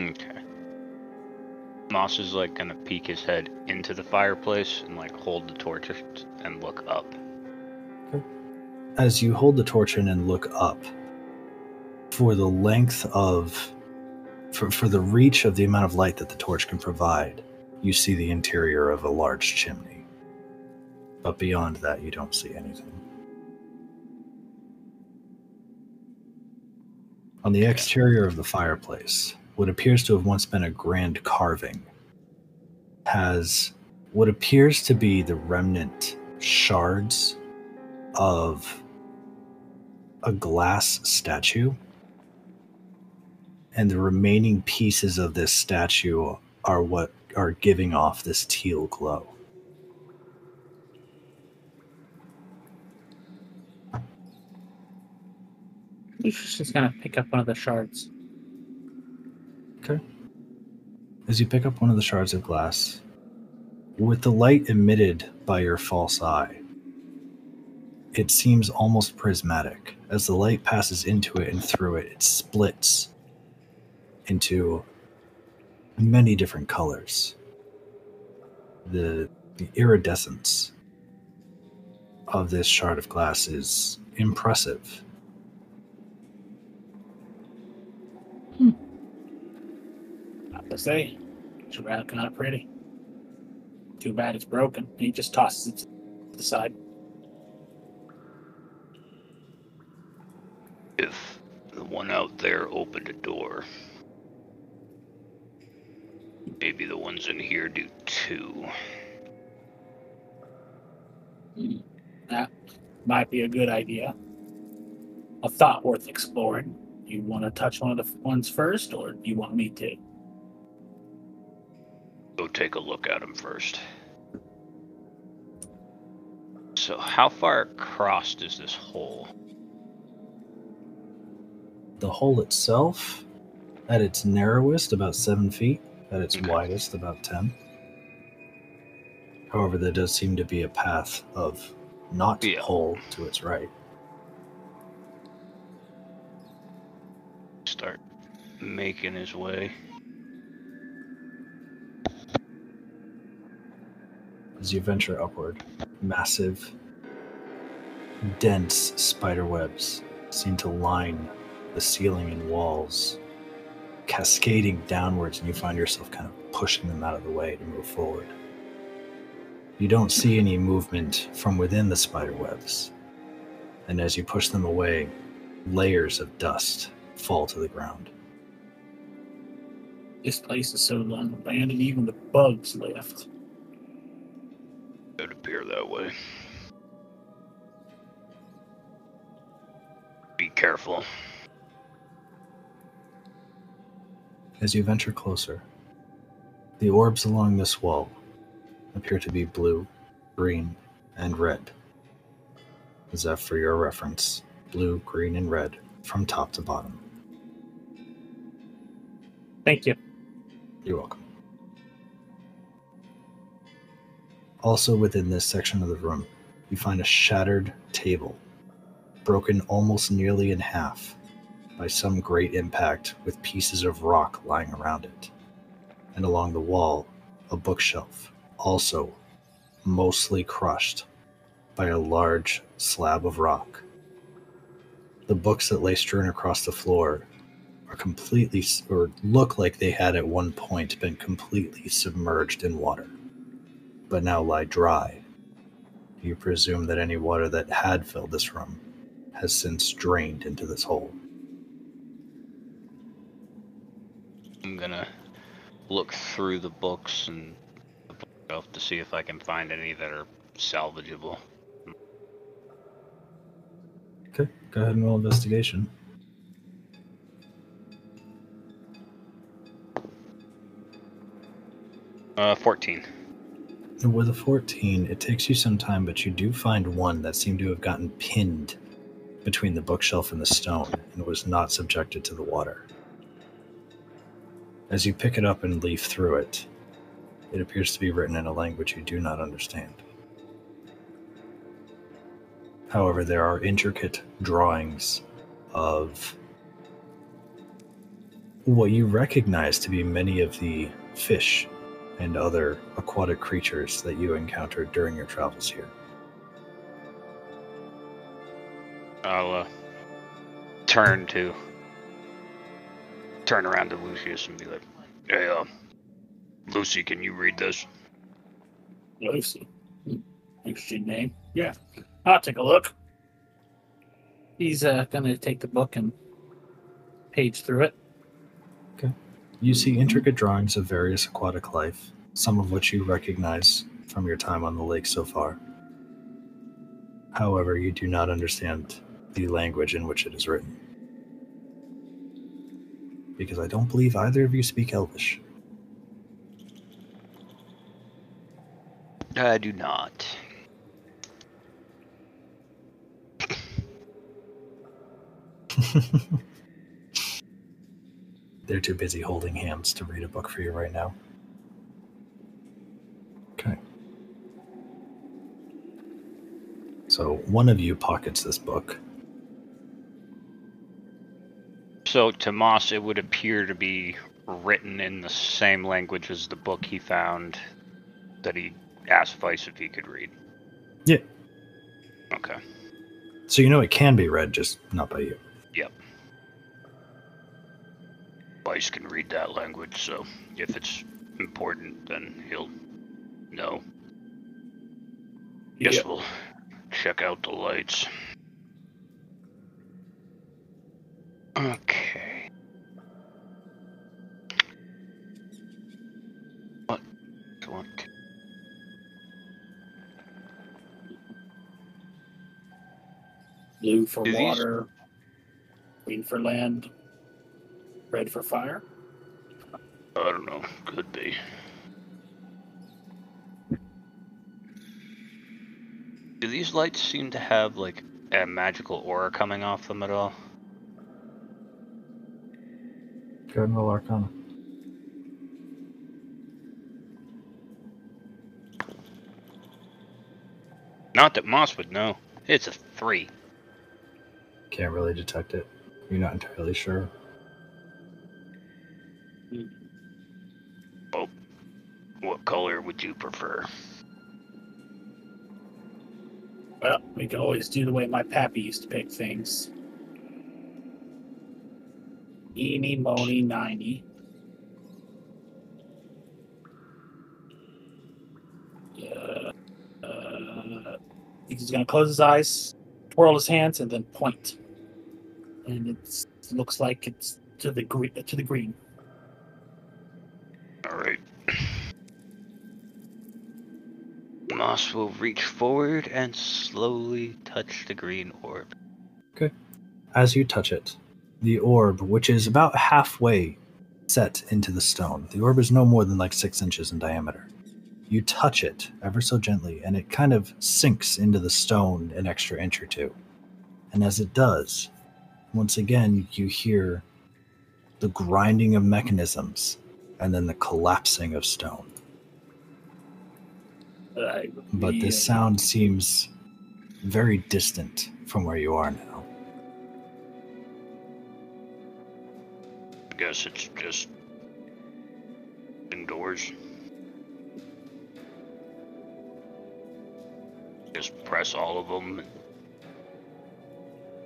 Speaker 7: Okay. Moss is like gonna peek his head into the fireplace and like hold the torch and look up. Okay.
Speaker 2: As you hold the torch in and look up, for the length of, for, for the reach of the amount of light that the torch can provide, you see the interior of a large chimney. But beyond that, you don't see anything. On the exterior of the fireplace, what appears to have once been a grand carving has what appears to be the remnant shards of a glass statue. And the remaining pieces of this statue are what are giving off this teal glow.
Speaker 4: He's just gonna pick up one of the shards.
Speaker 2: Okay. As you pick up one of the shards of glass, with the light emitted by your false eye, it seems almost prismatic. As the light passes into it and through it, it splits into many different colors. The, the iridescence of this shard of glass is impressive.
Speaker 4: Not to say, it's rather kind of pretty. Too bad it's broken. He just tosses it to the side.
Speaker 7: If the one out there opened a door, maybe the ones in here do too.
Speaker 4: That might be a good idea. A thought worth exploring. You want to touch one of the ones first, or do you want me to?
Speaker 7: Go take a look at them first. So, how far across is this hole?
Speaker 2: The hole itself, at its narrowest, about seven feet, at its
Speaker 7: Okay.
Speaker 2: widest, about 10. However, there does seem to be a path of not
Speaker 7: Yeah.
Speaker 2: hole to its right.
Speaker 7: Start making his way.
Speaker 2: As you venture upward, massive, dense spider webs seem to line the ceiling and walls, cascading downwards, and you find yourself kind of pushing them out of the way to move forward. You don't see any movement from within the spider webs, and as you push them away, layers of dust fall to the ground.
Speaker 4: This place is so long abandoned, even the bugs left.
Speaker 7: It appear that way. Be careful.
Speaker 2: As you venture closer, the orbs along this wall appear to be blue, green, and red. Is that for your reference? Blue, green, and red from top to bottom.
Speaker 4: Thank you.
Speaker 2: You're welcome. Also, within this section of the room, you find a shattered table, broken almost nearly in half by some great impact with pieces of rock lying around it. And along the wall, a bookshelf, also mostly crushed by a large slab of rock. The books that lay strewn across the floor are completely, or look like they had at one point been completely submerged in water, but now lie dry. Do you presume that any water that had filled this room has since drained into this hole.
Speaker 7: I'm gonna look through the books and the bookshelf to see if I can find any that are salvageable.
Speaker 2: Okay, go ahead and roll investigation.
Speaker 7: Uh, 14.
Speaker 2: With a 14, it takes you some time, but you do find one that seemed to have gotten pinned between the bookshelf and the stone and was not subjected to the water. As you pick it up and leaf through it, it appears to be written in a language you do not understand. However, there are intricate drawings of what you recognize to be many of the fish and other aquatic creatures that you encountered during your travels here.
Speaker 7: I'll uh, turn to turn around to Lucius and be like, "Hey, uh, Lucy, can you read this?"
Speaker 4: Lucy. Interesting name. Yeah. I'll take a look. He's uh, gonna take the book and page through it.
Speaker 2: You see intricate drawings of various aquatic life, some of which you recognize from your time on the lake so far. However, you do not understand the language in which it is written. Because I don't believe either of you speak Elvish.
Speaker 7: I do not.
Speaker 2: They're too busy holding hands to read a book for you right now. Okay. So one of you pockets this book.
Speaker 7: So to Moss, it would appear to be written in the same language as the book he found that he asked Vice if he could read.
Speaker 2: Yeah.
Speaker 7: Okay.
Speaker 2: So you know it can be read, just not by you.
Speaker 7: Yep. Vice can read that language, so if it's important, then he'll know. Guess
Speaker 4: Yep.
Speaker 7: we'll check out the lights. Okay. What? What?
Speaker 4: Blue for
Speaker 7: Do these-
Speaker 4: water, green for land, red for fire.
Speaker 7: I don't know. Could be. Do these lights seem to have like a magical aura coming off them at all?
Speaker 2: Go ahead and roll Arcana.
Speaker 7: Not that Moss would know. It's a three.
Speaker 2: Can't really detect it. You're not entirely sure.
Speaker 7: Oh, what color would you prefer?
Speaker 4: Well, we can always do the way my pappy used to pick things. Eeny, mony, ninety. Uh, uh, he's gonna close his eyes, twirl his hands, and then point. And it looks like it's to the. To the green.
Speaker 7: Moss will reach forward and slowly touch the green orb. Okay.
Speaker 2: As you touch it, the orb, which is about halfway set into the stone, the orb is no more than like six inches in diameter. You touch it ever so gently, and it kind of sinks into the stone an extra inch or two. And as it does, once again, you hear the grinding of mechanisms, and then the collapsing of stone.
Speaker 4: I
Speaker 2: But
Speaker 4: repeat,
Speaker 2: this sound seems very distant from where you are now.
Speaker 7: I guess it's just indoors. Just press all of them.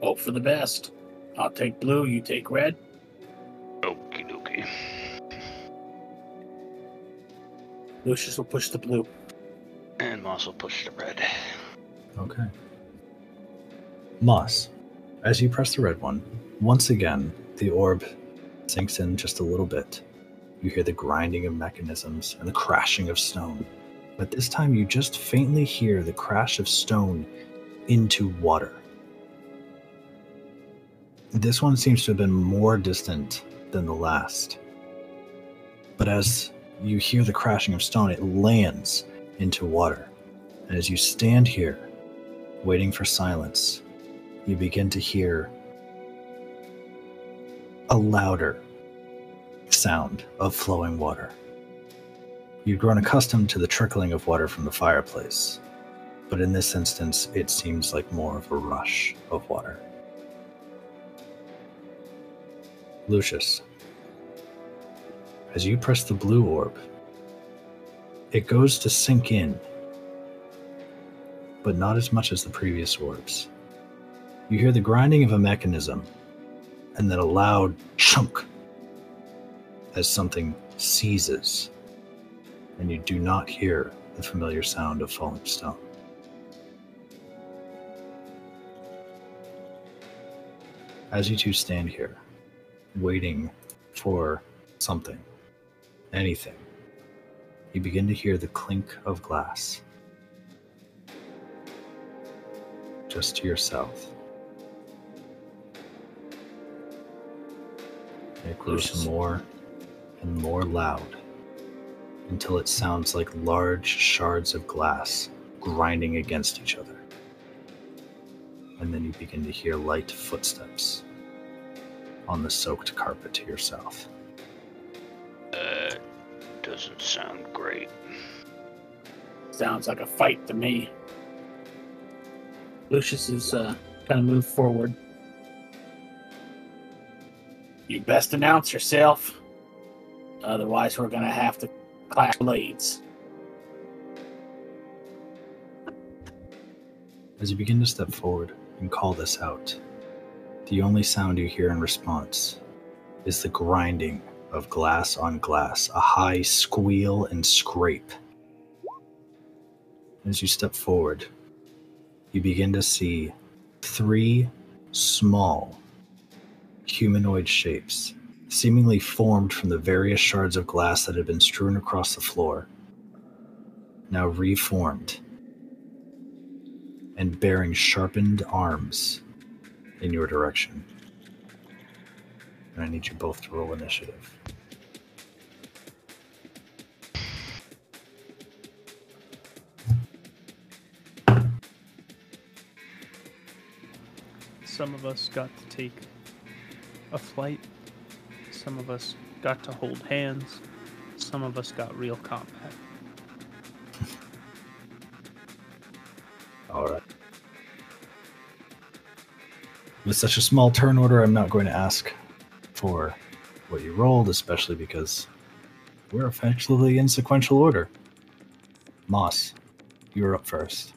Speaker 4: Hope for the best. I'll take blue, you take red.
Speaker 7: Okie dokie.
Speaker 4: Lucius will push the blue.
Speaker 7: And Moss will push the red.
Speaker 2: Okay. Moss, as you press the red one, once again, the orb sinks in just a little bit. You hear the grinding of mechanisms and the crashing of stone. But this time you just faintly hear the crash of stone into water. This one seems to have been more distant than the last. But as you hear the crashing of stone, it lands into water. And as you stand here, waiting for silence, you begin to hear a louder sound of flowing water. You've grown accustomed to the trickling of water from the fireplace, but in this instance, it seems like more of a rush of water. Lucius, as you press the blue orb, it goes to sink in, but not as much as the previous orbs. You hear the grinding of a mechanism, and then a loud chunk as something seizes, and you do not hear the familiar sound of falling stone. As you two stand here, waiting for something, anything, you begin to hear the clink of glass. Just to your south. It grows more and more loud until it sounds like large shards of glass grinding against each other. And then you begin to hear light footsteps on the soaked carpet to your south.
Speaker 7: Uh, doesn't sound great.
Speaker 4: Sounds like a fight to me. Lucius is uh, gonna move forward. You best announce yourself. Otherwise, we're gonna have to clash blades.
Speaker 2: As you begin to step forward and call this out, the only sound you hear in response is the grinding of glass on glass, a high squeal and scrape. As you step forward, you begin to see three small humanoid shapes, seemingly formed from the various shards of glass that had been strewn across the floor, now reformed and bearing sharpened arms in your direction. And I need you both to roll initiative.
Speaker 1: Some of us got to take a flight. Some of us got to hold hands. Some of us got real combat.
Speaker 2: All right. With such a small turn order, I'm not going to ask for what you rolled, especially because we're effectively in sequential order. Moss, you're up first.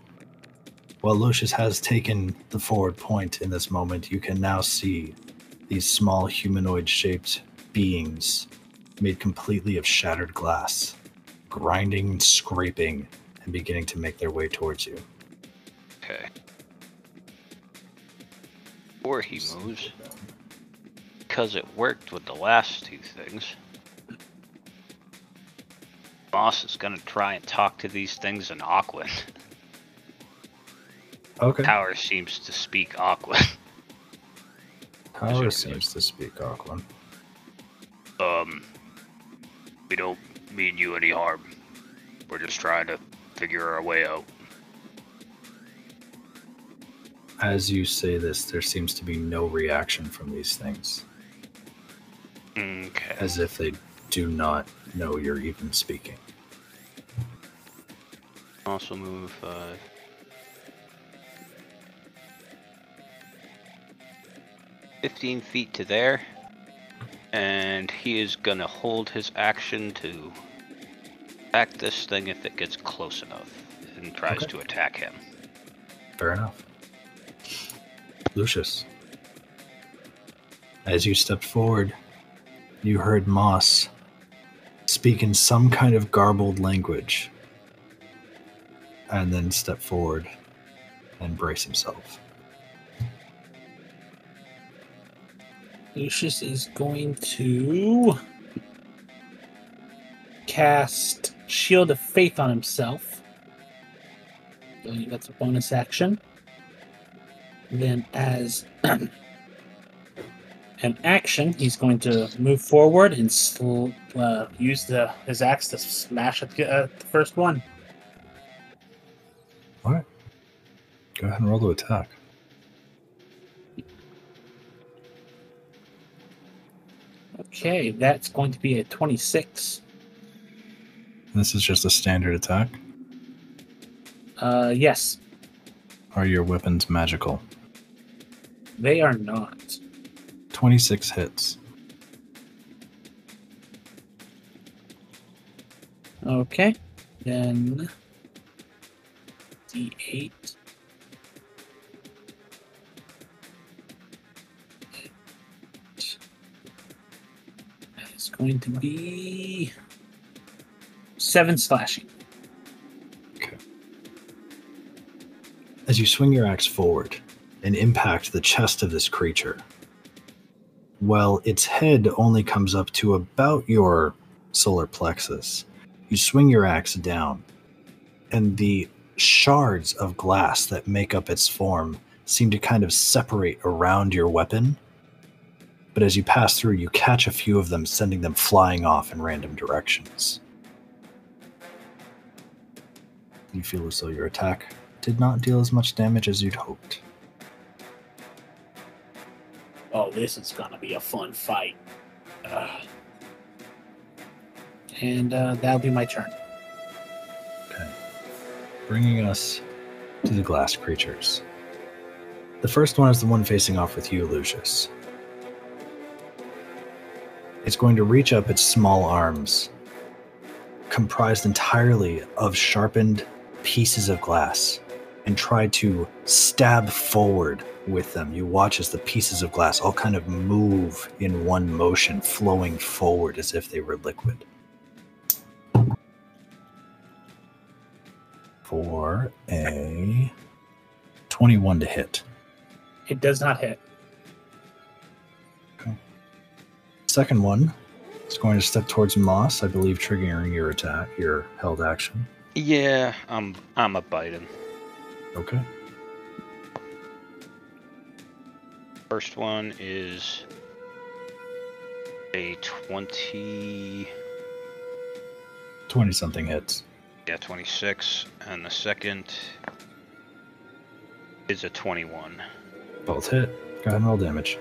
Speaker 2: While Lucius has taken the forward point in this moment, you can now see these small humanoid shaped beings made completely of shattered glass, grinding, scraping, and beginning to make their way towards you.
Speaker 7: Okay. Before he moves, because it worked with the last two things, Moss is gonna try and talk to these things in Aquan.
Speaker 2: Okay.
Speaker 7: Power seems to speak Aquan.
Speaker 2: Power seems to speak Aquan.
Speaker 7: Um, we don't mean you any harm. We're just trying to figure our way out.
Speaker 2: As you say this, there seems to be no reaction from these things.
Speaker 7: Okay.
Speaker 2: As if they do not know you're even speaking.
Speaker 7: Also move uh, 15 feet to there. And he is going to hold his action to attack this thing if it gets close enough and tries
Speaker 2: okay.
Speaker 7: to attack him.
Speaker 2: Fair enough. Lucius, as you stepped forward, you heard Moss speak in some kind of garbled language and then step forward and brace himself.
Speaker 4: Lucius is going to cast Shield of Faith on himself. That's a bonus action. Then, as an action, he's going to move forward and sl- uh, use the his axe to smash at the, uh, the first one.
Speaker 2: All right. Go ahead and roll the attack.
Speaker 4: Okay, that's going to be a 26.
Speaker 2: This is just a standard attack.
Speaker 4: Uh, yes,
Speaker 2: Are your weapons magical?
Speaker 4: they are not.
Speaker 2: 26 hits.
Speaker 4: Okay, then D8. Going to be seven slashing. Okay.
Speaker 2: As you swing your axe forward and impact the chest of this creature, while its head only comes up to about your solar plexus, you swing your axe down, and the shards of glass that make up its form seem to kind of separate around your weapon. But as you pass through, you catch a few of them, sending them flying off in random directions. You feel as though your attack did not deal as much damage as you'd hoped.
Speaker 4: Oh, this is gonna be a fun fight. And uh, that'll be my turn.
Speaker 2: Okay. Bringing us to the glass creatures. The first one is the one facing off with you, Lucius. It's going to reach up its small arms, comprised entirely of sharpened pieces of glass, and try to stab forward with them. You watch as the pieces of glass all kind of move in one motion, flowing forward as if they were liquid. For a 21 to hit.
Speaker 4: It does not hit.
Speaker 2: Second one is going to step towards Moss, I believe, triggering your attack, your held action.
Speaker 7: Yeah, I'm I'm a biting.
Speaker 2: Okay.
Speaker 7: First one is a twenty
Speaker 2: 20 something hits.
Speaker 7: yeah, twenty six, and the second is a twenty one.
Speaker 2: Both hit. Go ahead and roll damage.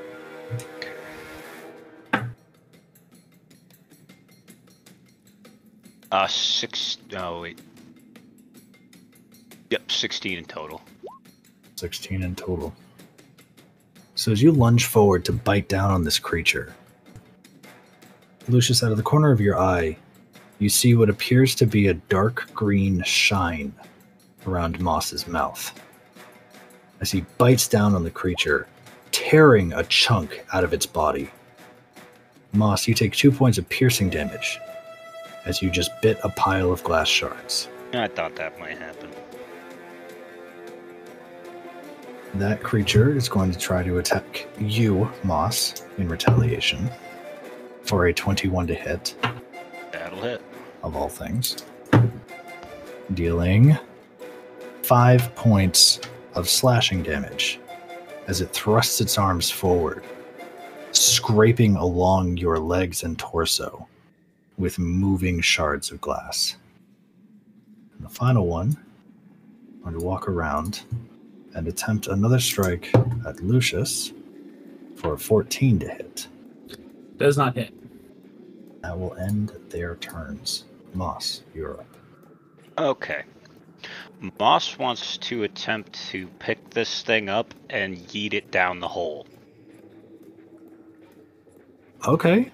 Speaker 7: Uh six oh wait. Yep, sixteen in total.
Speaker 2: 16 in total. So as you lunge forward to bite down on this creature, Lucius, out of the corner of your eye, you see what appears to be a dark green shine around Moss's mouth. As he bites down on the creature, tearing a chunk out of its body. Moss, you take two points of piercing damage as you just bit a pile of glass shards.
Speaker 7: I thought that might happen.
Speaker 2: That creature is going to try to attack you, Moss, in retaliation for a 21 to hit,
Speaker 7: That'll hit.
Speaker 2: of all things. Dealing five points of slashing damage as it thrusts its arms forward, scraping along your legs and torso with moving shards of glass. And the final one, I'm going to walk around and attempt another strike at Lucius for a 14 to hit.
Speaker 4: Does not hit.
Speaker 2: That will end their turns. Moss, you're up.
Speaker 7: Okay. Moss wants to attempt to pick this thing up and yeet it down the hole.
Speaker 2: Okay.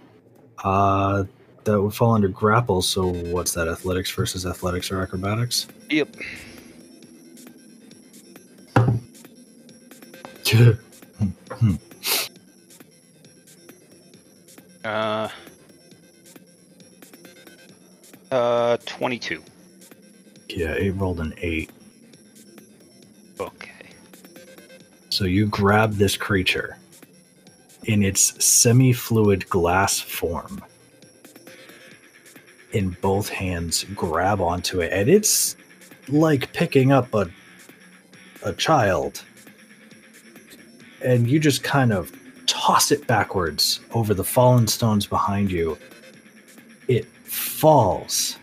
Speaker 2: Uh, that would fall under grapple. So what's that? Athletics versus athletics or acrobatics?
Speaker 7: Yep. Uh. Uh, 22.
Speaker 2: yeah, it rolled an eight.
Speaker 7: Okay.
Speaker 2: So you grab this creature in its semi fluid glass form. In both hands, grab onto it, and it's like picking up a, a child. And you just kind of toss it backwards over the fallen stones behind you. It falls.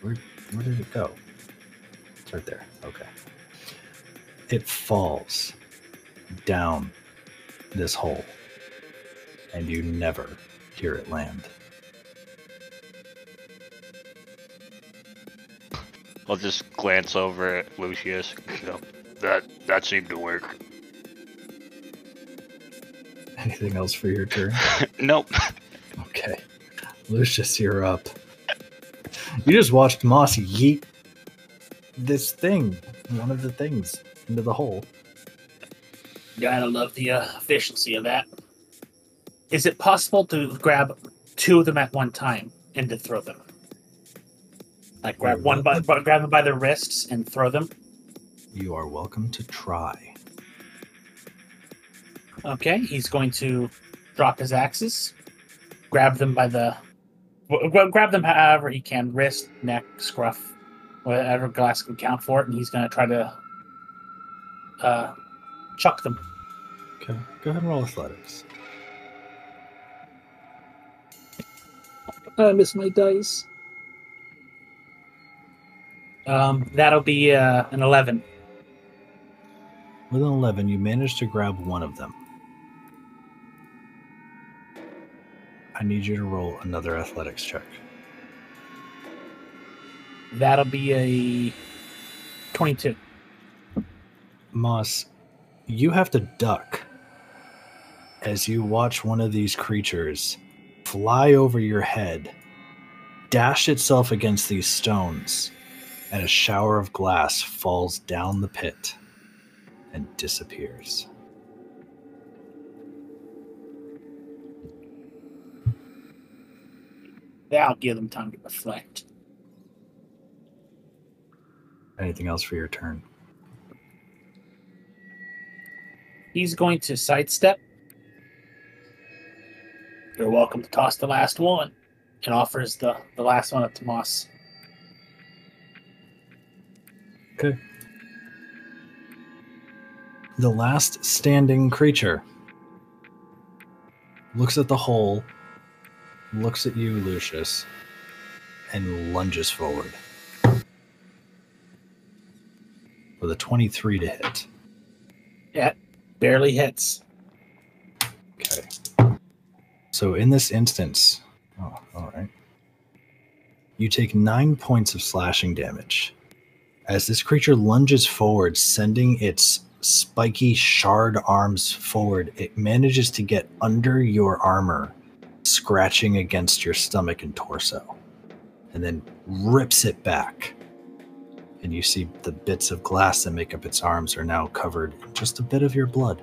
Speaker 2: Where, where did it go? It's right there. Okay. It falls down this hole, and you never hear it land.
Speaker 7: I'll just glance over at Lucius. Yep, that that seemed to work.
Speaker 2: Anything else for your turn?
Speaker 7: nope.
Speaker 2: Okay. Lucius, you're up. You just watched Moss yeet this thing, one of the things, into the hole.
Speaker 4: Gotta love the uh, efficiency of that. Is it possible to grab two of them at one time and to throw them? Like grab one by, by grab them by their wrists and throw them.
Speaker 2: You are welcome to try.
Speaker 4: Okay, he's going to drop his axes, grab them by the, grab them however he can, wrist, neck, scruff, whatever glass can count for it, and he's going to try to uh, chuck them.
Speaker 2: Okay. Go ahead and roll athletics.
Speaker 4: I miss my dice. Um, that'll be uh, an eleven.
Speaker 2: With an 11, you manage to grab one of them. I need you to roll another athletics check.
Speaker 4: That'll be a twenty-two.
Speaker 2: Moss, you have to duck as you watch one of these creatures fly over your head, dash itself against these stones, and a shower of glass falls down the pit and disappears.
Speaker 4: That'll give them time to reflect.
Speaker 2: Anything else for your turn?
Speaker 4: He's going to sidestep. You're welcome to toss the last one, and offers the the last one up to Moss.
Speaker 2: Okay. The last standing creature looks at the hole, looks at you, Lucius, and lunges forward. With a 23 to hit.
Speaker 4: Yeah, barely hits.
Speaker 2: So in this instance, oh, all right. You take nine points of slashing damage as this creature lunges forward, sending its spiky shard arms forward. It manages to get under your armor, scratching against your stomach and torso, and then rips it back. And you see the bits of glass that make up its arms are now covered in just a bit of your blood.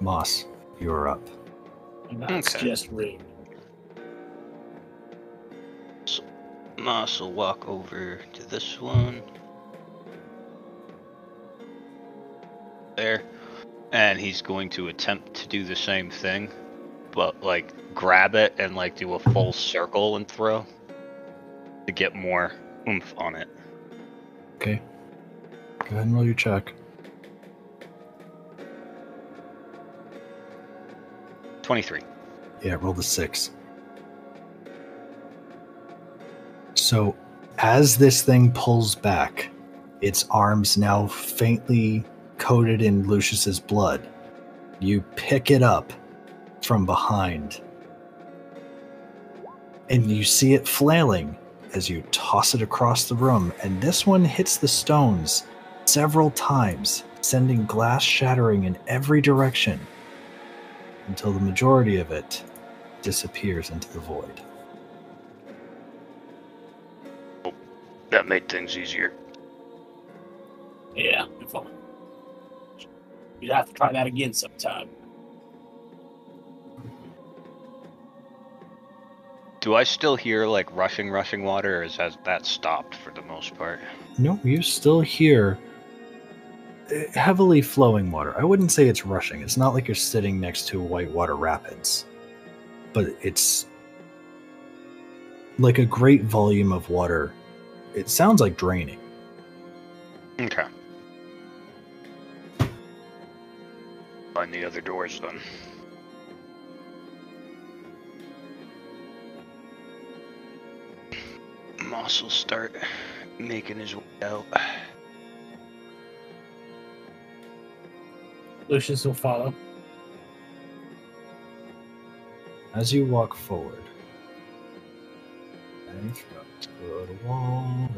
Speaker 2: Moss, you're up.
Speaker 4: And that's
Speaker 7: Okay.
Speaker 4: just rude.
Speaker 7: Moss will walk over to this one. There. And he's going to attempt to do the same thing, but like grab it and like do a full circle and throw to get more oomph on it.
Speaker 2: Okay. Go ahead and roll your check.
Speaker 7: 23.
Speaker 2: Yeah, roll the six. So, as this thing pulls back, its arms now faintly coated in Lucius's blood, You pick it up from behind, and you see it flailing as you toss it across the room. And this one hits the stones several times, sending glass shattering in every direction until the majority of it disappears into the void.
Speaker 7: That made things easier.
Speaker 4: Yeah. if I- You'd have to try that again sometime.
Speaker 7: Do I still hear like rushing, rushing water, or is that, that stopped for the most part?
Speaker 2: No, you still hear heavily flowing water. I wouldn't say it's rushing. It's not like you're sitting next to whitewater rapids, but it's like a great volume of water. It sounds like draining.
Speaker 7: Okay. Find the other doors then. Moss will start making his way out.
Speaker 4: Lucius will follow.
Speaker 2: As you walk forward, I've got to put a wall.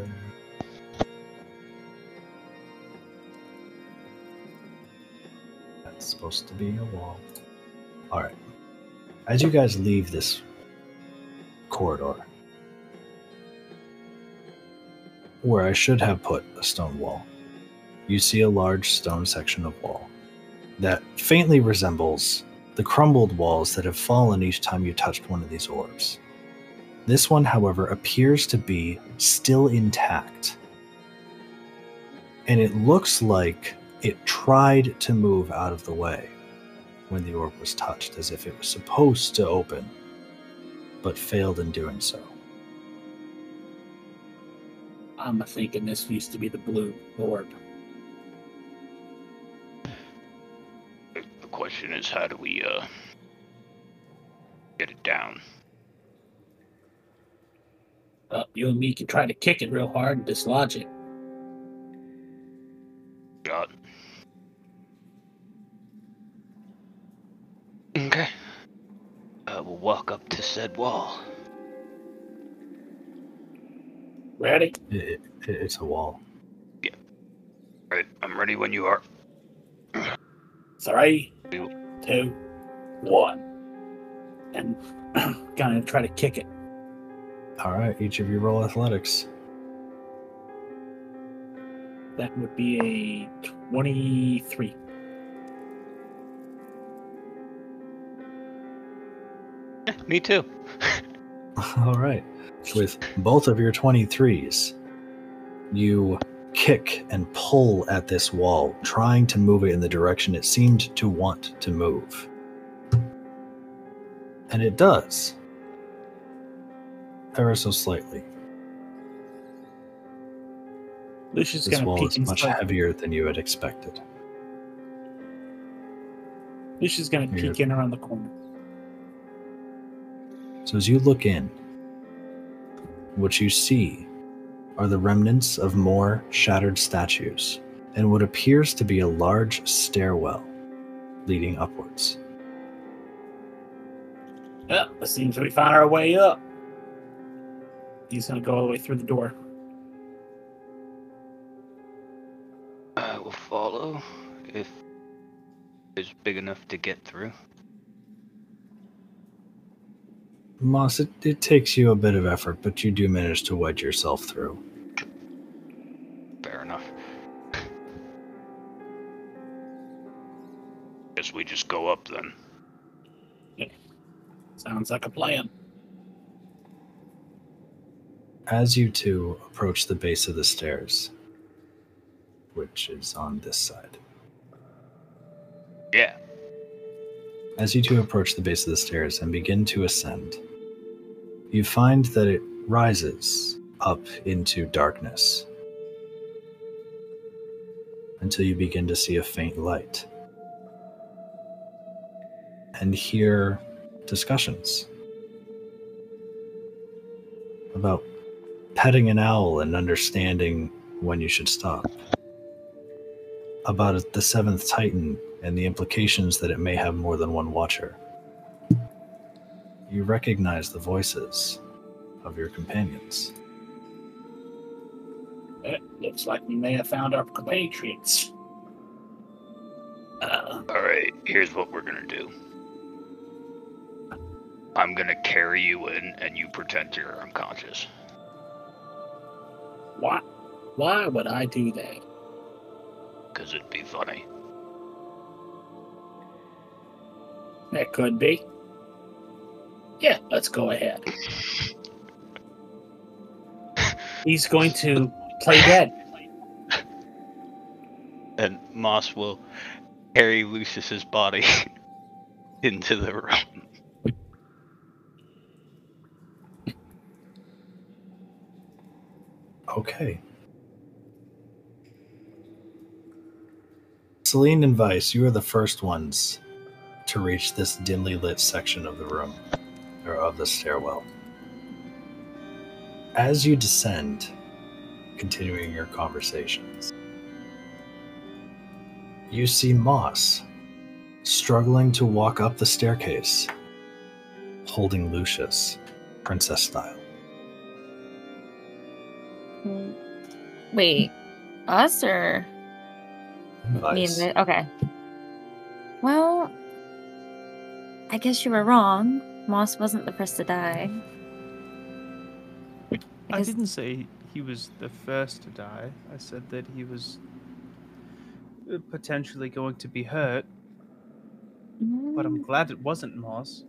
Speaker 2: That's supposed to be a wall. All right. As you guys leave this corridor, where I should have put a stone wall, you see a large stone section of wall that faintly resembles the crumbled walls that have fallen each time you touched one of these orbs. This one, however, appears to be still intact. And it looks like it tried to move out of the way when the orb was touched, as if it was supposed to open, but failed in doing so.
Speaker 4: I'm thinking this used to be the blue orb.
Speaker 7: Question is, how do we uh get it down?
Speaker 4: Uh, you and me can try to kick it real hard and dislodge it.
Speaker 7: Got. Okay. Uh, we'll walk up to said wall.
Speaker 4: Ready?
Speaker 2: It, it, it's a wall. Yeah.
Speaker 7: Right, I'm ready when you are.
Speaker 4: Three,
Speaker 7: Two.
Speaker 4: two, one. And gonna try to kick it.
Speaker 2: All right, each of you roll athletics.
Speaker 4: That would be a 23.
Speaker 7: Me too.
Speaker 2: All right. With both of your 23s, you kick and pull at this wall, trying to move it in the direction it seemed to want to move. And it does. Ever so slightly.
Speaker 4: Lucius
Speaker 2: This wall is much
Speaker 4: inside.
Speaker 2: heavier than you had expected.
Speaker 4: Lucius gonna peek in around the corner.
Speaker 2: So as you look in, what you see are the remnants of more shattered statues and what appears to be a large stairwell leading upwards.
Speaker 4: Yep, it seems we found our way up. He's gonna go all the way through the door.
Speaker 7: I will follow if it's big enough to get through.
Speaker 2: Moss, it, it takes you a bit of effort, but you do manage to wedge yourself through.
Speaker 7: Guess we just go up then.
Speaker 4: Sounds like a plan.
Speaker 2: As you two approach the base of the stairs, which is on this side,
Speaker 7: Yeah.
Speaker 2: As you two approach the base of the stairs and begin to ascend, you find that it rises up into darkness until you begin to see a faint light and hear discussions about petting an owl and understanding when you should stop, about the seventh Titan and the implications that it may have more than one watcher. You recognize the voices of your companions.
Speaker 4: It looks like we may have found our compatriots. Uh,
Speaker 7: All right, here's what we're gonna do. I'm gonna carry you in, and you pretend you're unconscious.
Speaker 4: why? Why would I do that?
Speaker 7: Cause it'd be funny.
Speaker 4: That could be. Yeah, let's go ahead. He's going to play dead.
Speaker 7: And Moss will carry Lucius's body into the room.
Speaker 2: Okay. Celine and Vice, you are the first ones to reach this dimly lit section of the room, or of the stairwell. As you descend, continuing your conversations, you see Moss struggling to walk up the staircase, holding Lucius, princess style.
Speaker 3: Wait, us or me and
Speaker 2: Vice.
Speaker 3: okay. Well, I guess you were wrong. Moss wasn't the first to die.
Speaker 1: I
Speaker 3: Because-
Speaker 1: didn't say he was the first to die. I said that he was uh, potentially going to be hurt, but I'm
Speaker 3: Mm,
Speaker 1: glad it wasn't Moss.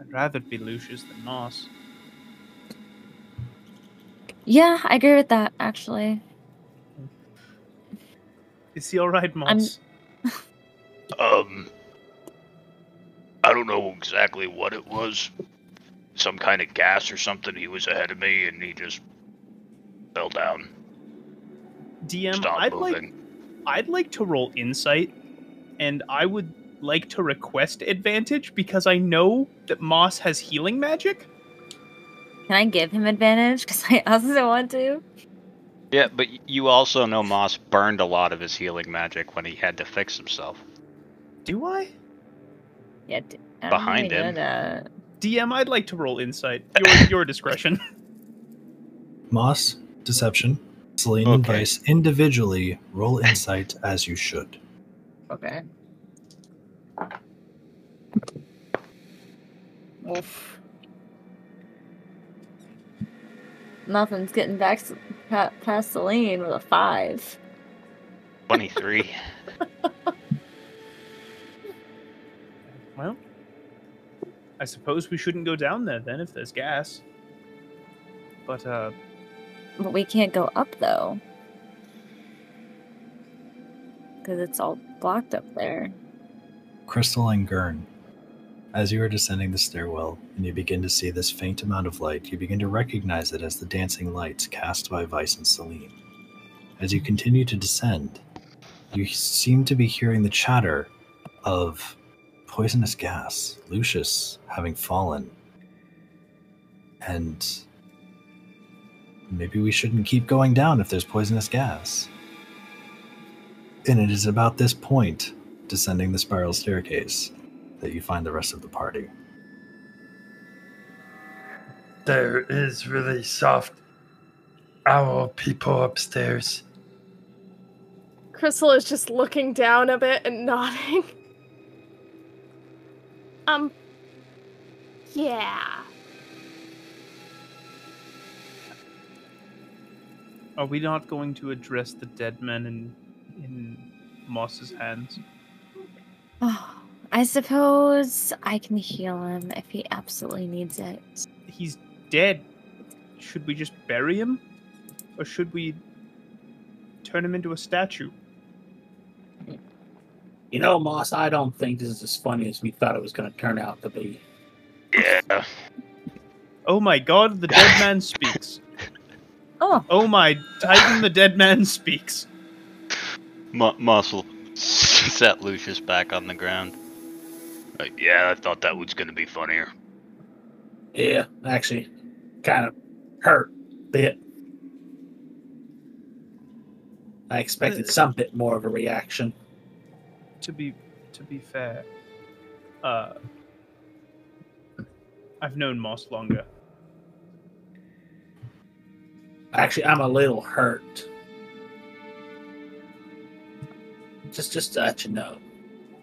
Speaker 1: I'd rather it be Lucius than Moss.
Speaker 3: Yeah, I agree with that. Actually,
Speaker 1: Is he alright, Moss?
Speaker 7: Um, I don't know exactly what it was. Some kind of gas or something. He was ahead of me, and he just fell down.
Speaker 1: DM,
Speaker 7: Stopped
Speaker 1: I'd like, I'd like to roll insight, and I would like to request advantage because I know that Moss has healing magic.
Speaker 3: Can I give him advantage? Because I also want to.
Speaker 7: Yeah, but you also know Moss burned a lot of his healing magic when he had to fix himself.
Speaker 1: Do I?
Speaker 3: Yeah, d- I
Speaker 7: Behind him.
Speaker 1: DM, I'd like to roll insight. Your your discretion.
Speaker 2: Moss, Deception, Celine, and Vice individually roll insight as you should.
Speaker 3: Okay. Oof. Nothing's getting back s- pa- past Celine with a five.
Speaker 7: 23.
Speaker 1: Well, I suppose we shouldn't go down there then if there's gas. But uh,
Speaker 3: But we can't go up though. Because it's all blocked up there.
Speaker 2: Crystal and Gurn, as you are descending the stairwell and you begin to see this faint amount of light, you begin to recognize it as the dancing lights cast by Vice and Celine. As you continue to descend, you seem to be hearing the chatter of poisonous gas, Lucius having fallen. And maybe we shouldn't keep going down if there's poisonous gas. And it is about this point, descending the spiral staircase, that you find the rest of the party.
Speaker 9: There is really soft owl people upstairs.
Speaker 8: Crystal is just looking down a bit and nodding. Um, yeah.
Speaker 1: are we not going to address the dead men in in Moss's hands?
Speaker 3: I suppose I can heal him if he absolutely needs it.
Speaker 1: He's dead. Should we just bury him, or should we turn him into a statue?
Speaker 4: You know, Moss, I don't think this is as funny as we thought it was going to turn out to be.
Speaker 7: Yeah.
Speaker 1: Oh my God! The dead man speaks.
Speaker 3: Oh,
Speaker 1: Oh my Titan! The dead man speaks.
Speaker 7: Mo- Moss will set Lucius back on the ground. Like, yeah, I thought that was going to be funnier.
Speaker 4: Yeah, actually, kind of hurt a bit. I expected some bit more of a reaction.
Speaker 1: to be to be fair, uh, I've known Moss longer.
Speaker 4: Actually, I'm a little hurt. Just, just to let you know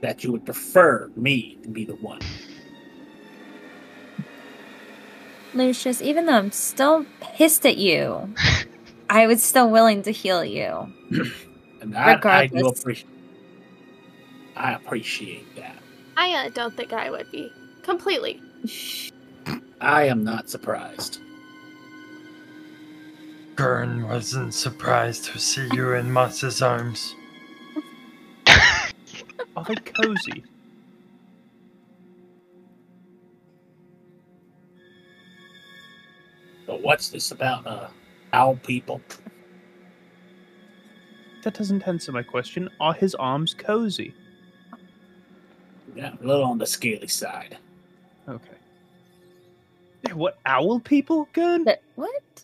Speaker 4: that you would prefer me to be the one.
Speaker 3: Lucius, even though I'm still pissed at you, I was still willing to heal you.
Speaker 4: And I, I do
Speaker 3: Regardless.
Speaker 4: appreciate. I appreciate that.
Speaker 6: I uh, don't think I would be completely.
Speaker 4: I am not surprised.
Speaker 9: Gurn wasn't surprised to see you in Moss's arms.
Speaker 1: Are they cozy?
Speaker 4: But what's this about uh, owl people?
Speaker 1: That doesn't answer my question. Are his arms cozy?
Speaker 4: Yeah, a little on the scaly side.
Speaker 1: Okay. What owl people? Gurn?
Speaker 3: But what?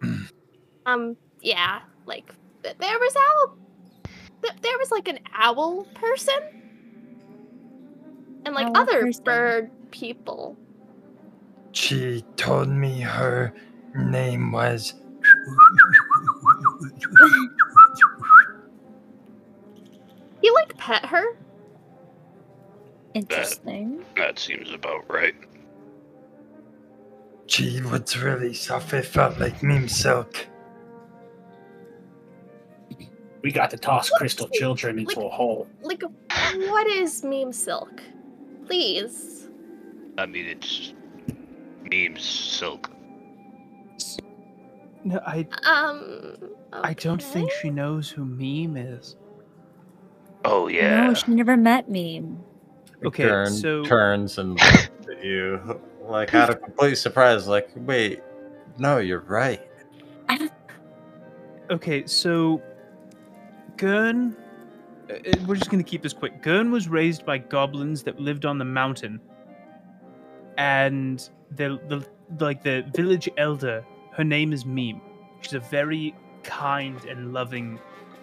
Speaker 6: Um, yeah, like there was owl. Th- there was like an owl person, and like
Speaker 3: Owl
Speaker 6: other
Speaker 3: person.
Speaker 6: bird people.
Speaker 9: She told me her name was.
Speaker 6: You like pet her?
Speaker 3: Interesting.
Speaker 7: That seems about right.
Speaker 9: She was really soft. It felt like meme silk.
Speaker 4: We got to toss
Speaker 6: What?
Speaker 4: crystal children into a hole.
Speaker 6: Like, what is meme silk? Please.
Speaker 7: I mean, it's meme silk.
Speaker 1: No, I
Speaker 6: Um.
Speaker 1: I don't think she knows who Meme is.
Speaker 7: Oh yeah.
Speaker 3: No, she never met meme.
Speaker 1: Okay,
Speaker 5: Gurn
Speaker 1: so-
Speaker 5: turns and looks at you like out of complete surprise. Like, wait, no, you're right.
Speaker 1: Okay, so Gurn, uh, uh, we're just gonna keep this quick. Gurn was raised by goblins that lived on the mountain, and the the like the village elder. Her name is Meme. She's a very kind and loving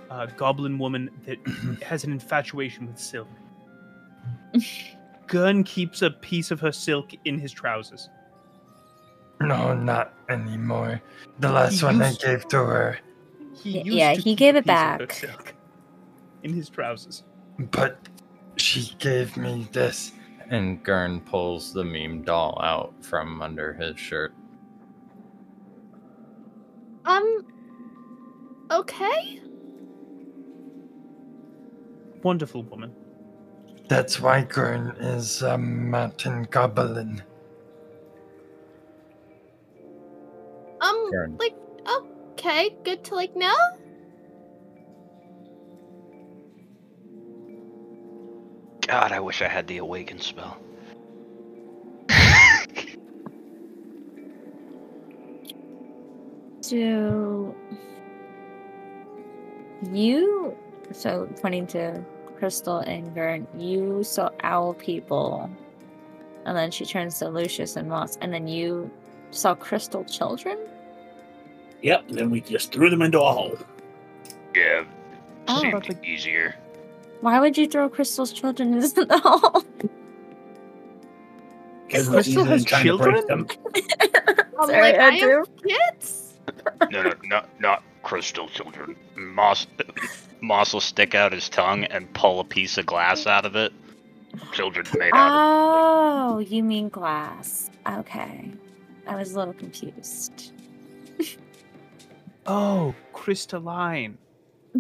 Speaker 1: uh, goblin woman that has an infatuation with silk. Gurn keeps a piece of her silk in his trousers.
Speaker 9: No, not anymore. The last
Speaker 1: He
Speaker 9: one I gave to her,
Speaker 1: He used
Speaker 3: yeah,
Speaker 1: to
Speaker 3: he
Speaker 1: keep
Speaker 3: gave
Speaker 1: a
Speaker 3: it
Speaker 1: piece of her
Speaker 3: back.
Speaker 1: silk in his trousers.
Speaker 9: but she gave me this.
Speaker 5: And Gurn pulls the meme doll out from under his shirt.
Speaker 6: Um. Okay.
Speaker 1: Wonderful woman.
Speaker 9: That's why Gurn is a mountain goblin.
Speaker 6: Um.
Speaker 5: Gurn.
Speaker 6: Like. Okay. Good to like know.
Speaker 7: God, I wish I had the awaken spell.
Speaker 3: So you so pointing to Crystal and Gurn, you saw owl people. And then she turns to Lucius and Moss, and then you saw crystal children?
Speaker 4: Yep, and then we just threw them into a hole.
Speaker 7: Yeah,
Speaker 3: Oh,
Speaker 7: seemed
Speaker 1: but
Speaker 7: easier.
Speaker 3: Why would you throw Crystal's children into the hole?
Speaker 4: Because
Speaker 1: Crystal has children?
Speaker 4: Them.
Speaker 6: I'm
Speaker 3: Sorry,
Speaker 6: like, I
Speaker 3: Andrew.
Speaker 6: have kids.
Speaker 7: No, no, not not crystal children. Moss, Moss will stick out his tongue and pull a piece of glass out of it. Children made out of.
Speaker 3: Oh, you mean glass. Okay. I was a little confused.
Speaker 1: Oh, crystalline.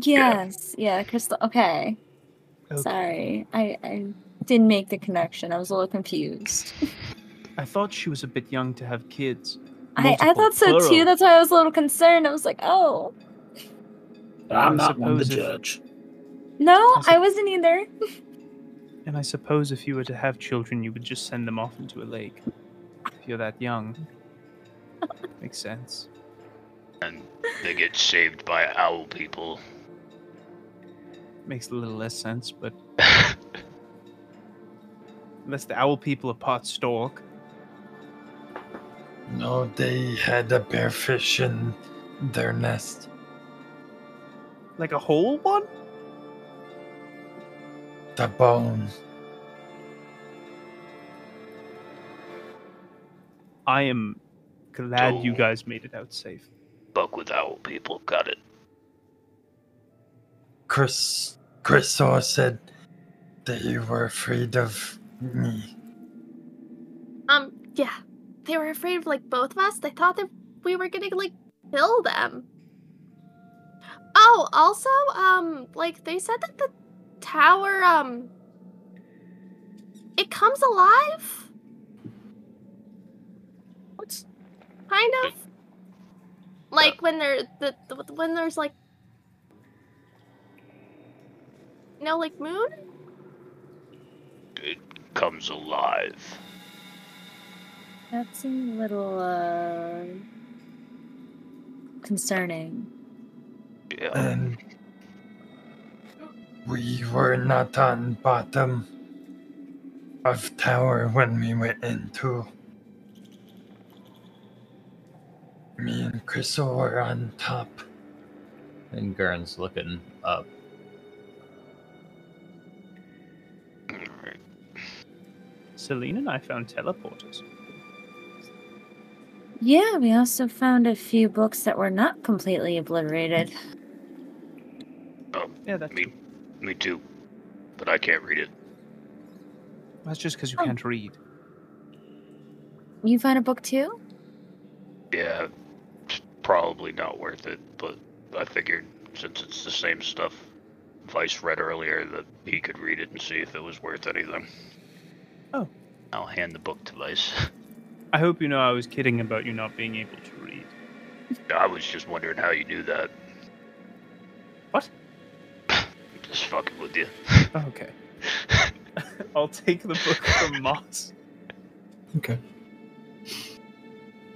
Speaker 3: Yes, yeah, crystal. Okay.
Speaker 1: Okay.
Speaker 3: Sorry. I, I didn't make the connection. I was a little confused.
Speaker 1: I thought she was a bit young to have kids.
Speaker 3: I, I thought so too. That's why I was a little concerned. I was like, oh.
Speaker 4: I'm not one to
Speaker 1: suppose if-
Speaker 4: judge.
Speaker 3: No,
Speaker 1: I
Speaker 3: I wasn't either.
Speaker 1: And I suppose if you were to have children, you would just send them off into a lake. If you're that young. Makes sense.
Speaker 7: Of it, and they get saved by owl people.
Speaker 1: Makes a little less sense, but unless the owl people are part stork.
Speaker 9: No, they had a bearfish in their nest.
Speaker 1: Like a whole one?
Speaker 9: the bone.
Speaker 1: I am glad you
Speaker 7: oh.
Speaker 1: guys made it out safe.
Speaker 7: Buck with owl people. Got it.
Speaker 9: Chris Chrisor said that you were afraid of me.
Speaker 6: Um, yeah. They were afraid of like both of us. They thought that we were gonna like kill them. Oh, also, um, like they said that the tower, um, it comes alive.
Speaker 1: What's
Speaker 6: Kind of. Like when there, the, the when there's like, no, like moon.
Speaker 7: It comes alive.
Speaker 3: That seemed a little uh concerning.
Speaker 7: Yeah.
Speaker 9: And we were not on bottom of tower when we went into. Me and Chriso were on top.
Speaker 5: And Gurn's looking up.
Speaker 7: Alright.
Speaker 1: Celine and I found teleporters.
Speaker 3: Yeah, we also found a few books that were not completely obliterated.
Speaker 7: Oh,
Speaker 1: Yeah, that's
Speaker 7: me, me too. But I can't read it.
Speaker 1: that's just because you
Speaker 3: Oh.
Speaker 1: can't read.
Speaker 3: You found a book too?
Speaker 7: Yeah, it's probably not worth it. But I figured since it's the same stuff Vice read earlier, that he could read it and see if it was worth anything.
Speaker 1: Oh.
Speaker 7: I'll hand the book to Vice.
Speaker 1: I hope you know I was kidding about you not being able to read.
Speaker 7: I was just wondering how you knew that.
Speaker 1: What?
Speaker 7: Just fucking with you.
Speaker 1: Okay. I'll take the book from Moss.
Speaker 2: Okay.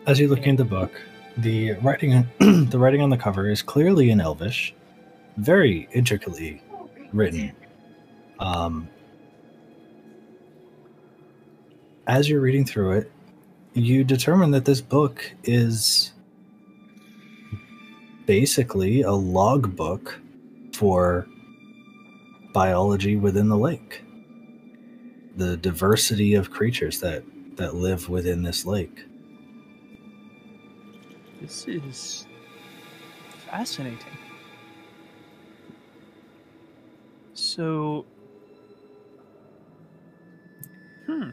Speaker 2: As you look in the book, the writing the writing on the cover is clearly in Elvish, very intricately written. Um, as you're reading through it, you determine that this book is basically a logbook for biology within the lake. The diversity of creatures that that live within this lake.
Speaker 1: This is fascinating. So, hmm.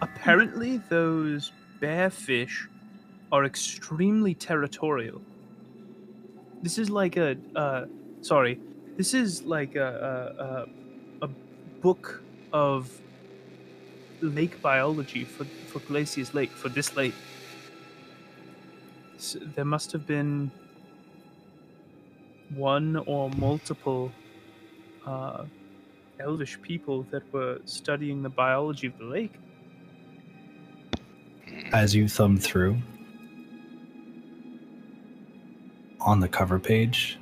Speaker 1: Apparently, those bear fish are extremely territorial. This is like a, uh, sorry, this is like a, a, a, a book of lake biology for, for Glaciers Lake, for this lake. There must have been one or multiple uh, elvish people that were studying the biology of the lake.
Speaker 2: As you thumb through, on the cover page,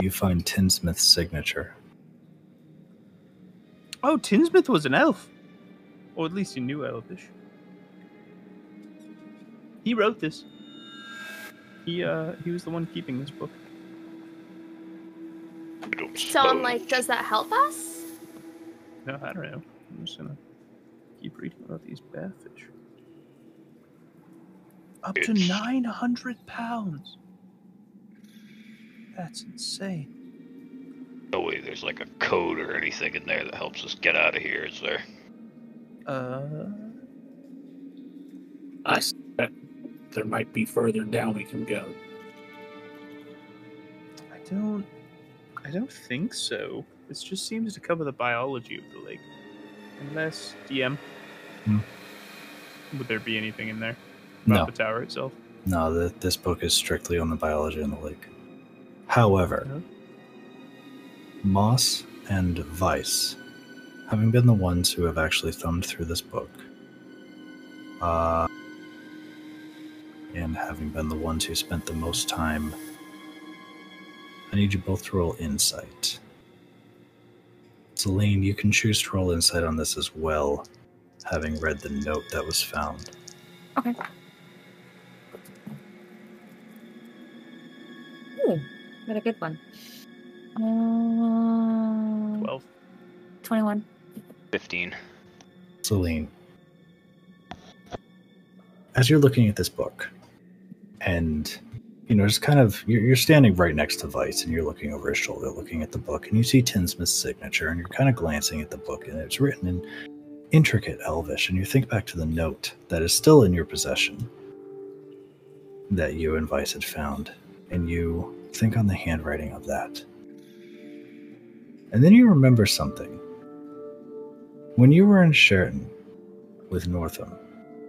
Speaker 2: you find Tinsmith's signature.
Speaker 1: Oh, Tinsmith was an elf, or at least he knew elvish. He wrote this. He uh he was the one keeping this book.
Speaker 6: So I'm like, does that help us?
Speaker 1: No, I don't know. I'm just gonna keep reading about these bearfish. Up to 900 pounds. That's insane.
Speaker 7: No way there's like a code or anything in there that helps us get out of here, is there?
Speaker 1: Uh,
Speaker 4: I suspect there might be further down we can go.
Speaker 1: I don't. I don't think so. This just seems to cover the biology of the lake. Unless DM.
Speaker 2: Hmm.
Speaker 1: Would there be anything in there
Speaker 2: No,
Speaker 1: the tower itself?
Speaker 2: no, the, this book is strictly on the biology in the lake. However,
Speaker 1: No?
Speaker 2: Moss and Vice, having been the ones who have actually thumbed through this book, uh, and having been the ones who spent the most time, I need you both to roll insight. Celine, you can choose to roll insight on this as well, having read the note that was found.
Speaker 3: Okay. Ooh, got a good one. Uh,
Speaker 1: Twelve.
Speaker 3: 21.
Speaker 7: 15.
Speaker 2: Celine, as you're looking at this book, and you know, just kind of you're, you're standing right next to Vice, and you're looking over his shoulder, looking at the book, and you see Tinsmith's signature, and you're kind of glancing at the book, and it's written in intricate Elvish, and you think back to the note that is still in your possession that you and Vice had found, and you think on the handwriting of that. And then you remember something. When you were in Sheraton with Northam,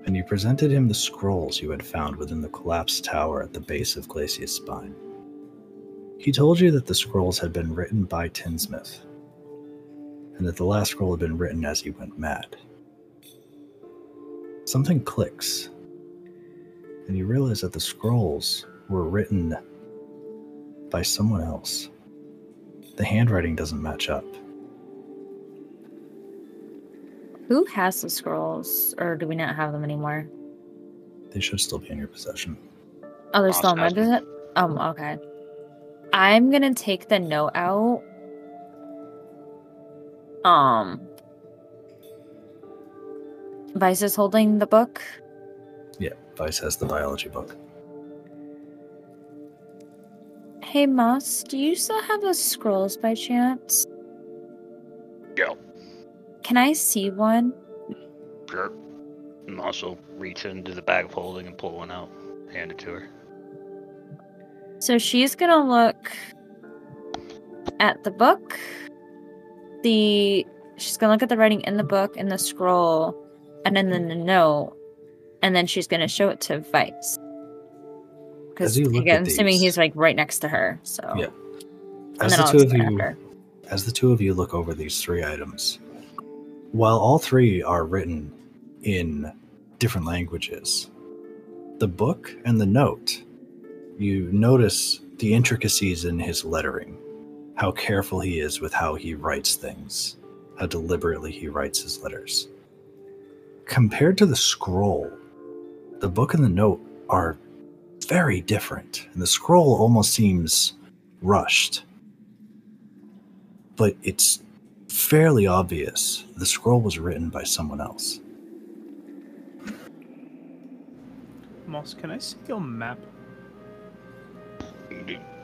Speaker 2: and you presented him the scrolls you had found within the collapsed tower at the base of Glacia's spine, he told you that the scrolls had been written by Tinsmith, and that the last scroll had been written as he went mad. Something clicks, and you realize that the scrolls were written by someone else. The handwriting doesn't match up.
Speaker 3: Who has the scrolls, or do we not have them anymore?
Speaker 2: They should still be in your possession.
Speaker 3: Oh, they're still in my
Speaker 7: Awesome.
Speaker 3: visit? Um, okay. I'm gonna take the note out. Um. Vice is holding the book.
Speaker 2: Yeah, Vice has the biology book.
Speaker 3: Hey, Moss, do you still have the scrolls by chance?
Speaker 7: Go.
Speaker 3: Can I see one?
Speaker 7: Sure. And also reach into the bag of holding and pull one out. Hand it to her.
Speaker 3: So she's gonna look at the book. The she's gonna look at the writing in the book and the scroll, and then the note, and then she's gonna show it to Vice. Because
Speaker 2: As you look
Speaker 3: again, I'm assuming he's like right next to her. So
Speaker 2: Yeah. As the
Speaker 3: I'll
Speaker 2: two of you,
Speaker 3: after.
Speaker 2: as the two of you look over these three items, while all three are written in different languages, the book and the note, you notice the intricacies in his lettering, how careful he is with how he writes things, how deliberately he writes his letters. Compared to the scroll, the book and the note are very different, and the scroll almost seems rushed but it's fairly obvious the scroll was written by someone else.
Speaker 1: Moss, can I see your map?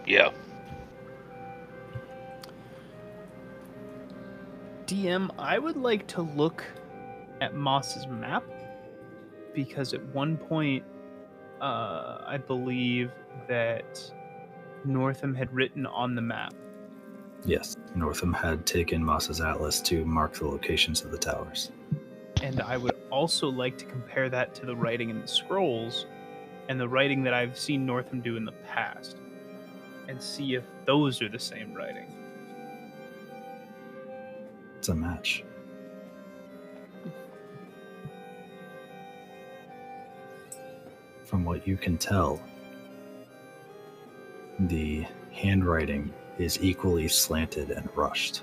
Speaker 7: Yeah.
Speaker 1: DM, I would like to look at Moss's map because at one point, uh, I believe that Northam had written on the map.
Speaker 2: Yes, Northam had taken Moss's atlas to mark the locations of the towers.
Speaker 1: And I would also like to compare that to the writing in the scrolls and the writing that I've seen Northam do in the past and see if those are the same writing.
Speaker 2: It's a match. From what you can tell, the handwriting is equally slanted and rushed.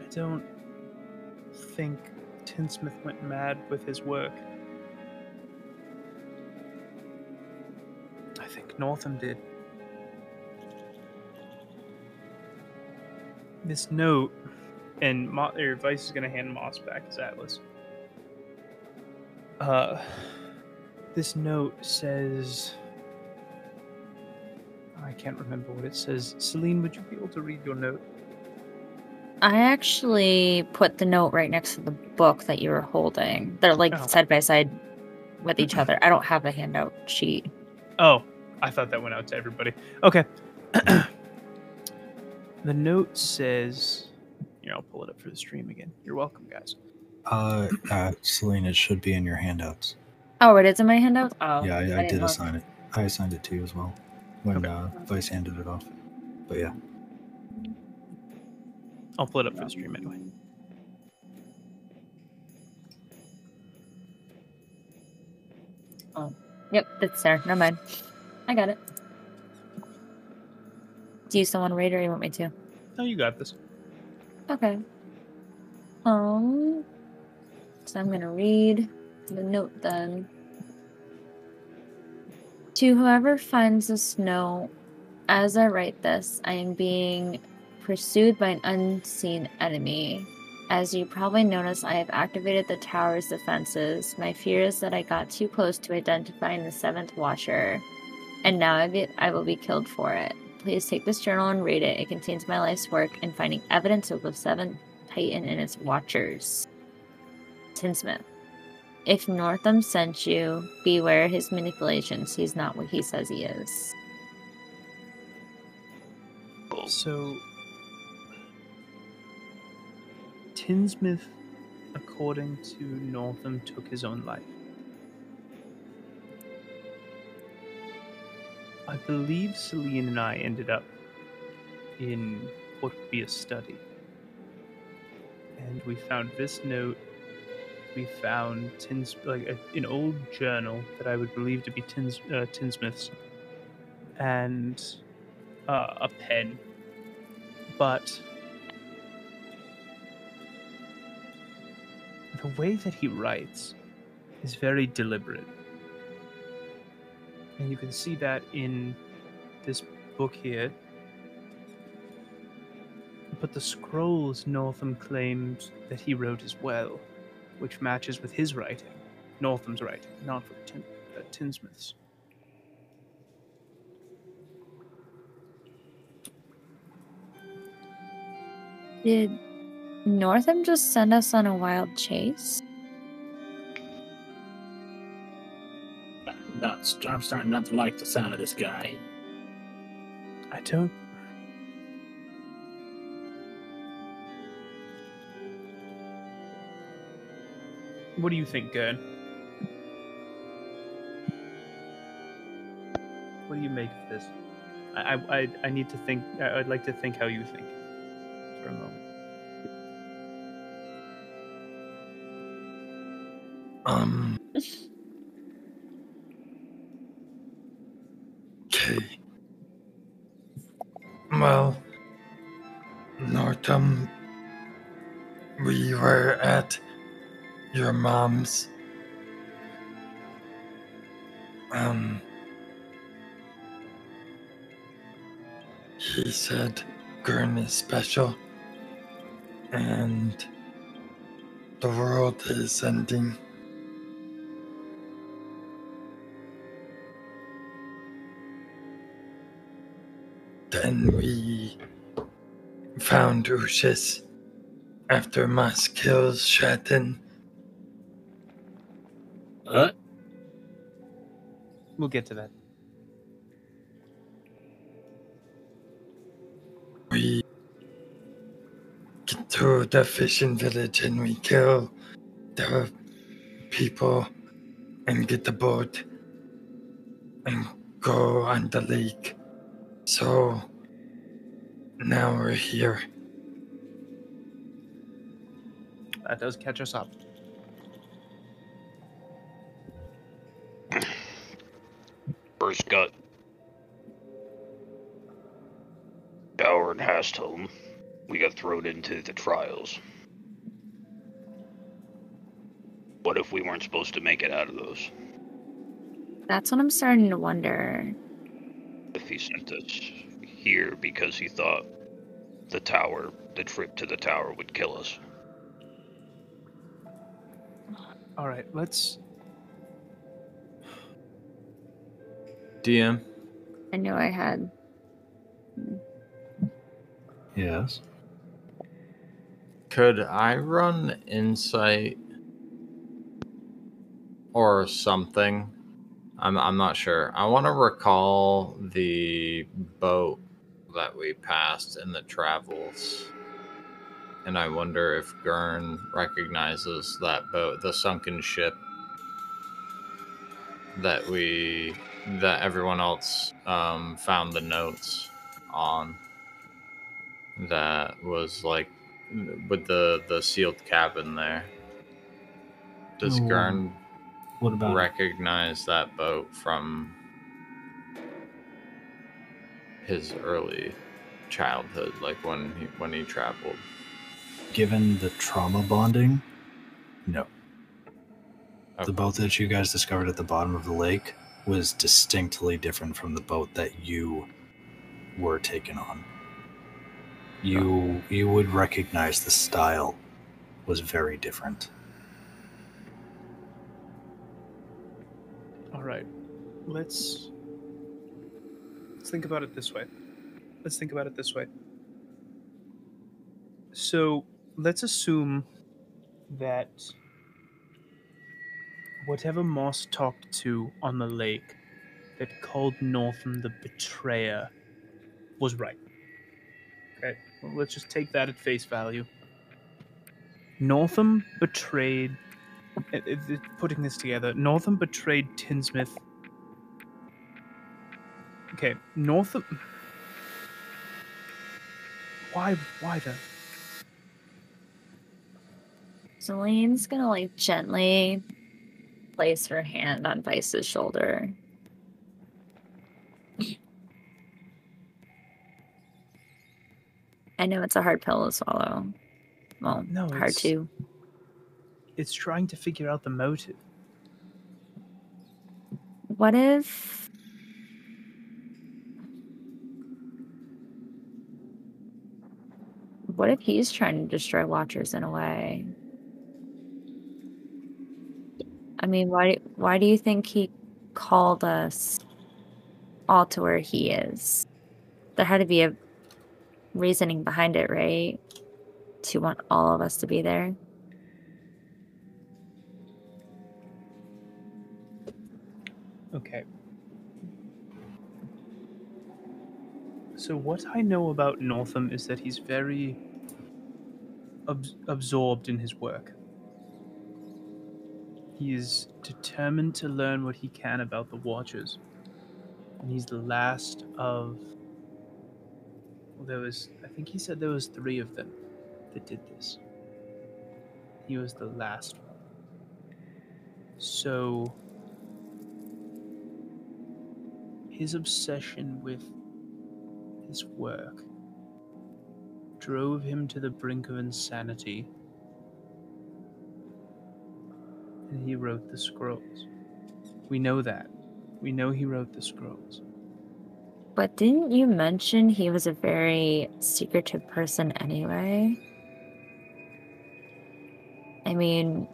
Speaker 1: I don't think Tinsmith went mad with his work. I think Northam did. This note, and Mo- Vice is going to hand Moss back his atlas. Uh, this note says. I can't remember what it says. Celine, would you be able to read your note?
Speaker 3: I actually put the note right next to the book that you were holding. They're like
Speaker 1: Oh.
Speaker 3: side by side with each other. I don't have a handout sheet.
Speaker 1: Oh, I thought that went out to everybody. Okay. the note says, here, I'll pull it up for the stream again. You're welcome, guys.
Speaker 2: Uh, uh Celine, it should be in your handouts.
Speaker 3: Oh, it is in my handout. Oh,
Speaker 2: yeah, I, I,
Speaker 3: didn't
Speaker 2: did assign it. I assigned it to you as well when uh, Vice handed it off. But yeah,
Speaker 1: I'll pull it up for the stream anyway.
Speaker 3: Oh, yep, it's there. Never mind. I got it. Do you still want to read, or you want me to?
Speaker 1: No, you got this.
Speaker 3: Okay. Um. So I'm gonna read the note then. To whoever finds this note, As I write this, I am being pursued by an unseen enemy. As you probably noticed, I have activated the tower's defenses. My fear is that I got too close to identifying the seventh watcher, and now I, be- I will be killed for it. Please take this journal and read it. It contains my life's work in finding evidence of the seventh titan and its watchers. Tinsmith. If Northam sent you, beware his manipulations. He's not what he says he is.
Speaker 1: So, Tinsmith, according to Northam, took his own life. I believe Celine and I ended up in what would be a study. And we found this note. Found Tins, like a, an old journal that I would believe to be Tins, uh, Tinsmith's, and uh, a pen. But the way that he writes is very deliberate. And you can see that in this book here. But the scrolls Northam claims that he wrote as well, which matches with his writing, Northam's writing, not for Tin, uh, Tinsmith's.
Speaker 3: Did Northam just send us on a wild chase?
Speaker 4: Nuts. I'm starting not to like the sound of this guy.
Speaker 1: I don't. What do you think, Gurn? What do you make of this? I, I, I- I need to think. I- I'd like to think how you think for a moment.
Speaker 9: Um. Okay. Well, Northam, we were at your mom's. Um. He said Gurn is special, and the world is ending. Then we found Ushis after mass kills Shatin.
Speaker 4: What?
Speaker 1: We'll get to that.
Speaker 9: We get to the fishing village and we kill the people and get the boat and go on the lake. So now we're here.
Speaker 1: That does catch us up.
Speaker 7: First gut. Howard Hastholm. We got thrown into the trials. What if we weren't supposed to make it out of those?
Speaker 3: That's what I'm starting to wonder.
Speaker 7: If he sent us here because he thought the tower, the trip to the tower would kill us.
Speaker 1: All right, let's.
Speaker 5: DM,
Speaker 3: I knew I had.
Speaker 2: Yes.
Speaker 5: could I run insight or something? I'm I'm not sure. I want to recall the boat that we passed in the travels. And I wonder if Gurn recognizes that boat, the sunken ship that we that everyone else um, found the notes on. That was like with the the sealed cabin there. Does
Speaker 2: Oh,
Speaker 5: Gurn
Speaker 2: What about
Speaker 5: recognize that boat from his early childhood, like when he when he traveled?
Speaker 2: given the trauma bonding? No.
Speaker 5: Okay.
Speaker 2: The boat that you guys discovered at the bottom of the lake was distinctly different from the boat that you were taken on. You you would recognize the style was very different.
Speaker 1: All right. Let's let's think about it this way. Let's think about it this way. So, let's assume that whatever Moss talked to on the lake that called Northam the betrayer was right. Okay, well, let's just take that at face value. Northam betrayed. Putting this together, Northam betrayed Tinsmith. Okay, Northam. Why? Why then?
Speaker 3: Celine's gonna like gently place her hand on Vice's shoulder. I know it's a hard pill to swallow. Well,
Speaker 1: No,
Speaker 3: hard
Speaker 1: it's-
Speaker 3: to.
Speaker 1: It's trying to figure out the motive.
Speaker 3: What if What if he's trying to destroy Watchers in a way? I mean, why why do you think he called us all to where he is? There had to be a reasoning behind it, right? To want all of us to be there.
Speaker 1: Okay. So what I know about Northam is that he's very abs- absorbed in his work. He is determined to learn what he can about the Watchers. And he's the last of well, there was I think he said there was 3 of them that did this. He was the last one. So his obsession with his work drove him to the brink of insanity. And he wrote the scrolls. We know that. We know he wrote the scrolls.
Speaker 3: But didn't you mention he was a very secretive person anyway? I mean,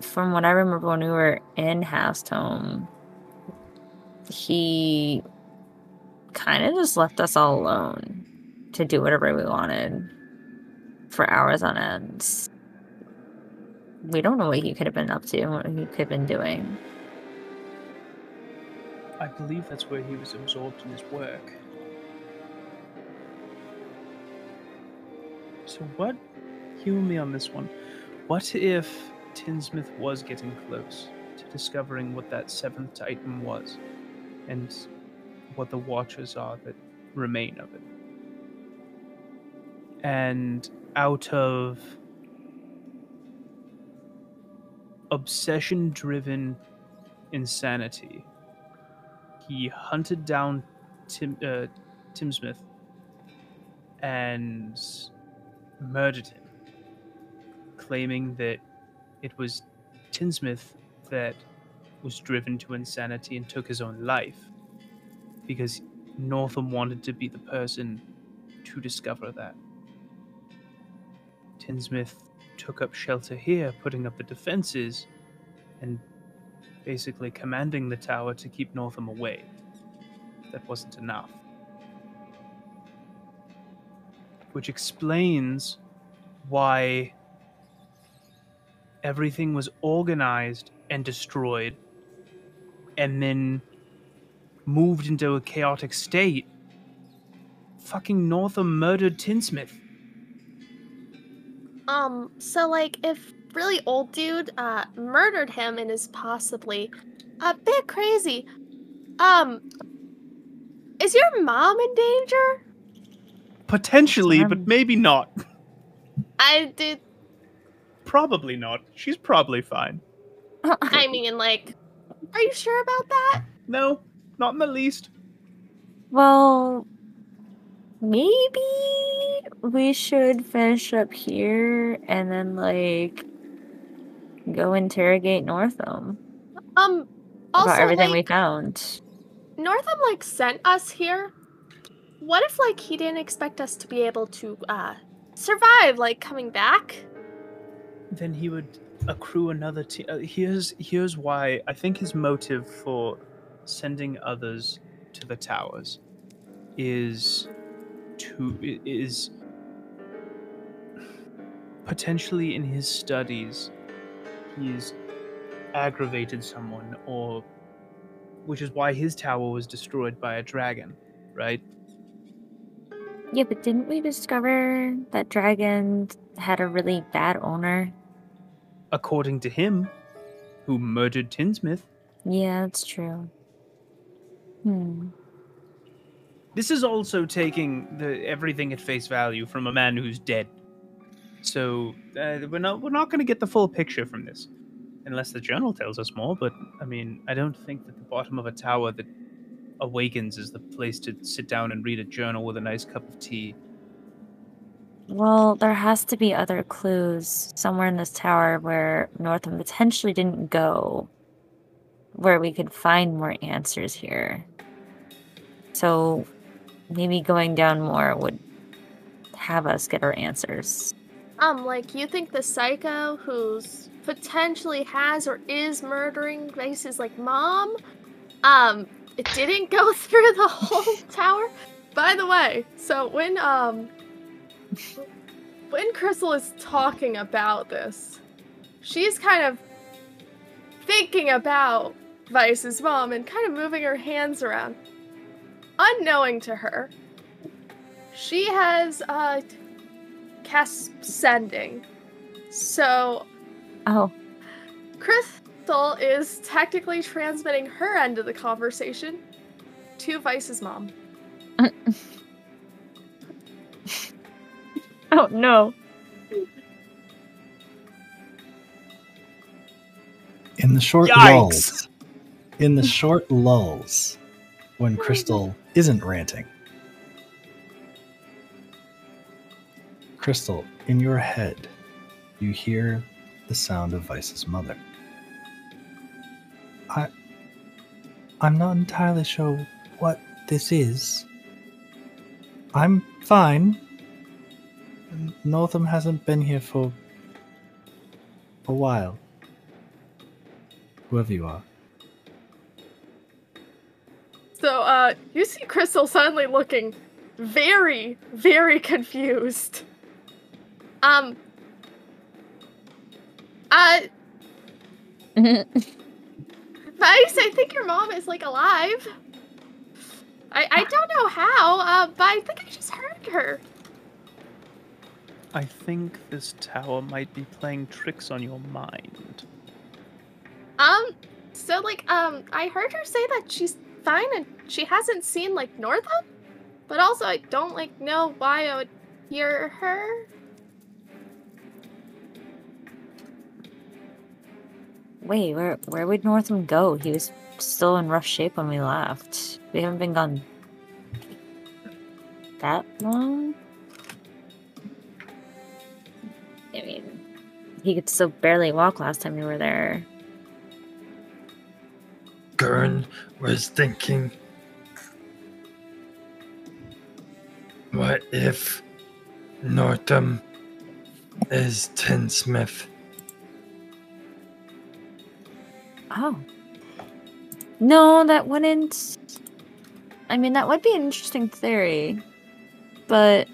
Speaker 3: from what I remember when we were in House Home, he kind of just left us all alone to do whatever we wanted for hours on end. We don't know what he could have been up to, what he could have been doing.
Speaker 1: I believe that's where he was absorbed in his work. So, what? Humor me on this one. What if Tinsmith was getting close to discovering what that seventh Titan was, and what the Watchers are that remain of it? And out of obsession driven insanity, he hunted down Tim uh, Tinsmith and murdered him, claiming that it was Tinsmith that was driven to insanity and took his own life because Northam wanted to be the person to discover that. Tinsmith took up shelter here, putting up the defenses and basically commanding the tower to keep Northam away. That wasn't enough. Which explains why everything was organized and destroyed and then moved into a chaotic state. Fucking Northam murdered Tinsmith.
Speaker 6: Um, so like if really old dude uh murdered him and is possibly a bit crazy. Um is your mom in danger?
Speaker 1: Potentially, but
Speaker 3: Um.
Speaker 1: maybe not.
Speaker 6: I did
Speaker 1: Probably not. She's probably fine.
Speaker 6: I mean like are you sure about that?
Speaker 1: No, not in the least.
Speaker 3: Well, maybe we should finish up here and then like go interrogate Northam
Speaker 6: Um also
Speaker 3: about everything we found.
Speaker 6: Northam like sent us here. what if like he didn't expect us to be able to uh survive like coming back?
Speaker 1: Then he would accrue another team. Uh, here's here's why I think his motive for sending others to the towers is to is potentially in his studies he's aggravated someone or which is why his tower was destroyed by a dragon right
Speaker 3: Yeah, but didn't we discover that dragon had a really bad owner?
Speaker 1: according to him who murdered tinsmith
Speaker 3: Yeah, that's true. Hmm.
Speaker 1: This is also taking the everything at face value from a man who's dead. So uh, we're not we're not going to get the full picture from this, unless the journal tells us more. But I mean, I don't think that the bottom of a tower that awakens is the place to sit down and read a journal with a nice cup of tea.
Speaker 3: Well, there has to be other clues somewhere in this tower where Northam potentially didn't go, where we could find more answers here. So maybe going down more would have us get our answers.
Speaker 6: Um, like you think the psycho who's potentially has or is murdering Vice's like mom, um, it didn't go through the whole tower. By the way, so when um when Crystal is talking about this, she's kind of thinking about Vice's mom and kind of moving her hands around. Unknowing to her, she has uh cast sending. So
Speaker 3: Oh,
Speaker 6: Crystal is technically transmitting her end of the conversation to Vice's mom.
Speaker 3: oh no.
Speaker 2: In the short
Speaker 1: Yikes.
Speaker 2: lulls, in the short lulls, when hmm. Crystal isn't ranting, Crystal, in your head, you hear the sound of Vice's mother. I, I'm not entirely sure what this is. I'm fine. Northam hasn't been here for a while whoever you are.
Speaker 6: So uh you see Crystal suddenly looking very, very confused. Um uh Vice, I think your mom is like alive. I, I don't know how, uh, but I think I just heard her.
Speaker 1: I think this tower might be playing tricks on your mind.
Speaker 6: Um, so like, um, I heard her say that she's fine and she hasn't seen like Northam, but also I don't like know why I would hear her.
Speaker 3: Wait, where where would Northam go? He was still in rough shape when we left. We haven't been gone that long. I mean, he could still barely walk last time we were there.
Speaker 9: Gurn was thinking, what if Northam is Tinsmith?
Speaker 3: Oh. No, that wouldn't. I mean, that would be an interesting theory, but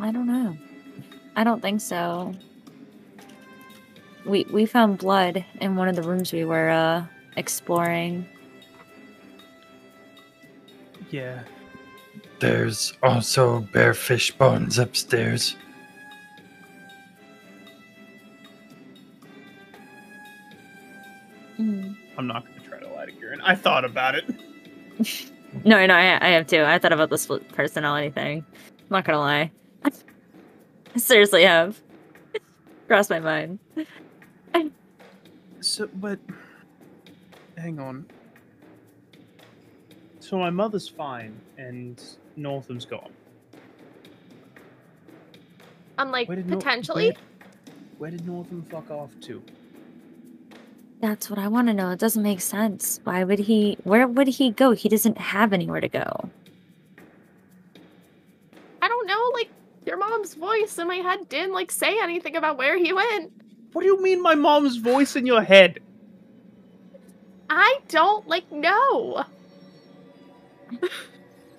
Speaker 3: I don't know. I don't think so. We we found blood in one of the rooms we were uh exploring.
Speaker 1: Yeah,
Speaker 9: There's also bearfish bones upstairs.
Speaker 3: Mm.
Speaker 1: I'm not going to try to lie to Gurn. I thought about it.
Speaker 3: No, no, I, I have too. I thought about the split personality thing. I'm not gonna lie. I seriously have. Crossed my mind.
Speaker 1: So, but hang on. So my mother's fine, and Northam's gone.
Speaker 6: I'm like,
Speaker 1: where potentially? Nor where, where did Northam fuck off to?
Speaker 3: That's what I want to know. It doesn't make sense. Why would he? Where would he go? He doesn't have anywhere to go. I don't know.
Speaker 6: Like, your mom's voice in my head didn't, like, say anything about where he went.
Speaker 1: What do you mean my mom's voice in your head?
Speaker 6: I don't like know.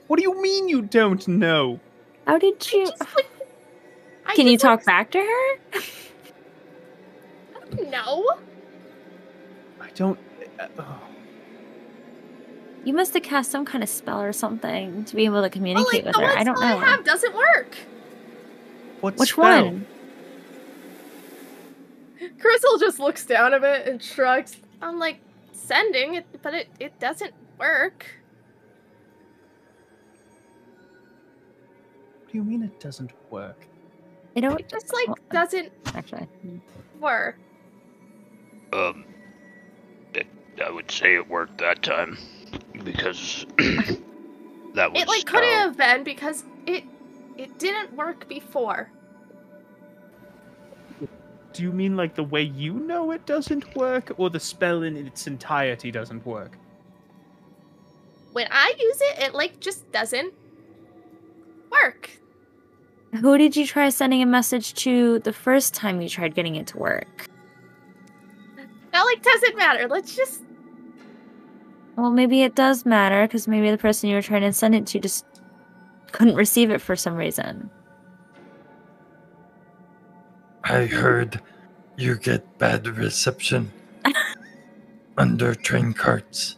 Speaker 1: What do you mean you don't know?
Speaker 3: How did you?
Speaker 6: Just, like,
Speaker 3: Can you
Speaker 6: just, like,
Speaker 3: talk back to her?
Speaker 6: No.
Speaker 1: I don't. Uh, oh.
Speaker 3: You must have cast some kind of spell or something to be able to
Speaker 6: Well,
Speaker 3: communicate
Speaker 6: like
Speaker 3: with
Speaker 6: the
Speaker 3: her.
Speaker 6: one
Speaker 3: I don't
Speaker 6: spell
Speaker 3: know.
Speaker 6: I have doesn't work.
Speaker 1: What
Speaker 3: Which
Speaker 1: spell?
Speaker 3: one?
Speaker 8: Crystal just looks down a bit and shrugs.
Speaker 6: I'm like sending it, but it it doesn't work.
Speaker 1: What do you mean it doesn't work?
Speaker 3: I don't.
Speaker 6: It just like
Speaker 3: well,
Speaker 6: doesn't
Speaker 3: Actually,
Speaker 6: work.
Speaker 7: Um, it, I would say it worked that time because that was
Speaker 6: It like couldn't have been because it it didn't work before.
Speaker 1: Do you mean like the way you know it doesn't work, or the spell in its entirety doesn't work?
Speaker 6: When I use it, it like just doesn't work.
Speaker 3: who did you try sending a message to the first time you tried getting it to work?
Speaker 6: That like doesn't matter. Let's just
Speaker 3: Well, maybe it does matter because maybe the person you were trying to send it to just couldn't receive it for some reason.
Speaker 9: I heard you get bad reception under train carts.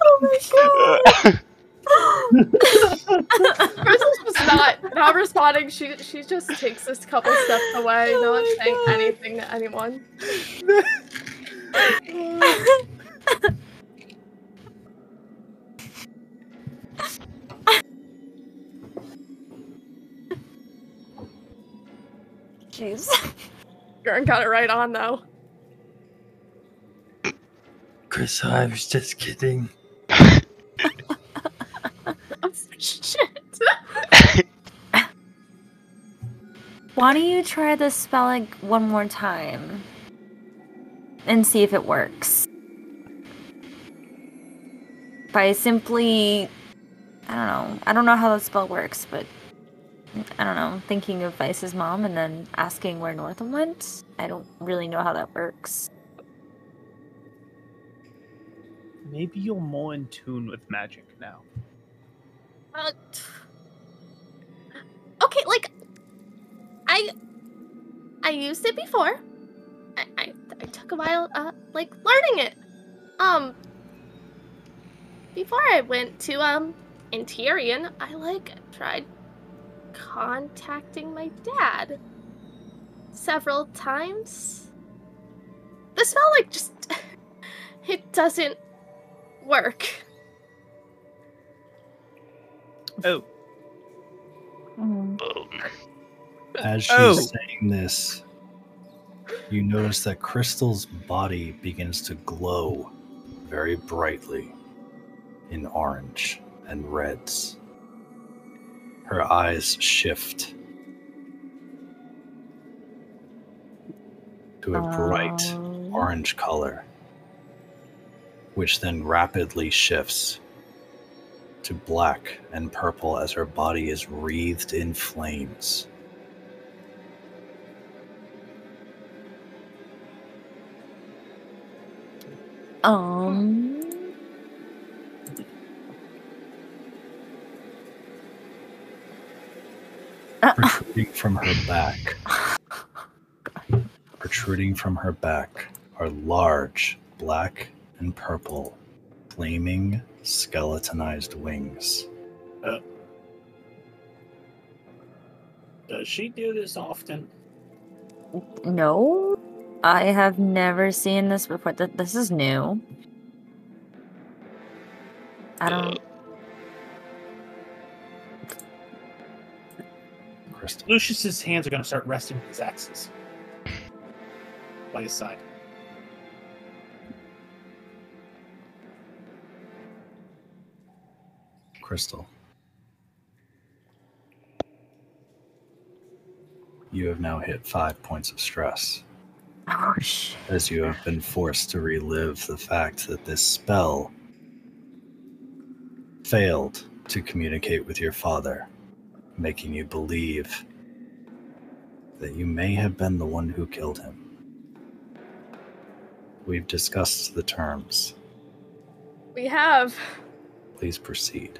Speaker 8: oh my Crystal's just not not responding. She she just takes this couple steps away, oh not saying anything to anyone.
Speaker 3: Jeez.
Speaker 8: Gurn got it right on though.
Speaker 9: Chris, I was just kidding.
Speaker 6: shit.
Speaker 3: Why don't you try the spelling one more time and see if it works? By simply, I don't know. I don't know how that spell works, but I don't know. Thinking of Vice's mom and then asking where Northam went. I don't really know how that works.
Speaker 1: Maybe you're more in tune with magic now.
Speaker 6: Uh, t- okay, like I I used it before. I, I I took a while uh like learning it. Um before I went to um Interion, I like tried contacting my dad several times. The spell like just it doesn't work.
Speaker 1: Oh,
Speaker 7: Um,
Speaker 2: As she's
Speaker 1: Oh.
Speaker 2: saying this, you notice that Crystal's body begins to glow very brightly in orange and reds. Her eyes shift to a bright
Speaker 3: Um,
Speaker 2: orange color, which then rapidly shifts to black and purple as her body is wreathed in flames.
Speaker 3: Um.
Speaker 2: Protruding from her back. Protruding from her back are large, black and purple, flaming, skeletonized wings.
Speaker 4: Does she do this often?
Speaker 3: no, I have never seen this before. Th- This is new. I don't.
Speaker 2: Uh, Crystal.
Speaker 4: Lucius's hands are going to start resting on his axes by his side.
Speaker 2: Crystal. You have now hit five points of stress
Speaker 3: Oh
Speaker 2: as you have been forced to relive the fact that this spell failed to communicate with your father, making you believe that you may have been the one who killed him. We've discussed the terms.
Speaker 6: We have.
Speaker 2: Please proceed.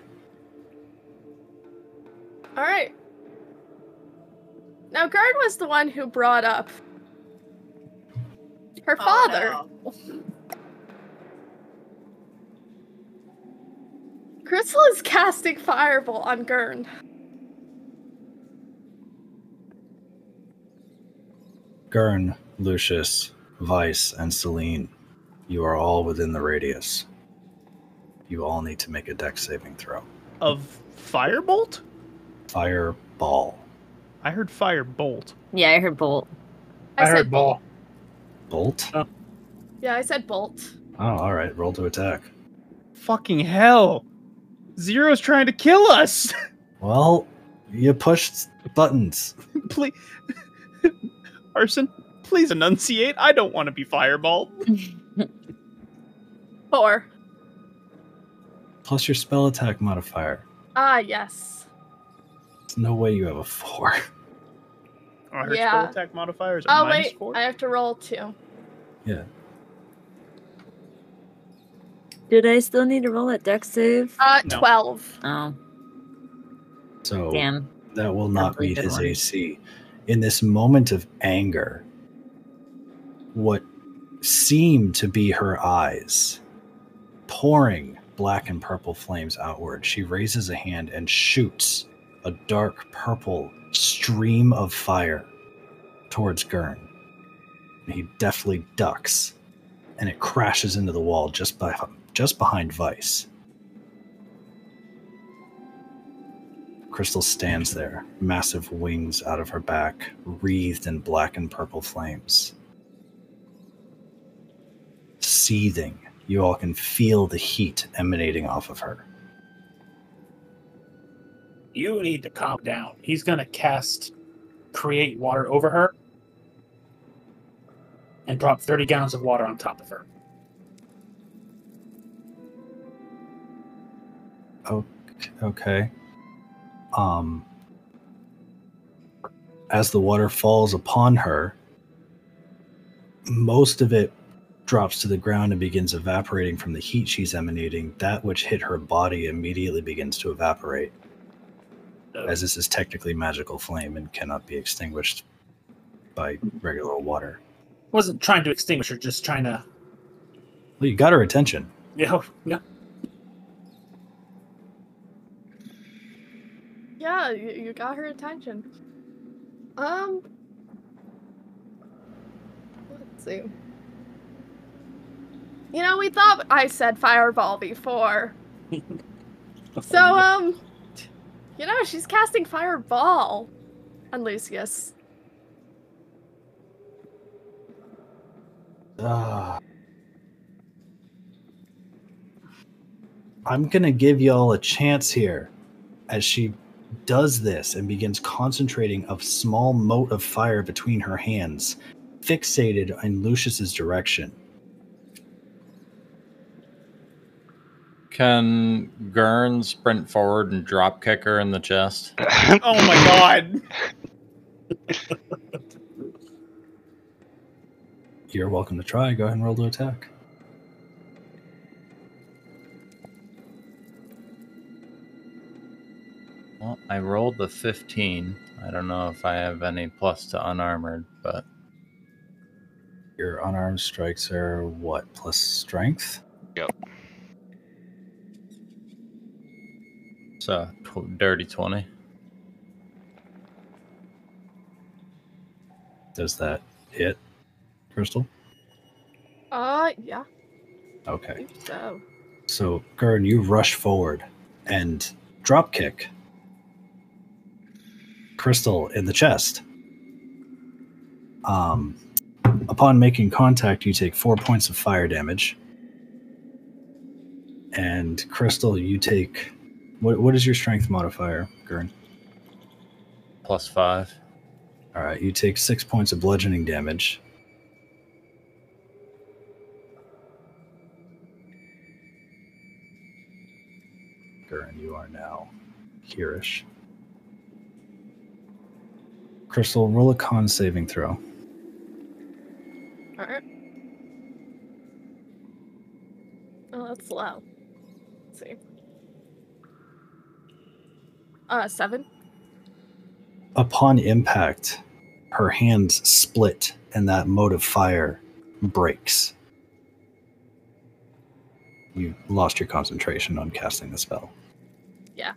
Speaker 6: All right. Now, Gurn was the one who brought up her oh, father. Crystal is casting Fireball on Gurn.
Speaker 2: Gurn, Lucius, Vice, and Celine, you are all within the radius. You all need to make a Dex saving throw.
Speaker 1: Of firebolt?
Speaker 2: Fireball.
Speaker 1: I heard firebolt.
Speaker 3: Yeah, I heard bolt.
Speaker 8: I, heard ball.
Speaker 2: Bolt? Oh.
Speaker 6: Yeah, I said Bolt.
Speaker 2: Oh, all right. Roll to attack.
Speaker 1: Fucking hell. Zero's trying to kill us.
Speaker 2: Well, you pushed buttons.
Speaker 1: please. Arson, please enunciate. I don't want to be fireball.
Speaker 6: Four.
Speaker 2: Plus your spell attack modifier.
Speaker 6: Ah, yes.
Speaker 2: There's no way you have a four.
Speaker 1: Oh, her
Speaker 6: Yeah.
Speaker 1: spell attack modifier is a
Speaker 6: Oh,
Speaker 1: minus
Speaker 6: wait.
Speaker 1: four.
Speaker 6: I have to roll two.
Speaker 2: Yeah.
Speaker 3: Did I still need to roll a Dex save?
Speaker 6: Uh,
Speaker 1: No.
Speaker 6: 12.
Speaker 3: Oh,
Speaker 2: So
Speaker 3: damn.
Speaker 2: that will not
Speaker 3: Probably
Speaker 2: meet his
Speaker 3: one.
Speaker 2: AC. In this moment of anger, what seemed to be her eyes pouring black and purple flames outward, she raises a hand and shoots a dark purple stream of fire towards Gurn. He deftly ducks, and it crashes into the wall just by just behind Vice. Crystal stands there, massive wings out of her back, wreathed in black and purple flames. Seething, you all can feel the heat emanating off of her.
Speaker 4: You need to calm down. He's gonna cast create water over her and drop 30 gallons of water on top of her.
Speaker 2: Okay. Um as the water falls upon her, most of it drops to the ground and begins evaporating from the heat she's emanating. That which hit her body immediately begins to evaporate. as this is technically magical flame and cannot be extinguished by regular water.
Speaker 4: wasn't trying to extinguish her, just trying to,
Speaker 2: Well, you got her attention.
Speaker 4: you know, yeah.
Speaker 6: Yeah, you, you got her attention. Um. Let's see. You know, we thought I said fireball before. So, um. You know, she's casting fireball on Lucius.
Speaker 2: Ah. I'm to give y'all a chance here as she does this and begins concentrating a small mote of fire between her hands, fixated in Lucius's direction.
Speaker 5: Can Gurn sprint forward and drop kick her in the chest?
Speaker 1: Oh my god.
Speaker 2: You're welcome to try. Go ahead and roll to attack.
Speaker 5: Well, I rolled the 15. I don't know if I have any plus to unarmored, but
Speaker 2: Your unarmed strikes are what? Plus strength? Yep.
Speaker 5: It's a dirty 20.
Speaker 2: Does that hit, Crystal?
Speaker 6: Uh, yeah, I
Speaker 2: Okay.
Speaker 6: think so.
Speaker 2: So, Gurn, you rush forward and drop kick Crystal in the chest. Um, upon making contact, you take four points of fire damage. And Crystal, you take what? What is your strength modifier, Gurn?
Speaker 5: Plus 5.
Speaker 2: All right, you take six points of bludgeoning damage. Gurn, you are now hereish. Crystal, roll a con saving throw.
Speaker 6: Alright. Oh, that's low. Let's see. Uh, seven.
Speaker 2: Upon impact, her hands split and that mode of fire breaks. You lost your concentration on casting the spell. Yeah.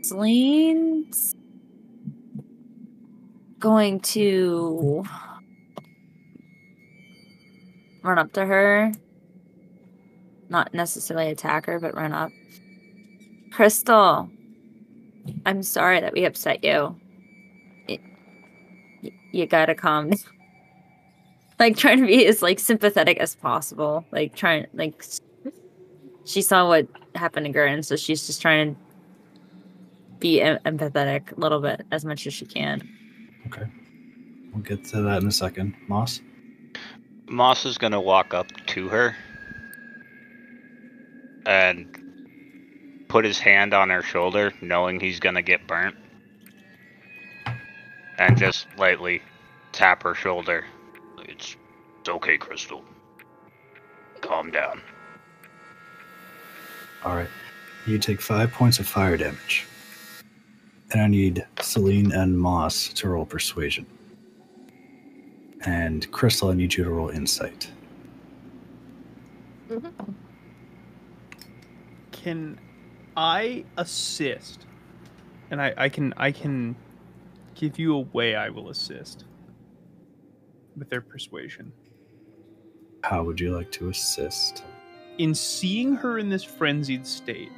Speaker 3: Celine's going to run up to her. Not necessarily attack her, but run up. Crystal, I'm sorry that we upset you. It, you gotta calm down. Like trying to be as like sympathetic as possible. Like trying like she saw what happened to Gurn, so she's just trying to be em- empathetic a little bit as much as she can.
Speaker 2: Okay. We'll get to that in a second. Moss?
Speaker 7: Moss is gonna walk up to her and put his hand on her shoulder, knowing he's gonna get burnt, and just lightly tap her shoulder. It's, it's okay, Crystal. Calm down.
Speaker 2: All right. You take five points of fire damage. And I need Celine and Moss to roll persuasion. And Crystal, I need you to roll insight.
Speaker 6: Mm-hmm.
Speaker 1: Can I assist? And I, I can I can give you a way I will assist with their persuasion.
Speaker 2: How would you like to assist?
Speaker 1: in seeing her in this frenzied state,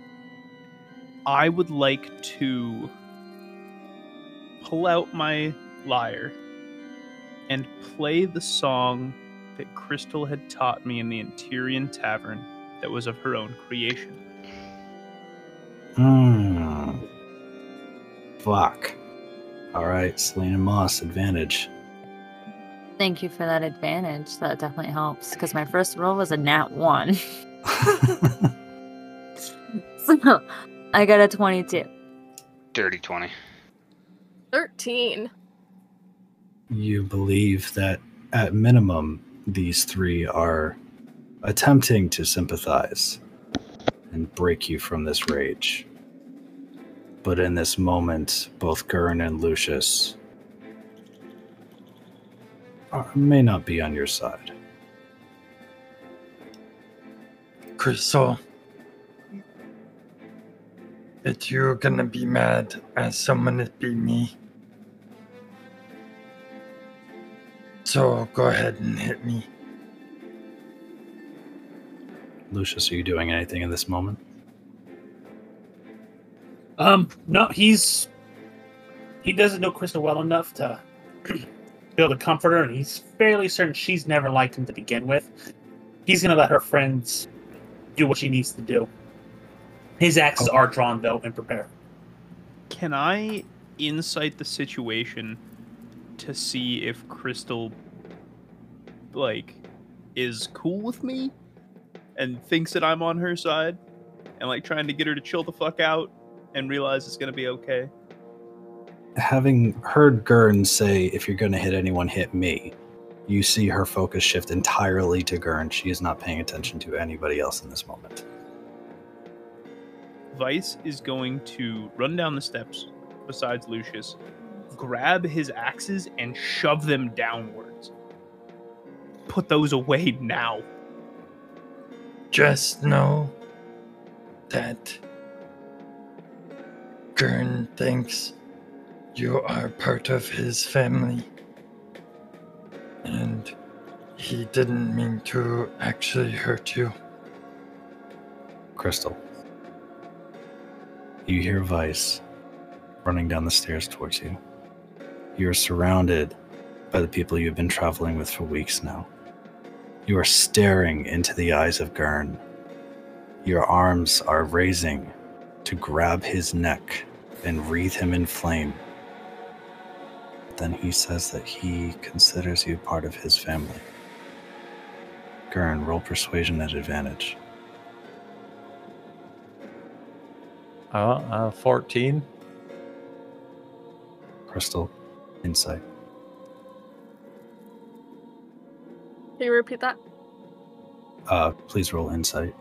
Speaker 1: I would like to pull out my lyre and play the song that Crystal had taught me in the Interior Tavern that was of her own creation.
Speaker 2: Hmm. Fuck. All right, Celine and Moss, advantage.
Speaker 3: Thank you for that advantage. That definitely helps because my first roll was a nat one. so I got a 22.
Speaker 7: Dirty 20.
Speaker 6: Thirteen.
Speaker 2: you believe that at minimum these three are attempting to sympathize and break you from this rage. But in this moment, both Gurn and Lucius are, may not be on your side.
Speaker 9: Crystal. If you're gonna be mad at someone, it be me. So go ahead and hit me.
Speaker 2: Lucius, are you doing anything in this moment?
Speaker 4: Um, no, he's he doesn't know Crystal well enough to be able to comfort her, and he's fairly certain she's never liked him to begin with. He's gonna let her friends do what she needs to do. His axes are drawn though and prepared.
Speaker 1: Can I insight the situation to see if Crystal like is cool with me and thinks that I'm on her side and like trying to get her to chill the fuck out and realize it's gonna be okay.
Speaker 2: Having heard Gurn say, if you're going to hit anyone, hit me, you see her focus shift entirely to Gurn. She is not paying attention to anybody else in this moment.
Speaker 1: Vice is going to run down the steps besides Lucius, grab his axes and shove them downwards. Put those away now.
Speaker 9: Just know that Gurn thinks you are part of his family. And he didn't mean to actually hurt you.
Speaker 2: Crystal. You hear Vice running down the stairs towards you. You are surrounded by the people you've been traveling with for weeks now. You are staring into the eyes of Gurn. Your arms are raising to grab his neck and wreathe him in flame. Then he says that he considers you part of his family. Gurn, roll persuasion at advantage.
Speaker 5: Uh, uh, 14.
Speaker 2: Crystal, insight.
Speaker 8: Can you repeat that?
Speaker 2: Uh, please roll insight.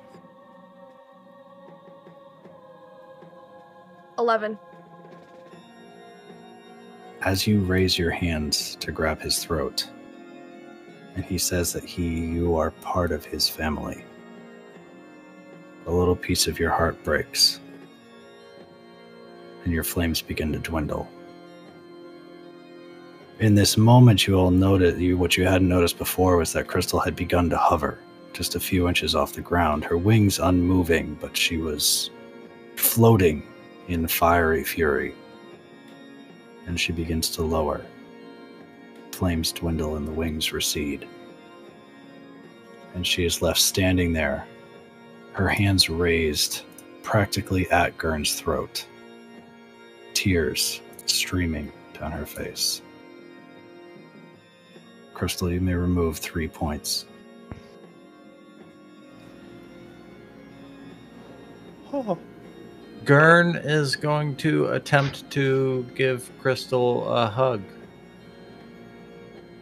Speaker 8: 11.
Speaker 2: As you raise your hands to grab his throat, and he says that he, you are part of his family, a little piece of your heart breaks, and your flames begin to dwindle. In this moment, you all noted you what you hadn't noticed before was that Crystal had begun to hover, just a few inches off the ground, her wings unmoving, but she was floating in fiery fury. And she begins to lower. Flames dwindle and the wings recede. And she is left standing there, her hands raised practically at Gurn's throat, tears streaming down her face. Crystal, you may remove three points. Oh.
Speaker 5: Gurn is going to attempt to give Crystal a hug.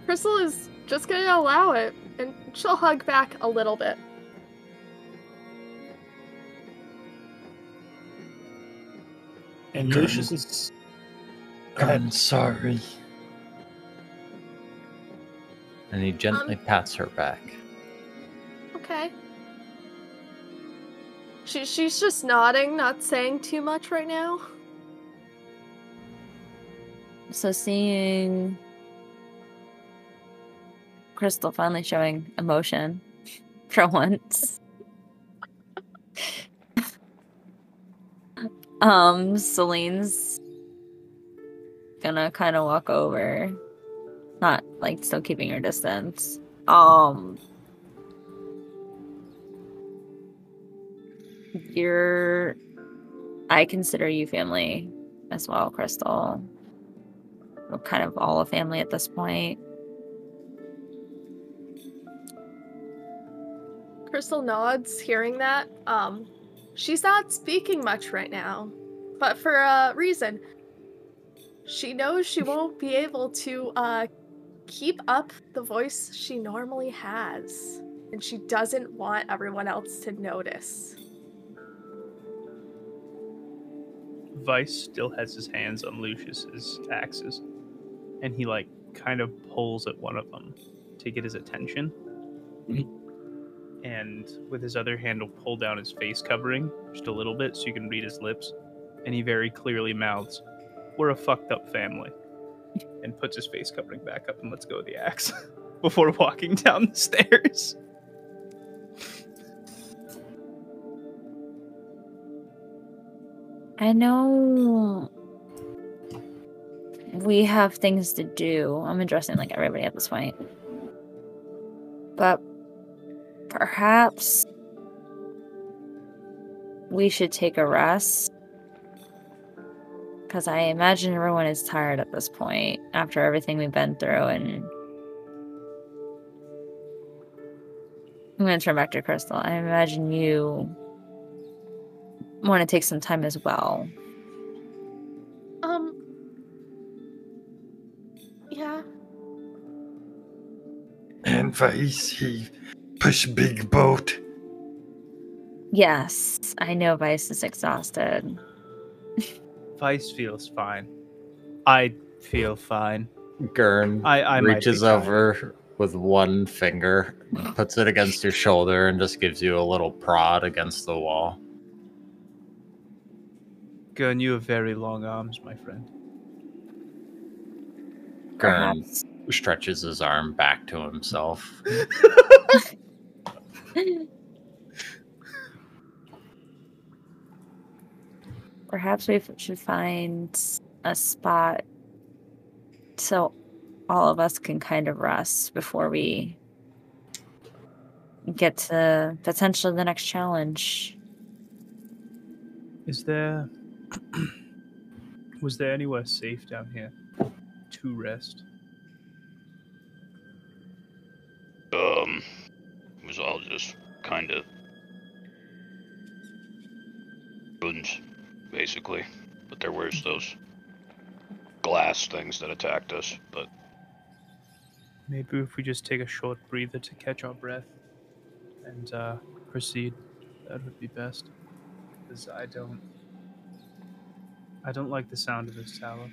Speaker 8: Crystal is just gonna allow it, and she'll hug back a little bit.
Speaker 4: And Lucius is.
Speaker 9: I'm sorry.
Speaker 5: And he gently
Speaker 8: Um,
Speaker 5: pats her back.
Speaker 8: Okay. She, she's just nodding, not saying too much right now.
Speaker 3: So seeing Crystal finally showing emotion for once. um, Celine's gonna kind of walk over, not like still keeping your distance. Um, you're, I consider you family as well, Crystal. We're kind of all a family at this point.
Speaker 8: Crystal nods, hearing that. Um, she's not speaking much right now, but for a reason. She knows she won't be able to uh, keep up the voice she normally has, and she doesn't want everyone else to notice.
Speaker 1: Vice still has his hands on Lucius's axes, and he like kind of pulls at one of them to get his attention. Mm-hmm. And with his other hand, will pull down his face covering just a little bit so you can read his lips. And he very clearly mouths, "We're a fucked up family," and puts his face covering back up and lets go of the axe before walking down the stairs.
Speaker 3: I know we have things to do. I'm addressing like everybody at this point. But perhaps we should take a rest. Because I imagine everyone is tired at this point after everything we've been through. And I'm going to turn back to Crystal. I imagine you want to take some time as well.
Speaker 8: Um. Yeah.
Speaker 9: And Vice, he push big boat.
Speaker 3: Yes, I know Vice is exhausted.
Speaker 1: Vice feels fine. I feel fine.
Speaker 5: Gurn
Speaker 1: I, I
Speaker 5: reaches
Speaker 1: fine.
Speaker 5: over with one finger, puts it against your shoulder, and just gives you a little prod against the wall.
Speaker 1: Gurn, you have very long arms, my friend.
Speaker 5: Gurn stretches his arm back to himself.
Speaker 3: Perhaps we should find a spot so all of us can kind of rest before we get to potentially the next challenge.
Speaker 1: Is there was there anywhere safe down here to rest?
Speaker 7: Um, it was all just kind of ruins, basically. But there was those glass things that attacked us. But
Speaker 1: Maybe if we just take a short breather to catch our breath and uh, proceed, that would be best. Because I don't. I don't like the sound of this tower.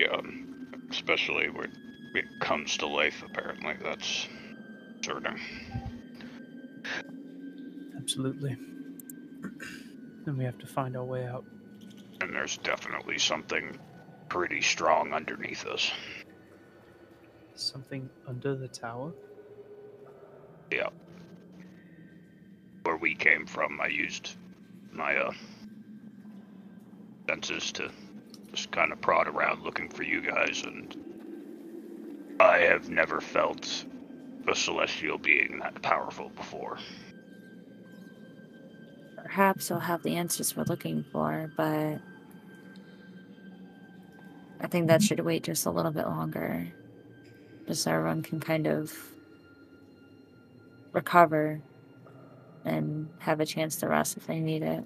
Speaker 7: yeah, um, especially when it comes to life, apparently that's certain.
Speaker 1: Absolutely. Then we have to find our way out.
Speaker 7: And there's definitely something pretty strong underneath us.
Speaker 1: Something under the tower?
Speaker 7: Yeah. Where we came from, I used my uh senses to just kind of prod around looking for you guys, and I have never felt a celestial being that powerful before.
Speaker 3: Perhaps I'll have the answers we're looking for, but I think that mm-hmm. should wait just a little bit longer. Just so everyone can kind of recover and have a chance to rest if they need it.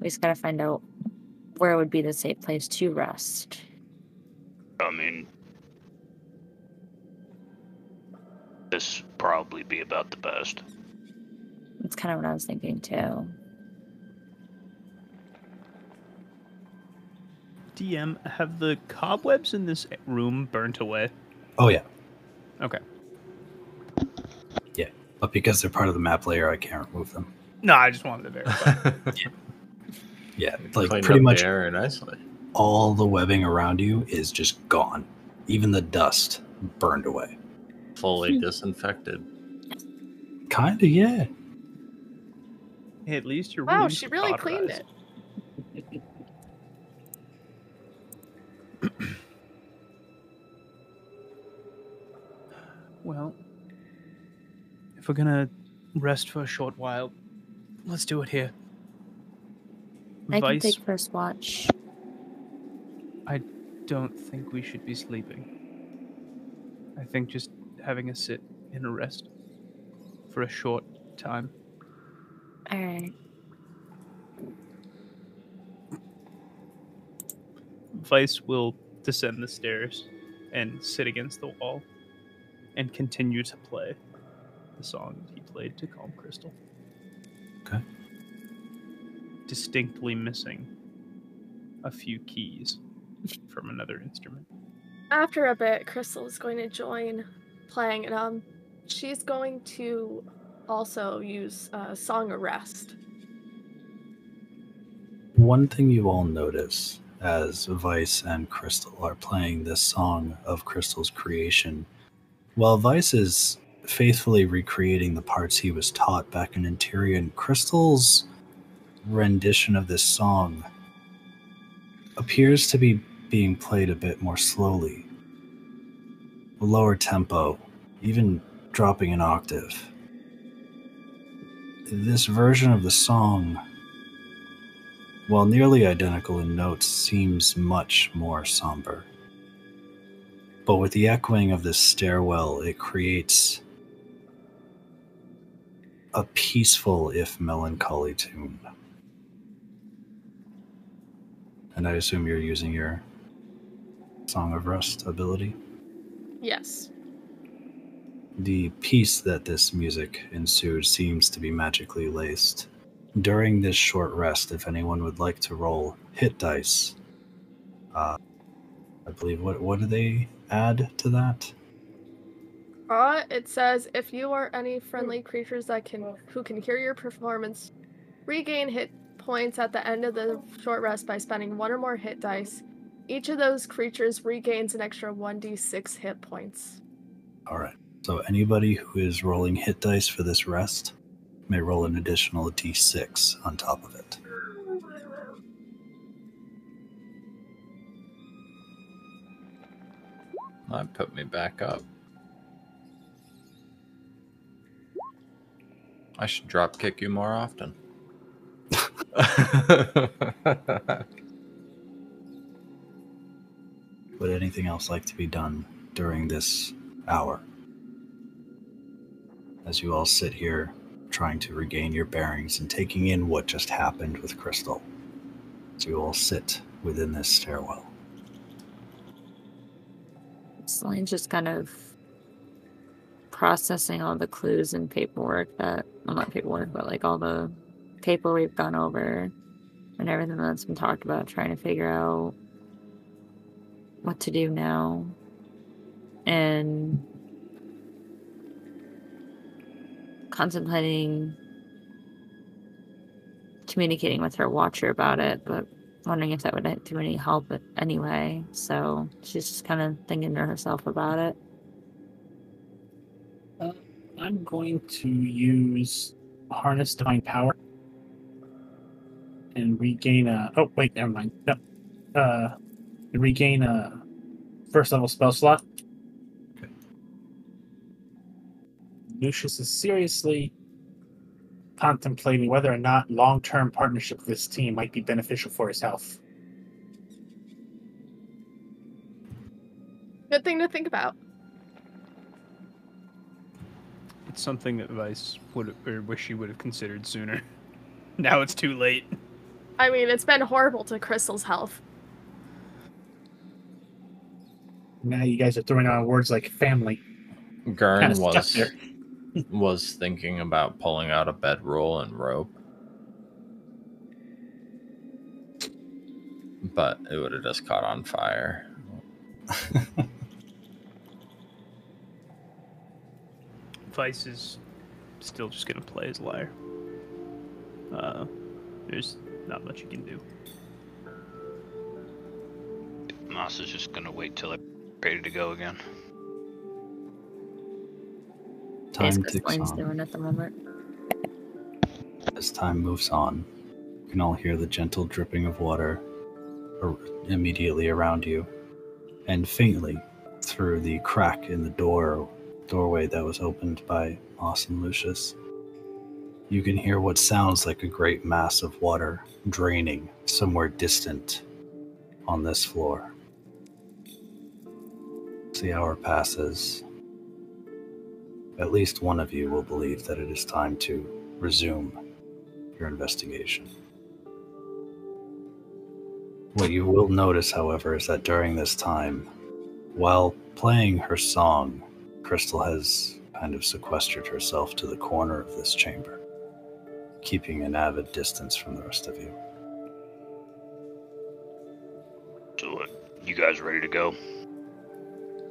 Speaker 3: We just gotta find out where would be the safe place to rest.
Speaker 7: I mean, this probably be about the best.
Speaker 3: That's kind of what I was thinking too.
Speaker 1: DM, have the cobwebs in this room burnt away?
Speaker 2: Oh yeah,
Speaker 1: Okay.
Speaker 2: Yeah, but because they're part of the map layer, I can't remove them.
Speaker 1: No, I just wanted to verify.
Speaker 2: Yeah, like pretty much
Speaker 5: the area nicely.
Speaker 2: all the webbing around you is just gone. Even the dust burned away.
Speaker 5: Fully disinfected.
Speaker 2: Kinda, yeah.
Speaker 1: Hey, at least you're
Speaker 8: Wow,
Speaker 1: willing
Speaker 8: she really cleaned it.
Speaker 1: Well, if we're gonna rest for a short while, let's do it here.
Speaker 3: I can take first watch.
Speaker 1: I don't think we should be sleeping. I think just having a sit and a rest for a short time.
Speaker 3: All right.
Speaker 1: Vice will descend the stairs and sit against the wall and continue to play the song he played to Calm Crystal.
Speaker 2: Okay.
Speaker 1: Distinctly missing a few keys from another instrument.
Speaker 8: After a bit, Crystal is going to join playing, and um, she's going to also use uh, Song of Rest.
Speaker 2: One thing you all notice as Vice and Crystal are playing this song of Crystal's creation, while Vice is faithfully recreating the parts he was taught back in Interior, Crystal's rendition of this song appears to be being played a bit more slowly, lower tempo, even dropping an octave. This version of the song while nearly identical in notes, seems much more somber. But with the echoing of this stairwell, it creates a peaceful, if melancholy tune. And I assume you're using your Song of Rest ability.
Speaker 8: Yes.
Speaker 2: The peace that this music ensued seems to be magically laced. During this short rest, if anyone would like to roll hit dice, uh, I believe what what do they add to that?
Speaker 8: Uh, it says if you or any friendly creatures that can who can hear your performance regain hit points at the end of the short rest by spending one or more hit dice. Each of those creatures regains an extra 1d6 hit points.
Speaker 2: All right. So anybody who is rolling hit dice for this rest may roll an additional d6 on top of it.
Speaker 5: That put me back up. I should drop kick you more often.
Speaker 2: Would anything else like to be done during this hour? as you all sit here trying to regain your bearings and taking in what just happened with Crystal. As you all sit within this stairwell.
Speaker 3: Celine's just kind of processing all the clues and paperwork that, well, not paperwork, but like all the paper we've gone over and everything that's been talked about, trying to figure out what to do now. And contemplating communicating with her watcher about it, but wondering if that would do any help anyway. So she's just kind of thinking to herself about it.
Speaker 4: Uh, I'm going to use harness divine power and regain a. Oh wait, never mind. No, uh, regain a first level spell slot.
Speaker 2: Okay.
Speaker 4: Lucius is seriously contemplating whether or not long-term partnership with this team might be beneficial for his health.
Speaker 8: Good thing to think about.
Speaker 1: It's something that Vice would or wish she would have considered sooner. now it's too late.
Speaker 8: I mean, it's been horrible to Crystal's health.
Speaker 4: Now you guys are throwing out words like family.
Speaker 5: Gurn
Speaker 4: Kinda
Speaker 5: was was thinking about pulling out a bedroll and rope. But it would have just caught on fire.
Speaker 1: Vice is still just gonna play as liar. Uh, there's not much you can do.
Speaker 7: Moss is just gonna wait till I'm ready to go again.
Speaker 2: Time ticks
Speaker 3: Celine's
Speaker 2: on.
Speaker 3: doing at the moment.
Speaker 2: As time moves on, you can all hear the gentle dripping of water immediately around you, and faintly through the crack in the door doorway that was opened by Moss and Lucius. You can hear what sounds like a great mass of water draining somewhere distant on this floor. As the hour passes, at least one of you will believe that it is time to resume your investigation. What you will notice, however, is that during this time, while playing her song, Crystal has kind of sequestered herself to the corner of this chamber, keeping an avid distance from the rest of you.
Speaker 7: So, what? You guys ready to go?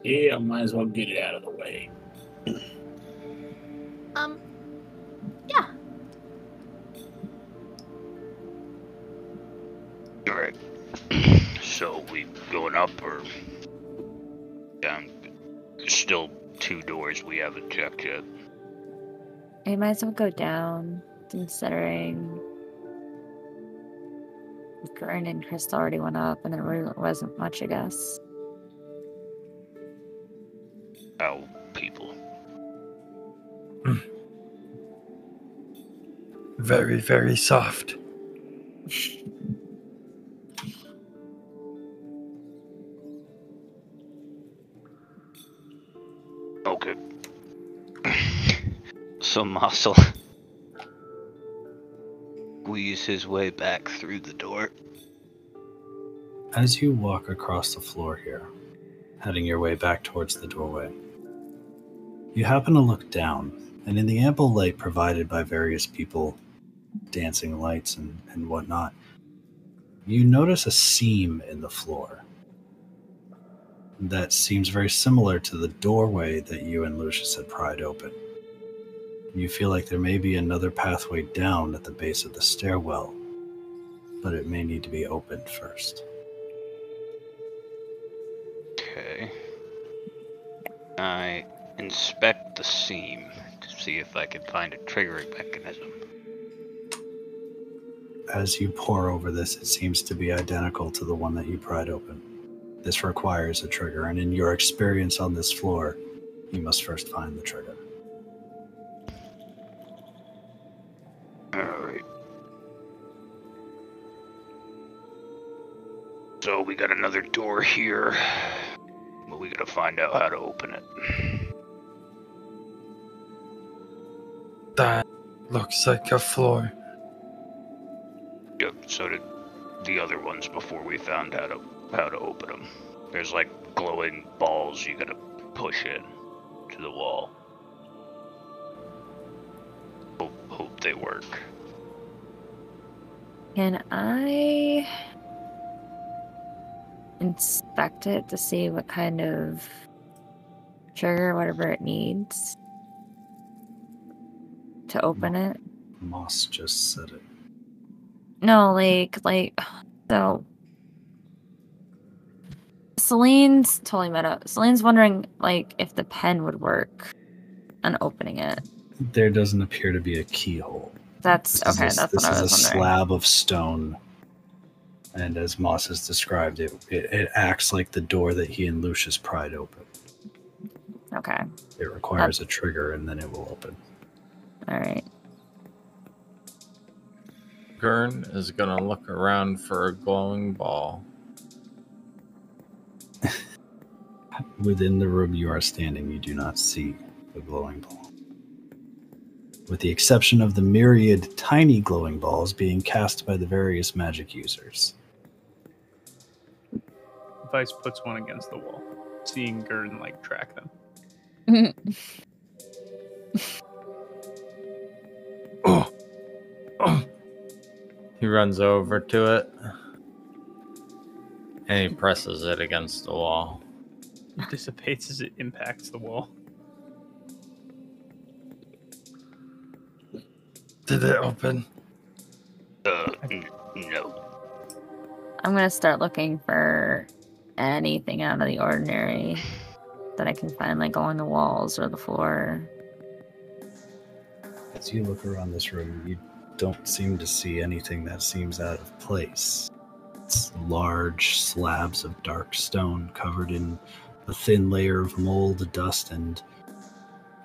Speaker 4: Yeah, might as well get it out of the way.
Speaker 8: Um, yeah.
Speaker 7: All right. so we going up or down? Still two doors we haven't checked yet.
Speaker 3: You might as well go down, considering Gurn and Crystal already went up, and there really wasn't much, I guess.
Speaker 7: How people?
Speaker 9: Very, very soft.
Speaker 7: Okay. so Mossel squeeze his way back through the door.
Speaker 2: As you walk across the floor here, heading your way back towards the doorway, you happen to look down, and in the ample light provided by various people, dancing lights and, and whatnot, you notice a seam in the floor that seems very similar to the doorway that you and Lucius had pried open. You feel like there may be another pathway down at the base of the stairwell, but it may need to be opened first.
Speaker 7: Okay. I inspect the seam to see if I can find a triggering mechanism.
Speaker 2: As you pour over this, it seems to be identical to the one that you pried open. This requires a trigger, and in your experience on this floor, you must first find the trigger.
Speaker 7: Alright. So we got another door here, but we gotta find out how to open it.
Speaker 9: That looks like a floor.
Speaker 7: Yep, so did the other ones before we found how to how to open them. There's like glowing balls you gotta push in to the wall. Hope, hope they work.
Speaker 3: Can I inspect it to see what kind of trigger, whatever it needs to open it?
Speaker 2: Moss just said it.
Speaker 3: No, like, like, so. Celine's totally meta. Celine's wondering, like, if the pen would work on opening it.
Speaker 2: There doesn't appear to be a keyhole.
Speaker 3: That's
Speaker 2: This
Speaker 3: okay.
Speaker 2: is,
Speaker 3: that's
Speaker 2: this
Speaker 3: what I
Speaker 2: is
Speaker 3: was
Speaker 2: a
Speaker 3: wondering.
Speaker 2: slab of stone. And as Moss has described it, it, it acts like the door that he and Lucius pried open.
Speaker 3: Okay.
Speaker 2: It requires uh, a trigger and then it will open.
Speaker 3: All right.
Speaker 5: Gurn is gonna look around for a glowing ball.
Speaker 2: Within the room you are standing, you do not see the glowing ball. With the exception of the myriad tiny glowing balls being cast by the various magic users.
Speaker 1: Vice puts one against the wall, seeing Gurn like track them.
Speaker 9: Oh, oh,
Speaker 5: He runs over to it and he presses it against the wall.
Speaker 1: It dissipates as it impacts the wall.
Speaker 9: did it open?
Speaker 7: Uh, no.
Speaker 3: I'm gonna start looking for anything out of the ordinary that I can find, like along the walls or the floor.
Speaker 2: As you look around this room, you don't seem to see anything that seems out of place. It's large slabs of dark stone covered in a thin layer of mold, dust, and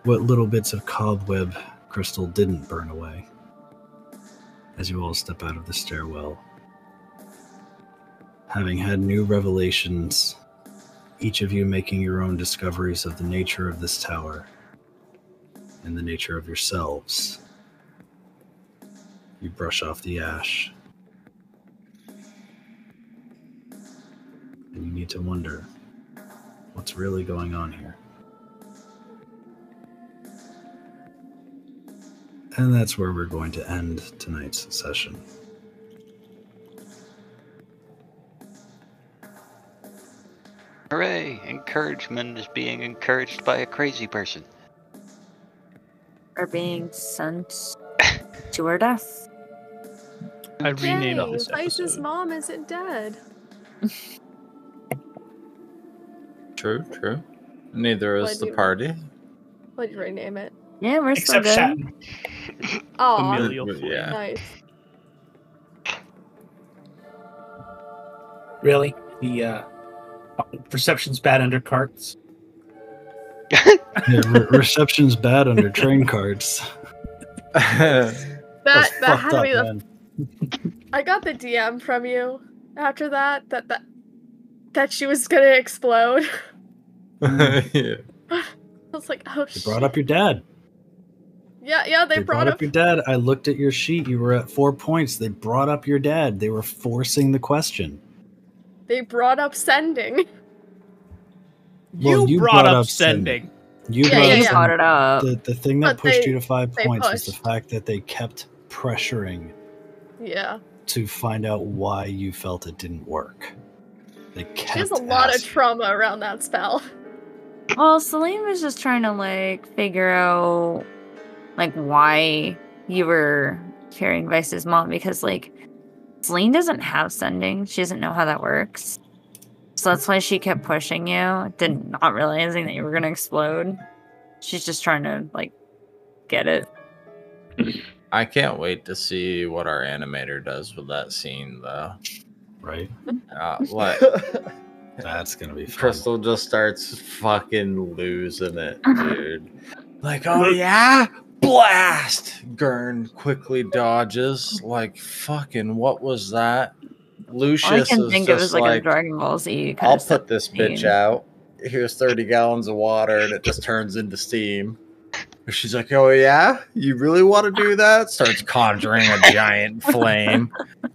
Speaker 2: what little bits of cobweb crystal didn't burn away. As you all step out of the stairwell, having had new revelations, each of you making your own discoveries of the nature of this tower and the nature of yourselves. You brush off the ash. And you need to wonder what's really going on here. And that's where we're going to end tonight's session.
Speaker 7: Hooray! Encouragement is being encouraged by a crazy person.
Speaker 3: Or being sent to her death.
Speaker 1: I renamed
Speaker 8: Yay,
Speaker 1: this
Speaker 8: Vice's
Speaker 1: episode.
Speaker 8: mom isn't dead.
Speaker 5: True, true. Neither is
Speaker 8: Why
Speaker 5: the
Speaker 8: you-
Speaker 5: party.
Speaker 8: What'd you rename it?
Speaker 3: Yeah, we're still
Speaker 4: Except
Speaker 3: good.
Speaker 4: Shatton.
Speaker 8: Oh,
Speaker 1: Familial flame.
Speaker 5: Yeah.
Speaker 8: nice.
Speaker 4: Really? The uh, perception's bad under carts.
Speaker 2: Yeah, re- reception's bad under train cards.
Speaker 8: That
Speaker 2: That's
Speaker 8: that had to
Speaker 2: up,
Speaker 8: be the.
Speaker 2: man.
Speaker 8: I got the DM from you after that that that that she was gonna explode.
Speaker 5: yeah.
Speaker 8: I was like, oh
Speaker 2: They
Speaker 8: shit.
Speaker 2: brought up your dad.
Speaker 8: Yeah, yeah, they,
Speaker 2: They
Speaker 8: brought, up.
Speaker 2: your dad. I looked at your sheet. You were at four points. They brought up your dad. They were forcing the question.
Speaker 8: They brought up sending.
Speaker 2: Well,
Speaker 1: you,
Speaker 2: you
Speaker 1: brought,
Speaker 2: brought
Speaker 1: up
Speaker 2: up
Speaker 1: sending.
Speaker 2: You
Speaker 8: Yeah,
Speaker 2: brought
Speaker 8: yeah,
Speaker 2: up
Speaker 3: You
Speaker 8: yeah.
Speaker 3: brought it up.
Speaker 2: The, the thing that
Speaker 8: But
Speaker 2: pushed
Speaker 8: they-
Speaker 2: you to five
Speaker 8: they
Speaker 2: points was the fact that they kept pressuring
Speaker 8: Yeah,
Speaker 2: to find out why you felt it didn't work. They kept
Speaker 8: she has a lot of trauma around that spell.
Speaker 3: Well, Celine was just trying to like figure out like why you were carrying Vice's mom because like Celine doesn't have sending. She doesn't know how that works. So that's why she kept pushing you, did not realizing that you were gonna explode. She's just trying to like get it.
Speaker 5: I can't wait to see what our animator does with that scene, though.
Speaker 2: right.
Speaker 5: Uh, what?
Speaker 2: That's gonna be fun.
Speaker 5: Crystal just starts fucking losing it, dude. Like, oh yeah, blast! Gurn quickly dodges. Like, fucking, what was that? Lucius
Speaker 3: All I can
Speaker 5: is
Speaker 3: think of
Speaker 5: just
Speaker 3: is like, a Dragon Ball Z kind
Speaker 5: I'll
Speaker 3: of
Speaker 5: put this bitch out. Here's 30 gallons of water, and it just turns into steam. She's like, "Oh yeah, you really want to do that?" Starts conjuring a giant flame.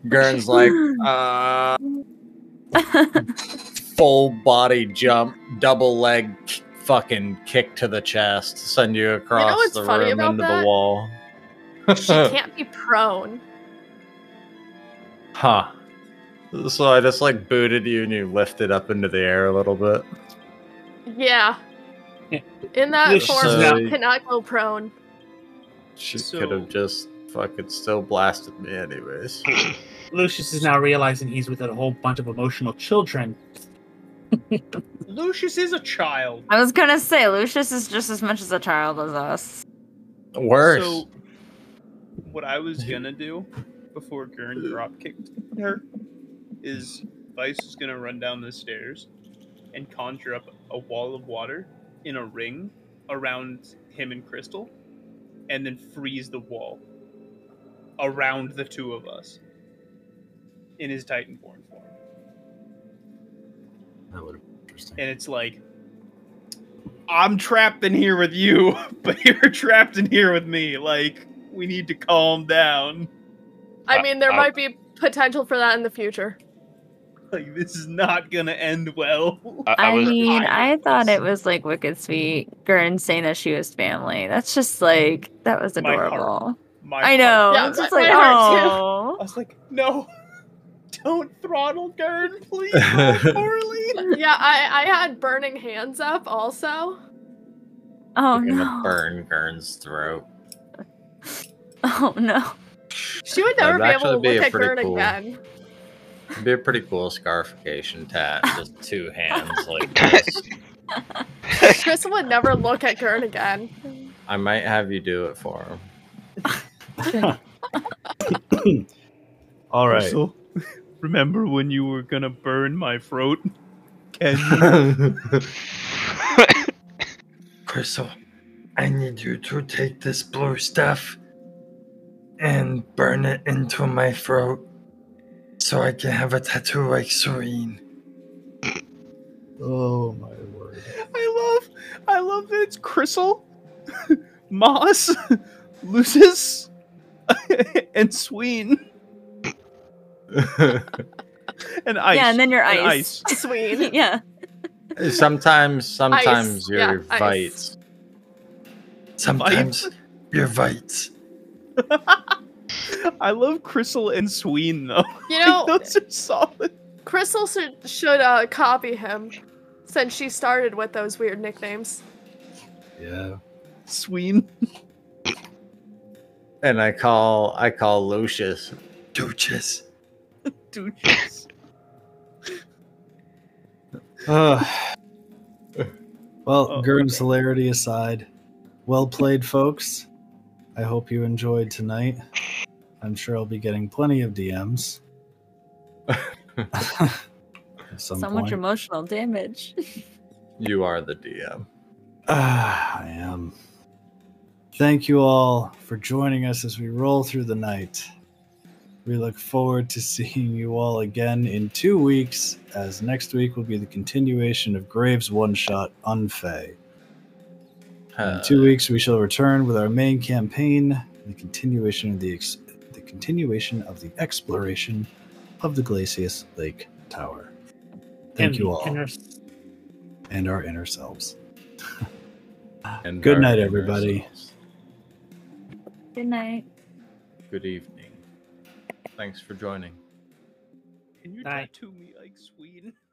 Speaker 5: Gurn's like, "Uh, full body jump, double leg, fucking kick to the chest, send you across
Speaker 8: what's
Speaker 5: the room into
Speaker 8: that?
Speaker 5: the wall."
Speaker 8: She can't be prone.
Speaker 5: huh. So I just like booted you and you lifted up into the air a little bit.
Speaker 8: Yeah.
Speaker 4: Yeah.
Speaker 8: In that
Speaker 4: Lucius
Speaker 8: form,
Speaker 5: is now-
Speaker 8: she cannot go prone.
Speaker 5: She
Speaker 1: So-
Speaker 5: could have just fucking still blasted me anyways.
Speaker 4: Lucius is now realizing he's with a whole bunch of emotional children.
Speaker 1: Lucius is a child.
Speaker 3: I was gonna say Lucius is just as much as a child as us.
Speaker 5: Worse.
Speaker 1: So, what I was gonna do before Gurn drop kicked her is Vice is gonna run down the stairs and conjure up a wall of water in a ring around him and Crystal, and then freeze the wall around the two of us in his Titanborn form.
Speaker 2: That would have been interesting.
Speaker 1: And it's like, I'm trapped in here with you, but you're trapped in here with me. Like, we need to calm down.
Speaker 8: I mean, there
Speaker 7: I'll-
Speaker 8: might be potential for that in the future.
Speaker 1: Like, this is not gonna end well.
Speaker 7: I, I
Speaker 3: I,
Speaker 7: was
Speaker 3: mean,
Speaker 1: I-
Speaker 3: I thought it was like wicked sweet. Gurn saying that she was family. That's just like that was
Speaker 1: My heart.
Speaker 3: adorable.
Speaker 1: My
Speaker 3: I know.
Speaker 8: Yeah,
Speaker 3: it's just
Speaker 8: my-
Speaker 3: like
Speaker 8: my heart too.
Speaker 1: I
Speaker 3: oh.
Speaker 1: was like, no, don't throttle Gurn, please. poorly.
Speaker 8: Yeah, I, I had burning hands up also.
Speaker 3: Oh
Speaker 5: You're
Speaker 3: no.
Speaker 5: burn Gurn's throat.
Speaker 3: Oh no.
Speaker 8: She would
Speaker 5: That'd
Speaker 8: never be able to
Speaker 5: actually be
Speaker 8: look at
Speaker 5: pretty
Speaker 8: Gurn
Speaker 5: cool-
Speaker 8: again.
Speaker 5: It'd be a pretty cool scarification tat. Just two hands like this.
Speaker 8: Crystal would never look at Gurn again.
Speaker 5: I might have you do it for him.
Speaker 2: All right.
Speaker 1: Crystal, remember when you were gonna burn my throat? Can you?
Speaker 9: Crystal, I need you to take this blue stuff and burn it into my throat so I can have a tattoo like Serene.
Speaker 2: oh my word.
Speaker 1: I love, I love that it's Crystal, Moss, Lucis, and Sween, and Ice.
Speaker 3: Yeah, and then your
Speaker 1: and
Speaker 3: ice.
Speaker 8: Sweet.
Speaker 3: yeah.
Speaker 5: sometimes, sometimes
Speaker 8: yeah,
Speaker 5: you're
Speaker 8: ice.
Speaker 5: bites.
Speaker 9: Sometimes you're vites.
Speaker 1: I love Crystal and Sween though.
Speaker 8: You
Speaker 1: Like,
Speaker 8: know,
Speaker 1: those are solid.
Speaker 8: Crystal should, should uh, copy him since she started with those weird nicknames.
Speaker 2: Yeah.
Speaker 1: Sween.
Speaker 5: And I call, I call Lucius.
Speaker 9: Douches.
Speaker 1: Douches.
Speaker 2: Uh, well,
Speaker 1: Oh,
Speaker 2: Gurn's
Speaker 1: okay.
Speaker 2: hilarity aside, well played, folks. I hope you enjoyed tonight. I'm sure I'll be getting plenty of DMs. Some
Speaker 3: so
Speaker 2: point.
Speaker 3: much emotional damage.
Speaker 5: You are the DM.
Speaker 2: Ah, I am. Thank you all for joining us as we roll through the night. We look forward to seeing you all again in two weeks, as next week will be the continuation of Graves' one shot Unfay. In two weeks, we shall return with our main campaign, the continuation of the ex- the continuation of the exploration of the Glacius Lake Tower. Thank
Speaker 4: And
Speaker 2: you all,
Speaker 4: inner-
Speaker 2: and our inner selves.
Speaker 5: And
Speaker 2: Good night, everybody.
Speaker 5: selves.
Speaker 3: Good night.
Speaker 5: Good evening. Thanks for joining.
Speaker 1: Can you
Speaker 4: Night.
Speaker 1: tattoo me like Sween?